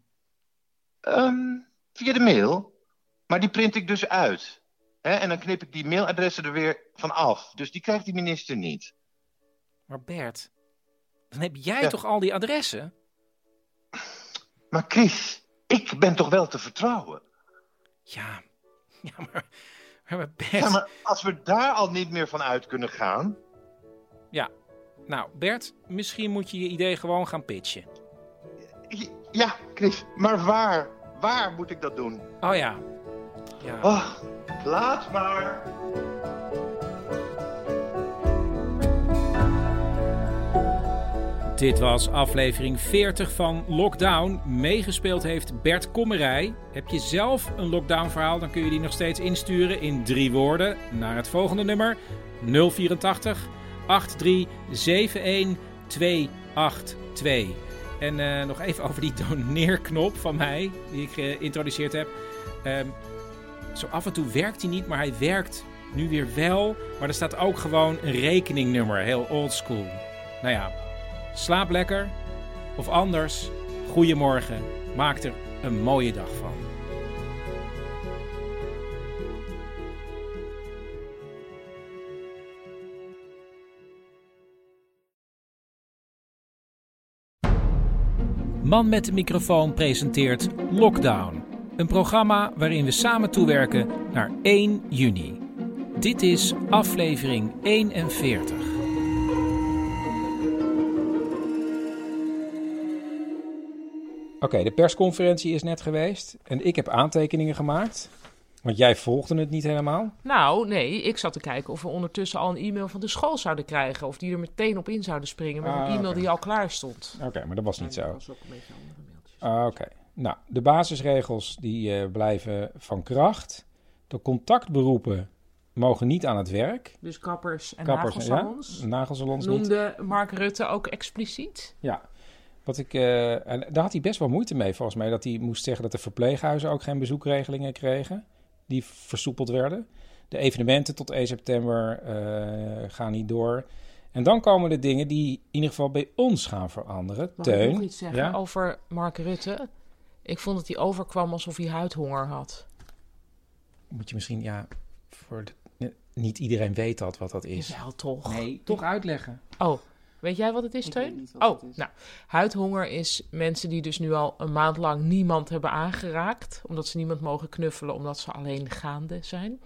Um, via de mail. Maar die print ik dus uit. Hè? En dan knip ik die mailadressen er weer van af. Dus die krijgt die minister niet. Maar Bert, dan heb jij ja. toch al die adressen? Maar Chris, ik ben toch wel te vertrouwen? Ja, ja maar, maar Bert... Ja, maar als we daar al niet meer van uit kunnen gaan... Ja, nou Bert, misschien moet je je idee gewoon gaan pitchen. Ja, Chris, maar waar? Waar moet ik dat doen? Oh ja. ja. Oh, laat maar. Dit was aflevering 40 van Lockdown. Meegespeeld heeft Bert Kommerij. Heb je zelf een lockdown verhaal, dan kun je die nog steeds insturen in drie woorden naar het volgende nummer 084 8371 282. En uh, nog even over die doneerknop van mij, die ik geïntroduceerd heb. Um, zo af en toe werkt hij niet, maar hij werkt Nu weer wel, maar er staat ook gewoon een rekeningnummer, heel oldschool. Nou ja, slaap lekker. Of anders, goedemorgen. Maak er een mooie dag van. Man met de microfoon presenteert Lockdown. Een programma waarin we samen toewerken naar 1 juni. Dit is aflevering 41. Oké, de persconferentie is net geweest en ik heb aantekeningen gemaakt. Want jij volgde het niet helemaal. Nou, nee, ik zat te kijken of we ondertussen al een e-mail van de school zouden krijgen. Of die er meteen op in zouden springen met Ah, een e-mail oké. die al klaar stond. Oké, maar dat was niet zo. dat was ook een beetje andere mailtjes. Ah, Oké, nou, de basisregels die eh, blijven van kracht. De contactberoepen mogen niet aan het werk. Dus kappers en Kappers, nagelsalons. ja, nagelsalons niet. Noemde Mark Rutte ook expliciet? Ja, wat ik, eh, en daar had hij best wel moeite mee volgens mij. Dat hij moest zeggen dat de verpleeghuizen ook geen bezoekregelingen kregen. Die versoepeld werden. De evenementen tot 1 september eh, gaan niet door. En dan komen de dingen die in ieder geval bij ons gaan veranderen. Mag Teun, ik nog iets zeggen ja? over Mark Rutte? Ik vond dat hij overkwam alsof hij huidhonger had. Moet je misschien, ja, voor de- niet iedereen weet dat wat dat is. Jawel, toch? Nee, toch uitleggen. Oh, weet jij wat het is, Teun? oh, het is. nou, huidhonger is mensen die dus nu al een maand lang niemand hebben aangeraakt, omdat ze niemand mogen knuffelen, omdat ze alleen gaande zijn.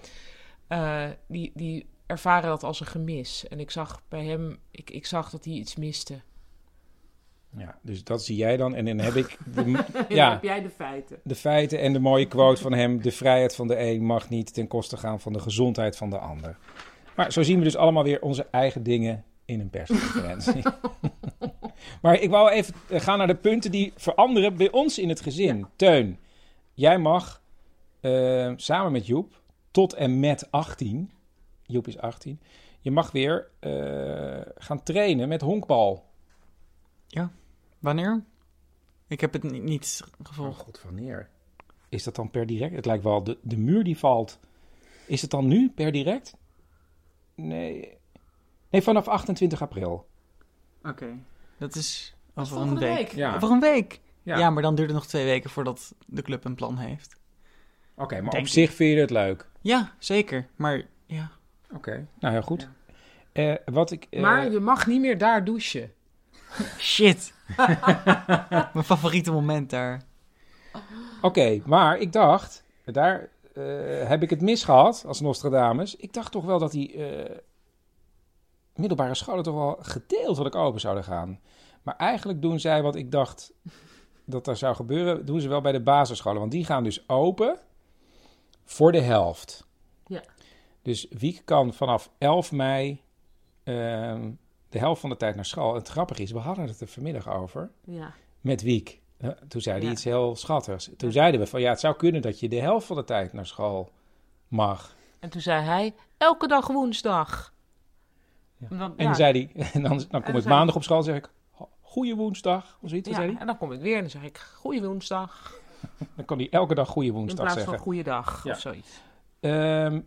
Eh, die, die ervaren dat als een gemis. En ik zag bij hem, ik, ik zag dat hij iets miste. Ja, dus dat zie jij dan. En dan heb ik... De, Dan ja, heb jij de feiten. De feiten en de mooie quote van hem. De vrijheid van de een mag niet ten koste gaan van de gezondheid van de ander. Maar zo zien we dus allemaal weer onze eigen dingen in een persconferentie. maar ik wou even eh, gaan naar de punten die veranderen bij ons in het gezin. Teun, jij mag eh, samen met Joep tot en met 18... Joep is 18. Je mag weer eh, gaan trainen met honkbal. Ja, wanneer? Ik heb het ni- niet gevolgd. Oh god, wanneer? Is dat dan per direct? Het lijkt wel, de, de muur die valt. Is het dan nu per direct? Nee. Nee, vanaf 28 april. Oké, dat is over een volgende week. week. Ja. Over een week? Ja. Ja. maar dan duurt het nog twee weken voordat de club een plan heeft. Oké, maar Denk op ik. zich vind je het leuk. Ja, zeker. Maar ja. Oké, nou heel goed. Eh, wat ik... eh, Maar je mag niet meer daar douchen. Shit. Mijn favoriete moment daar. Oké, maar ik dacht, daar eh, heb ik het mis gehad als Nostradamus. Ik dacht toch wel dat die eh, middelbare scholen toch wel gedeeltelijk open zouden gaan. Maar eigenlijk doen zij wat ik dacht dat er zou gebeuren, doen ze wel bij de basisscholen. Want die gaan dus open voor de helft. Ja. Dus Wiek kan vanaf 11 mei ehm, de helft van de tijd naar school. En het grappige is, we hadden het er vanmiddag over Ja. met Wiek. Toen zei hij Ja. iets heel schattigs. Toen zeiden we van ja, het zou kunnen dat je de helft van de tijd naar school mag. En toen zei hij, elke dag woensdag. En dan, En ja. dan zei hij, en dan, dan kom ik zei- maandag op school en zeg ik, goeie woensdag. Of zoiets, Ja, zei hij. en dan kom ik weer en dan zeg ik, goeie woensdag. Dan kan hij elke dag goeie In woensdag plaats zeggen. van goeiedag Ja. of zoiets. Ehm,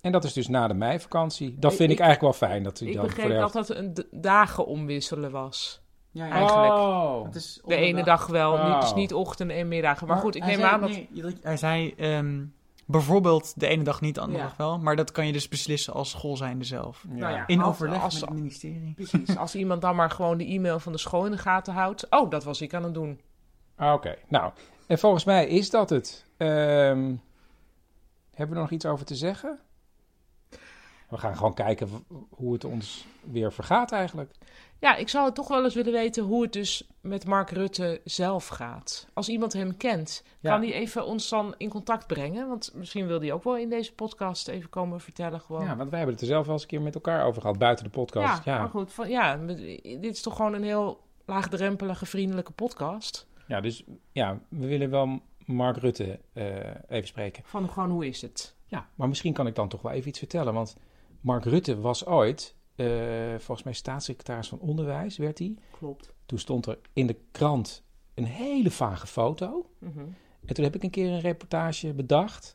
en dat is dus na de meivakantie. Dat Ik- vind ik, ik- eigenlijk wel fijn. Dat hij Ik dan begreep dat dat een dagen omwisselen was. Ja, ja. Eigenlijk. Oh. Het is De ene dag wel, niet, dus Oh. niet ochtend en middagen. Maar, goed, ik hij neem zei- aan dat... nee, hij zei ehm, bijvoorbeeld de ene dag niet, de andere Ja. dag wel. Maar dat kan je dus beslissen als school zijnde zelf. Nou ja, In als- overleg als- met het ministerie. Precies, als iemand dan maar gewoon de e-mail van de school in de gaten houdt. Oh, dat was ik aan het doen. Ah, Oké, nou. En volgens mij is dat het. Ehm, hebben we er nog iets over te zeggen? We gaan gewoon kijken hoe het ons weer vergaat eigenlijk. Ja, ik zou het toch wel eens willen weten hoe het dus met Mark Rutte zelf gaat. Als iemand hem kent, Ja. kan hij even ons dan in contact brengen? Want misschien wil hij ook wel in deze podcast even komen vertellen gewoon. Ja, want wij hebben het er zelf wel eens een keer met elkaar over gehad, buiten de podcast. Ja, Ja, maar goed. Van, ja, dit is toch gewoon een heel laagdrempelige, vriendelijke podcast. ja dus ja, we willen wel Mark Rutte eh, even spreken. Van gewoon, hoe is het? Ja, maar misschien kan ik dan toch wel even iets vertellen. Want Mark Rutte was ooit, eh, volgens mij staatssecretaris van Onderwijs, werd hij. Klopt. Toen stond er in de krant een hele vage foto. Mhm. En toen heb ik een keer een reportage bedacht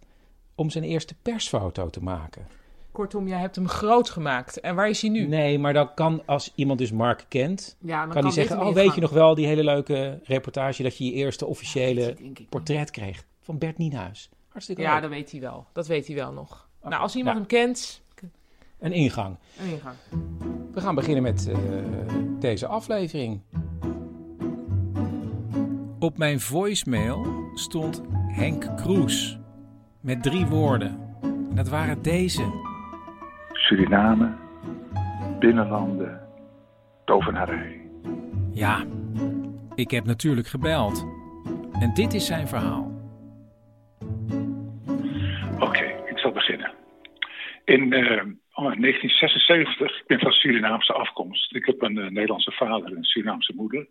om zijn eerste persfoto te maken. Kortom, jij hebt hem groot gemaakt. En waar is hij nu? Nee, maar dan kan als iemand dus Mark kent, Ja, dan kan kan hij zeggen: Oh, weet je nog wel die hele leuke reportage dat je je eerste officiële portret kreeg van Bert Nienhuis? Hartstikke Ja, leuk. dat weet hij wel. Dat weet hij wel nog. Nou, als iemand nou. hem kent, Een ingang. een ingang. We gaan beginnen met eh, deze aflevering. Op mijn voicemail stond Henk Kroes met drie woorden. En dat waren deze. Suriname, binnenlanden, tovenarij. Ja, ik heb natuurlijk gebeld. En dit is zijn verhaal. Oké, ik zal beginnen. In eh, oh, 1976, ik ben van Surinaamse afkomst. Ik heb een eh, Nederlandse vader en een Surinaamse moeder.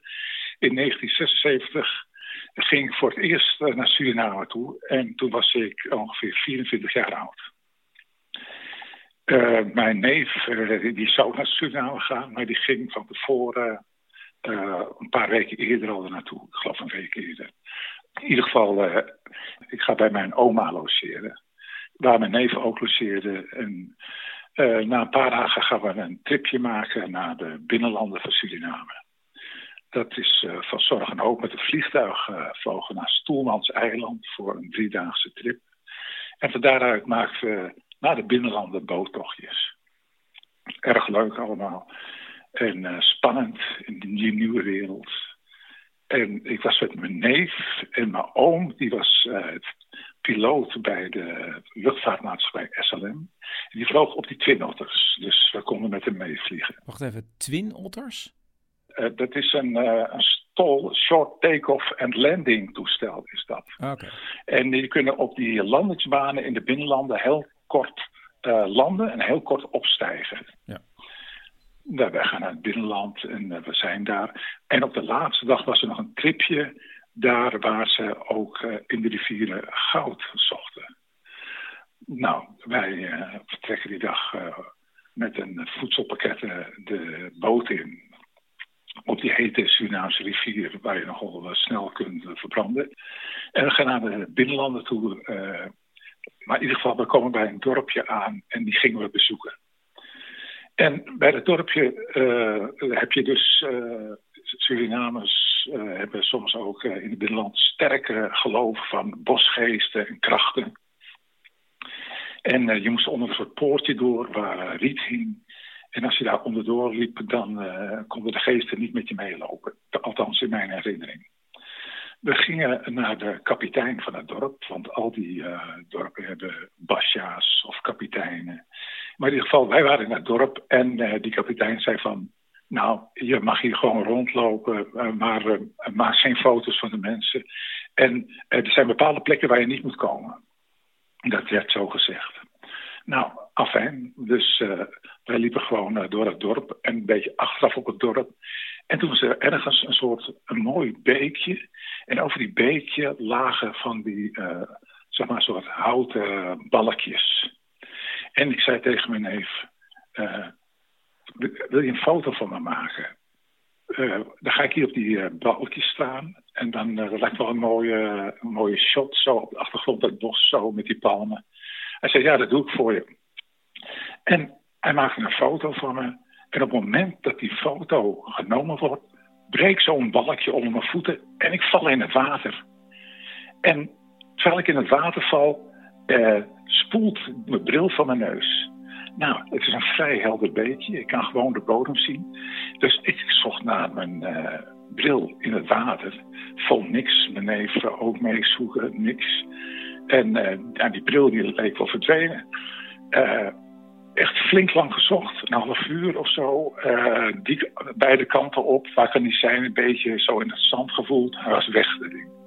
In 1976 ging ik voor het eerst eh, naar Suriname toe. En toen was ik ongeveer 24 jaar oud. Eh, mijn neef die zou naar Suriname gaan, maar die ging van tevoren een paar weken eerder al naartoe. Ik geloof een week eerder. In ieder geval, ik ga bij mijn oma logeren. Waar mijn neef ook logeerde. En eh, na een paar dagen gaan we een tripje maken naar de binnenlanden van Suriname. Dat is eh, van Zorg en Hoop met een vliegtuig eh, vlogen naar Stoelmans Eiland voor een driedaagse trip. En van daaruit maakten we naar de binnenlanden boottochtjes. Erg leuk allemaal. En eh, spannend in die nieuwe wereld. En ik was met mijn neef en mijn oom, die was eh, piloot bij de luchtvaartmaatschappij SLM. En die vloog op die Twin Otters, dus we konden met hem meevliegen. Wacht even, Twin Otters? Eh, dat is een, eh, een stol, short take-off en landing toestel is dat. Oké. En die kunnen op die landingsbanen in de binnenlanden heel kort eh, landen en heel kort opstijgen. Ja. Nou, wij gaan naar het binnenland en we zijn daar. En op de laatste dag was er nog een tripje daar waar ze ook eh, in de rivieren goud zochten. Nou, wij eh, vertrekken die dag eh, met een voedselpakket de boot in. Op die hete Surinaamse rivier waar je nogal snel kunt verbranden. En we gaan naar de binnenlanden toe. maar in ieder geval, we komen bij een dorpje aan en die gingen we bezoeken. En bij dat dorpje heb je dus eh, Surinamers hebben soms ook eh, in het binnenland sterke geloof van bosgeesten en krachten. En eh, je moest onder een soort poortje door waar eh, riet hing. En als je daar onderdoor liep, dan eh, konden de geesten niet met je meelopen. Althans, in mijn herinnering. We gingen naar de kapitein van het dorp, want al die eh, dorpen hebben basja's of kapiteinen. Maar in ieder geval, wij waren in het dorp en eh, die kapitein zei van... Nou, je mag hier gewoon rondlopen, eh, maar eh, maak geen foto's van de mensen. En eh, er zijn bepaalde plekken waar je niet moet komen. Dat werd zo gezegd. Nou, afijn. Dus wij liepen gewoon door het dorp en een beetje achteraf op het dorp. En toen was er ergens een soort een mooi beekje. En over die beekje lagen van die, zeg maar, soort houten balkjes. En ik zei tegen mijn neef, wil je een foto van me maken? Eh, dan ga ik hier op die eh, balkjes staan. En dan dat lijkt wel een mooie, mooie shot, zo op de achtergrond het bos, zo met die palmen. Hij zei, ja, dat doe ik voor je. En hij maakte een foto van me. En op het moment dat die foto genomen wordt, breekt zo'n balkje onder mijn voeten en ik val in het water. En terwijl ik in het water val, spoelt mijn bril van mijn neus. Nou, het is een vrij helder beekje. Ik kan gewoon de bodem zien. Dus ik zocht naar mijn eh, bril in het water. Vond niks. Mijn neef ook meezoeken, niks. En eh, ja, die bril die leek wel verdwenen. Eh, echt flink lang gezocht, een half uur of zo. Eh, die, beide kanten op, waar kan die zijn? Een beetje zo in het zand gevoeld. Hij was weg, dat ding.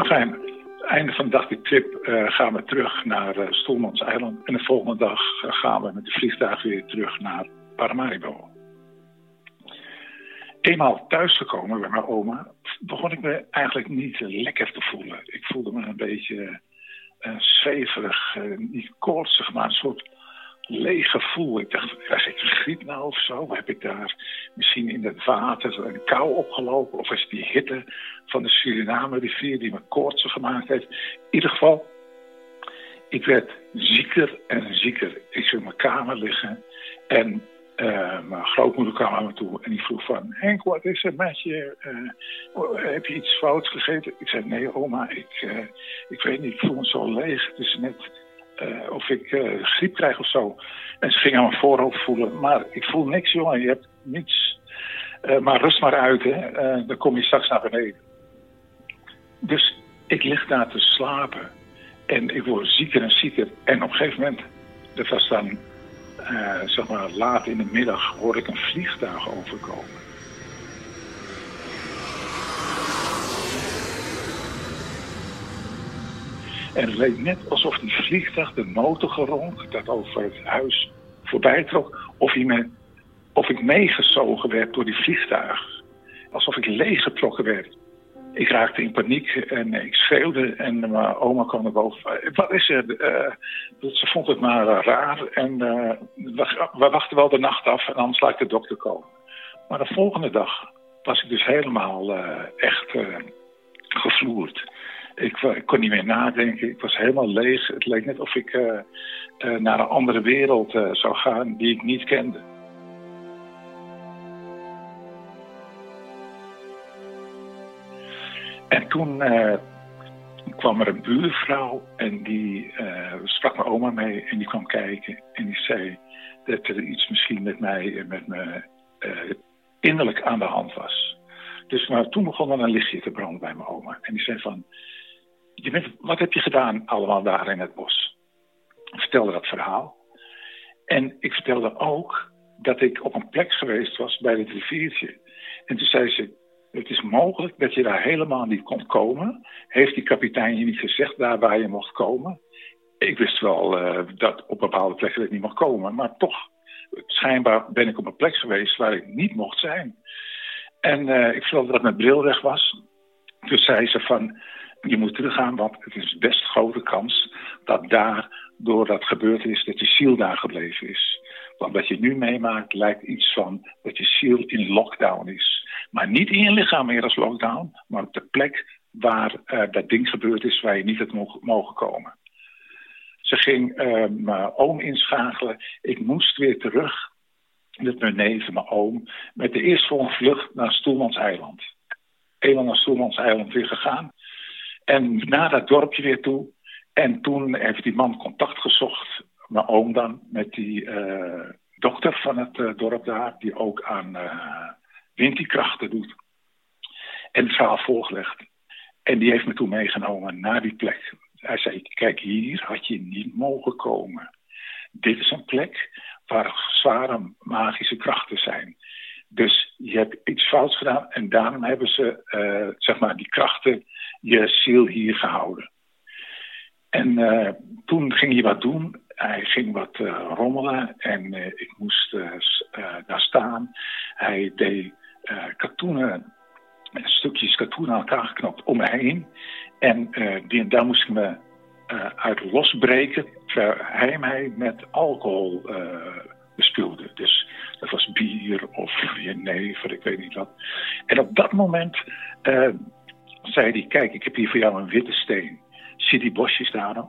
Enfin, einde van de dag die trip eh, gaan we terug naar uh, Stoelmans Eiland. En de volgende dag eh, gaan we met de vliegtuig weer terug naar Paramaribo. Eenmaal thuisgekomen bij mijn oma, begon ik me eigenlijk niet lekker te voelen. Ik voelde me een beetje uh, zweverig, niet koortsig, maar een soort leeg gevoel. Ik dacht, krijg ik griep nou of zo? Heb ik daar misschien in het water een kou opgelopen? Of is die hitte van de Suriname rivier die me koortsig gemaakt heeft? In ieder geval, ik werd zieker en zieker. Ik zou in mijn kamer liggen en uh, mijn grootmoeder kwam aan me toe en die vroeg van... Henk, wat is er met je? Uh, heb je iets fouts gegeten? Ik zei, nee oma, ik, uh, ik weet niet, ik voel me zo leeg. Het is net of ik griep krijg of zo. En ze ging aan mijn voorhoofd voelen. Maar ik voel niks, jongen, je hebt niets. maar rust maar uit, hè. dan kom je straks naar beneden. Dus ik lig daar te slapen. En ik word zieker en zieker. En op een gegeven moment, dat was dan zeg maar laat in de middag, hoor ik een vliegtuig overkomen. En het leek net alsof die vliegtuig de motorgeronk dat over het huis voorbij trok, of, of ik meegezogen werd door die vliegtuig. Alsof ik leeggetrokken werd ik raakte in paniek en ik schreeuwde en mijn oma kwam naar boven. Wat is er? Uh, ze vond het maar uh, raar en we, wachten wel de nacht af en anders laat de dokter komen. Maar de volgende dag was ik dus helemaal echt gevloerd. Ik, kon niet meer nadenken, ik was helemaal leeg. Het leek net of ik naar een andere wereld zou gaan die ik niet kende. En toen kwam er een buurvrouw en die sprak mijn oma mee en die kwam kijken. En die zei dat er iets misschien met mij, met me innerlijk aan de hand was. Dus maar toen begon er een lichtje te branden bij mijn oma. En die zei van, wat heb je gedaan allemaal daar in het bos? Ik vertelde dat verhaal. En ik vertelde ook dat ik op een plek geweest was bij het riviertje. En toen zei ze, het is mogelijk dat je daar helemaal niet kon komen. Heeft die kapitein je niet gezegd waar je mocht komen? Ik wist wel uh, dat op bepaalde plekken ik niet mocht komen. Maar toch, schijnbaar ben ik op een plek geweest waar ik niet mocht zijn. En uh, ik vertelde dat mijn bril weg was. Dus zei ze van, je moet teruggaan, want het is best grote kans dat daar, door dat gebeurd is, dat je ziel daar gebleven is. Want wat je nu meemaakt lijkt iets van dat je ziel in lockdown is. Maar niet in je lichaam meer als lockdown, maar op de plek waar uh, dat ding gebeurd is waar je niet had mogen komen. Ze ging uh, mijn oom inschakelen. Ik moest weer terug met mijn neef en mijn oom met de eerstvolgende vlucht naar Stoelmans Eiland. Eenmaal naar Stoelmans Eiland weer gegaan. En naar dat dorpje weer toe. En toen heeft die man contact gezocht, mijn oom dan, met die uh, dokter van het uh, dorp daar, die ook aan uh, windkrachten doet. En het verhaal voorgelegd. En die heeft me toen meegenomen naar die plek. Hij zei, kijk hier had je niet mogen komen. Dit is een plek waar zware magische krachten zijn. Dus je hebt iets fouts gedaan en daarom hebben ze, zeg maar, die krachten je ziel hier gehouden. En uh, toen ging hij wat doen. Hij ging wat uh, rommelen en ik moest daar staan. Hij deed katoenen, stukjes katoen aan elkaar geknopt om me heen. En die, daar moest ik me uit losbreken, terwijl hij met alcohol bespuwde. Dus dat was bier of jenever, ik weet niet wat. En op dat moment zei hij, kijk, ik heb hier voor jou een witte steen. Zie die bosjes daar nog?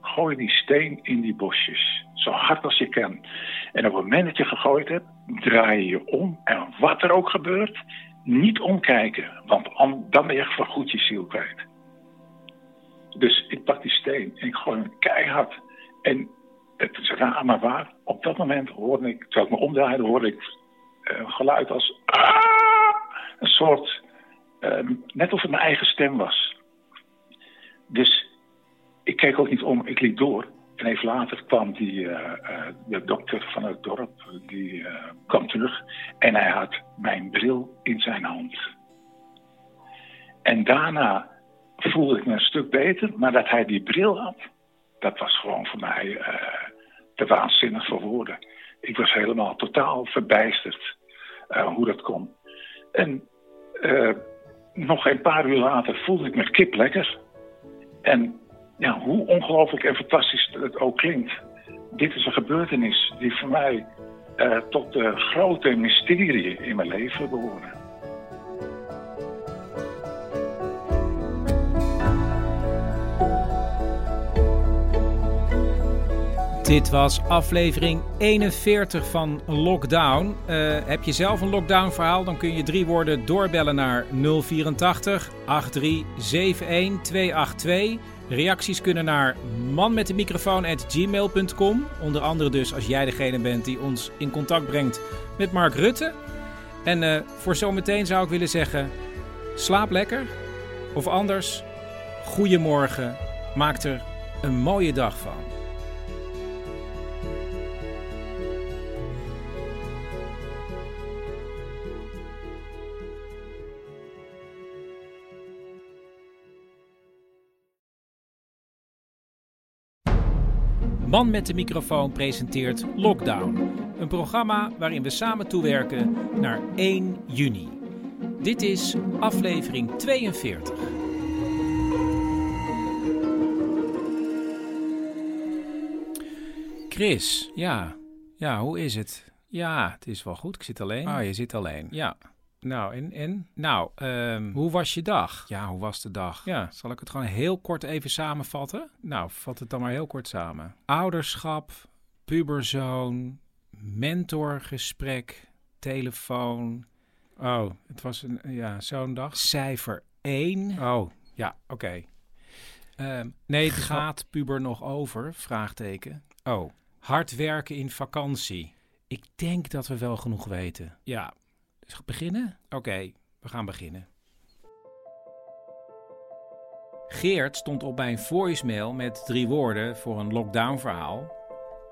Gooi die steen in die bosjes, zo hard als je kan. En op het moment dat je gegooid hebt, draai je je om. En wat er ook gebeurt, niet omkijken. Want dan ben je echt goed je ziel kwijt. Dus ik pak die steen en ik gooi hem keihard. En het is raar maar waar. Op dat moment hoorde ik, terwijl ik me omdraaide, hoorde ik een geluid als... Een soort... Uh, net of het mijn eigen stem was. Dus ik keek ook niet om, ik liep door. En even later kwam die, uh, uh, de dokter van het dorp, die kwam terug. En hij had mijn bril in zijn hand. En daarna voelde ik me een stuk beter. Maar dat hij die bril had, dat was gewoon voor mij te waanzinnig voor woorden. Ik was helemaal totaal verbijsterd hoe dat kon. En nog een paar uur later voelde ik me kip lekker. En ja, hoe ongelooflijk en fantastisch het ook klinkt. dit is een gebeurtenis die voor mij eh, tot de grote mysterie in mijn leven behoren. Dit was aflevering 41 van Lockdown. Eh, heb je zelf een lockdown verhaal? Dan kun je drie woorden doorbellen naar 084 8371 282. Reacties kunnen naar manmetdemicrofoon.gmail.com. Onder andere dus als jij degene bent die ons in contact brengt met Mark Rutte. En uh, voor zometeen zou ik willen zeggen, slaap lekker. Of anders, goedemorgen. Maak er een mooie dag van. Man met de microfoon presenteert Lockdown. Een programma waarin we samen toewerken naar 1 juni. Dit is aflevering 42. Chris, ja. Ja, hoe is het? Ja, het is wel goed. Ik zit alleen. Ah, je zit alleen. Ja. Nou, en? en? Nou, um, hoe was je dag? Ja, hoe was de dag? Ja, zal ik het gewoon heel kort even samenvatten? Nou, vat het dan maar heel kort samen. Ouderschap, puberzoon, mentorgesprek, telefoon. Oh, het was een, ja, zo'n dag. Cijfer 1. Oh, ja, oké. Okay. Um, nee, gaat puber nog over? Vraagteken. Oh, hard werken in vakantie. Ik denk dat we wel genoeg weten. Ja, beginnen? Oké, we gaan beginnen. Geert stond op mijn voicemail met drie woorden voor een lockdown-verhaal.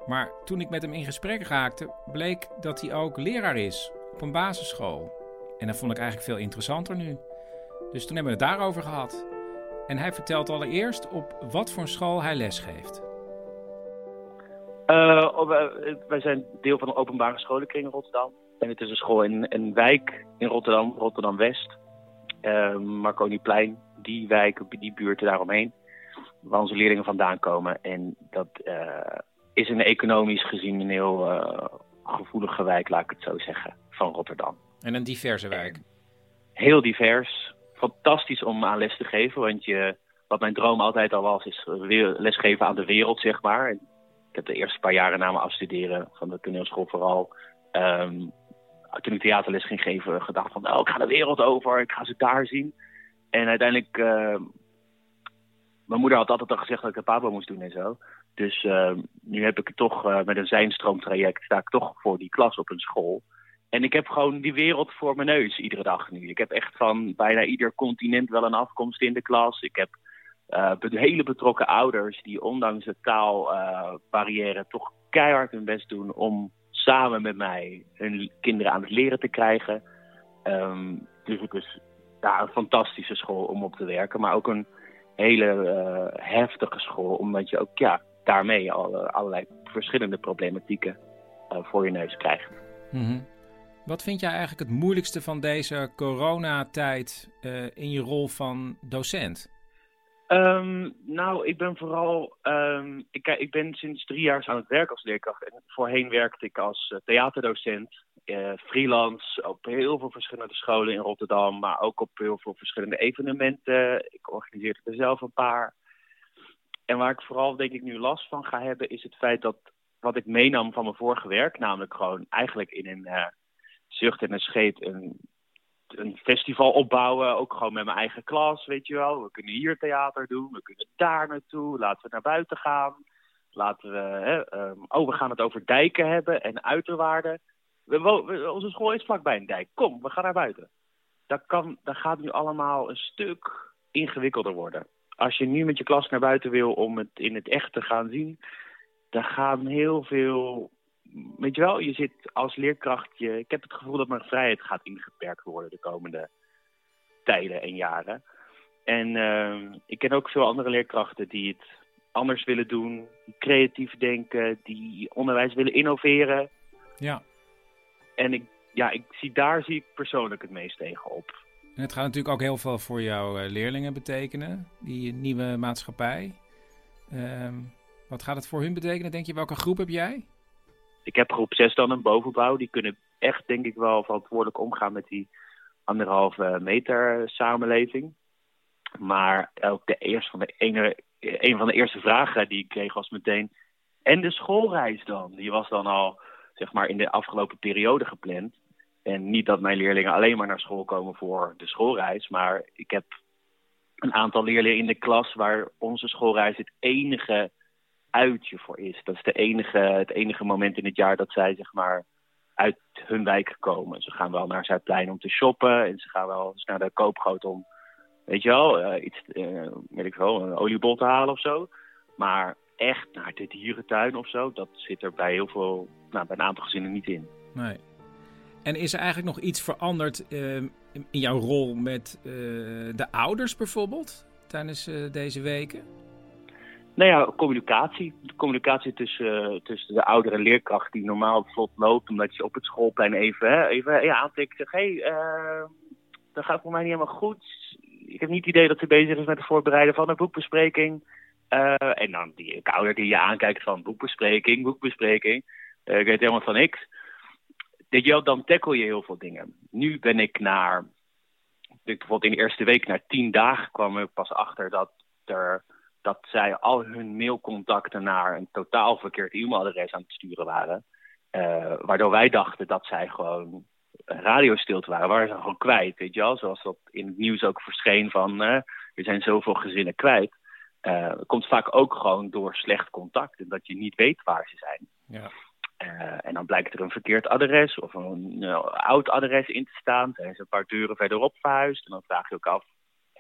Maar toen ik met hem in gesprek raakte, bleek dat hij ook leraar is op een basisschool. En dat vond ik eigenlijk veel interessanter nu. Dus toen hebben we het daarover gehad. En hij vertelt allereerst op wat voor school hij lesgeeft. Uh, wij zijn deel van een openbare scholenkring in Rotterdam. En het is een school in een wijk in Rotterdam, Rotterdam-West. Uh, Marconiplein, die wijk, die buurten daaromheen. Waar onze leerlingen vandaan komen. En dat uh, is een economisch gezien een heel uh, gevoelige wijk, laat ik het zo zeggen, van Rotterdam. En een diverse wijk? Heel divers. Fantastisch om aan les te geven, want je, wat mijn droom altijd al was, is lesgeven aan de wereld, zeg maar. Ik heb de eerste paar jaren na mijn afstuderen van de toneelschool vooral um, toen ik theaterles ging geven, gedacht van, nou, ik ga de wereld over, ik ga ze daar zien. En uiteindelijk, uh, mijn moeder had altijd al gezegd dat ik een papa moest doen en zo. Dus uh, nu heb ik het toch uh, met een zijnstroomtraject, sta ik toch voor die klas op een school. En ik heb gewoon die wereld voor mijn neus iedere dag nu. Ik heb echt van bijna ieder continent wel een afkomst in de klas. Ik heb hele betrokken ouders die ondanks de taalbarrière toch keihard hun best doen om samen met mij hun kinderen aan het leren te krijgen. Um, dus het is ja, een fantastische school om op te werken, maar ook een hele uh, heftige school, omdat je ook ja, daarmee alle, allerlei verschillende problematieken uh, voor je neus krijgt. -hmm. Wat vind jij eigenlijk het moeilijkste van deze coronatijd in je rol van docent? Um, nou, ik ben vooral. Um, ik, ik, ben sinds drie jaar aan het werk als leerkracht. En voorheen werkte ik als uh, theaterdocent, uh, freelance, op heel veel verschillende scholen in Rotterdam, maar ook op heel veel verschillende evenementen. Ik organiseerde er zelf een paar. En waar ik vooral, denk ik, nu last van ga hebben, is het feit dat wat ik meenam van mijn vorige werk, namelijk gewoon eigenlijk in een uh, zucht en een scheet een een festival opbouwen, ook gewoon met mijn eigen klas, weet je wel. We kunnen hier theater doen, we kunnen daar naartoe, laten we naar buiten gaan. Laten we, hè, um, oh, we gaan het over dijken hebben en uiterwaarden. We, onze school is vlakbij een dijk. Kom, we gaan naar buiten. Dat, kan, dat gaat nu allemaal een stuk ingewikkelder worden. Als je nu met je klas naar buiten wil om het in het echt te gaan zien, dan gaan heel veel weet je wel, je zit als leerkracht, je, ik heb het gevoel dat mijn vrijheid gaat ingeperkt worden de komende tijden en jaren. En uh, ik ken ook veel andere leerkrachten die het anders willen doen, die creatief denken, die onderwijs willen innoveren. Ja. En ik, ja, ik zie, daar zie ik persoonlijk het meest tegen op. En het gaat natuurlijk ook heel veel voor jouw uh, leerlingen betekenen, die nieuwe maatschappij. Um, Wat gaat het voor hun betekenen, denk je? Welke groep heb jij? Ik heb groep 6 dan een bovenbouw. Die kunnen echt, denk ik, wel verantwoordelijk omgaan met die anderhalve meter samenleving. Maar ook de eerste van de ene, een van de eerste vragen die ik kreeg was meteen... En de schoolreis dan? Die was dan al, zeg maar, in de afgelopen periode gepland. En niet dat mijn leerlingen alleen maar naar school komen voor de schoolreis. Maar ik heb een aantal leerlingen in de klas waar onze schoolreis het enige uitje voor is. Dat is enige, het enige moment in het jaar dat zij zeg maar uit hun wijk komen. Ze gaan wel naar Zuidplein om te shoppen en ze gaan wel eens naar de koopgoot om, weet je wel, uh, iets, uh, ik wel, een oliebol te halen of zo. Maar echt naar de dierentuin of zo, dat zit er bij heel veel, nou, bij een aantal gezinnen niet in. Nee. En is er eigenlijk nog iets veranderd uh, in jouw rol met de ouders bijvoorbeeld tijdens deze weken? Nou ja, communicatie. De communicatie tussen, tussen de oudere leerkracht die normaal vlot loopt, omdat je op het schoolplein even, even ja, aantikt. Zeg, hé, hey, uh, dat gaat voor mij niet helemaal goed. Ik heb niet het idee dat ze bezig is met het voorbereiden van een boekbespreking. Uh, en dan die ouder die je aankijkt van boekbespreking, boekbespreking. Ik weet helemaal van niks. Weet je dan tackle je heel veel dingen. Nu ben ik naar, bijvoorbeeld in de eerste week, na tien dagen kwam ik pas achter dat er dat zij al hun mailcontacten naar een totaal verkeerd e-mailadres aan het sturen waren. Uh, waardoor wij dachten dat zij gewoon radiostilte waren. Waren ze gewoon kwijt, weet je wel. Zoals dat in het nieuws ook verscheen van... Uh, er zijn zoveel gezinnen kwijt. Uh, komt vaak ook gewoon door slecht contact. En dat je niet weet waar ze zijn. Ja. en dan blijkt er een verkeerd adres of een oud adres in te staan. Zijn ze een paar deuren verderop verhuisd. En dan vraag je ook af,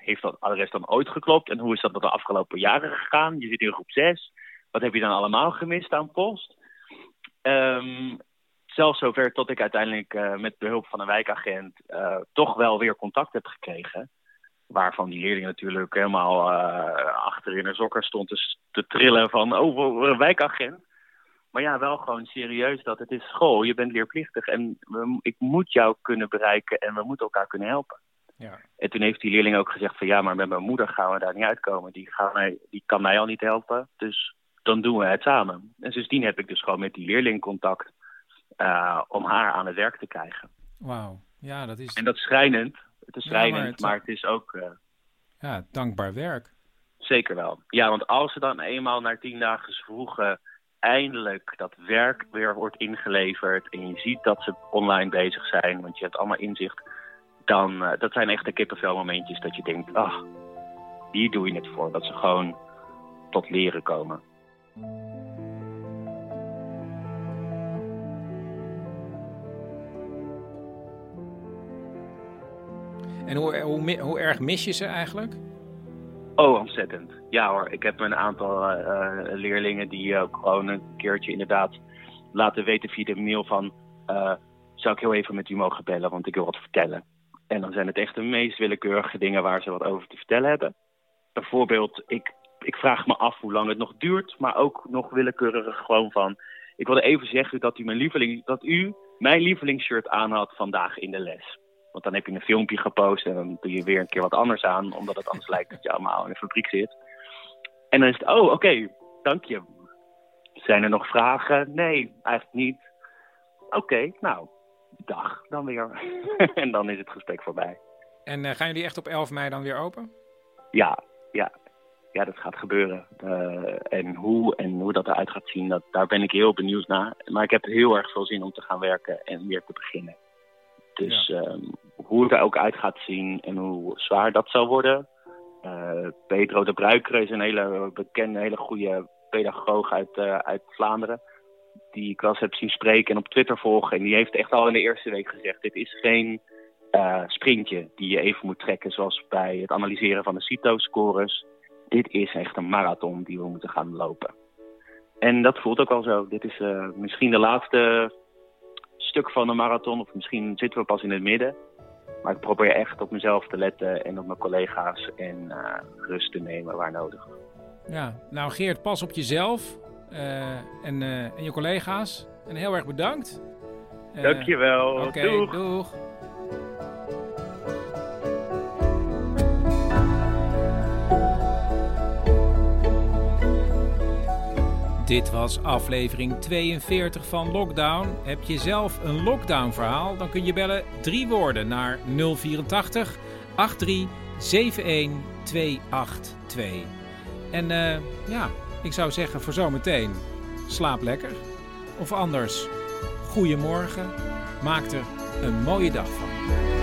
heeft dat adres dan ooit geklopt? En hoe is dat de afgelopen jaren gegaan? Je zit in groep 6. Wat heb je dan allemaal gemist aan post? Um, zelfs zover tot ik uiteindelijk uh, met behulp van een wijkagent uh, toch wel weer contact heb gekregen. Waarvan die leerling natuurlijk helemaal uh, achter in haar stond te, trillen van, oh, wijkagent. Maar ja, wel gewoon serieus dat het is school. Je bent leerplichtig en we, ik moet jou kunnen bereiken en we moeten elkaar kunnen helpen. Ja. En toen heeft die leerling ook gezegd van ja, maar met mijn moeder gaan we daar niet uitkomen. Die, gaan mij, die kan mij al niet helpen, dus dan doen we het samen. En sindsdien heb ik dus gewoon met die leerling contact uh, om haar aan het werk te krijgen. Wauw, ja dat is... En dat is schrijnend. Het is schrijnend, Ja, maar het- maar, het is ook uh, Ja, dankbaar werk. zeker wel. Ja, want als ze dan eenmaal na tien dagen vroegen eindelijk dat werk weer wordt ingeleverd en je ziet dat ze online bezig zijn, want je hebt allemaal inzicht, dan uh, dat zijn echt de kippenvelmomentjes dat je denkt, ach, hier doe je het voor. Dat ze gewoon tot leren komen. En hoe, hoe, mi- hoe erg mis je ze eigenlijk? Oh, ontzettend. Ja hoor, ik heb een aantal eh, eh, leerlingen die ook gewoon een keertje inderdaad laten weten via de mail van... eh, zou ik heel even met u mogen bellen, want ik wil wat vertellen. En dan zijn het echt de meest willekeurige dingen waar ze wat over te vertellen hebben. Bijvoorbeeld, ik, ik vraag me af hoe lang het nog duurt, maar ook nog willekeurig gewoon van... Ik wilde even zeggen dat u mijn lieveling, dat u mijn lievelingsshirt aan had vandaag in de les. Want dan heb je een filmpje gepost en dan doe je weer een keer wat anders aan, omdat het anders lijkt dat je allemaal in de fabriek zit. En dan is het, oh, oké, dank je. Zijn er nog vragen? Nee, eigenlijk niet. Oké, nou, dag dan weer. en dan is het gesprek voorbij. En eh, gaan jullie echt op 11 mei dan weer open? Ja, ja. Ja, dat gaat gebeuren. Eh, en hoe en hoe dat eruit gaat zien, dat, daar ben ik heel benieuwd naar. Maar ik heb heel erg veel zin om te gaan werken en weer te beginnen. Dus ehm, hoe het er ook uit gaat zien en hoe zwaar dat zal worden. Eh, Pedro de Bruiker is een hele bekende, hele goede pedagoog uit, uit Vlaanderen. Die ik wel eens heb zien spreken en op Twitter volgen. En die heeft echt al in de eerste week gezegd: dit is geen eh, sprintje die je even moet trekken, zoals bij het analyseren van de CITO-scores. Dit is echt een marathon die we moeten gaan lopen. En dat voelt ook wel zo. Dit is eh, misschien de laatste stuk van de marathon, of misschien zitten we pas in het midden. Maar ik probeer echt op mezelf te letten en op mijn collega's en eh, rust te nemen waar nodig. Ja, nou Geert, pas op jezelf en, eh, en je collega's. En heel erg bedankt. Eh, Dankjewel. Oké, Doeg. doeg. Dit was aflevering 42 van Lockdown. Heb je zelf een lockdown verhaal? Dan kun je bellen drie woorden naar 084 83 71 282. En eh, ja, ik zou zeggen voor zometeen, slaap lekker. Of anders, goedemorgen. Maak er een mooie dag van.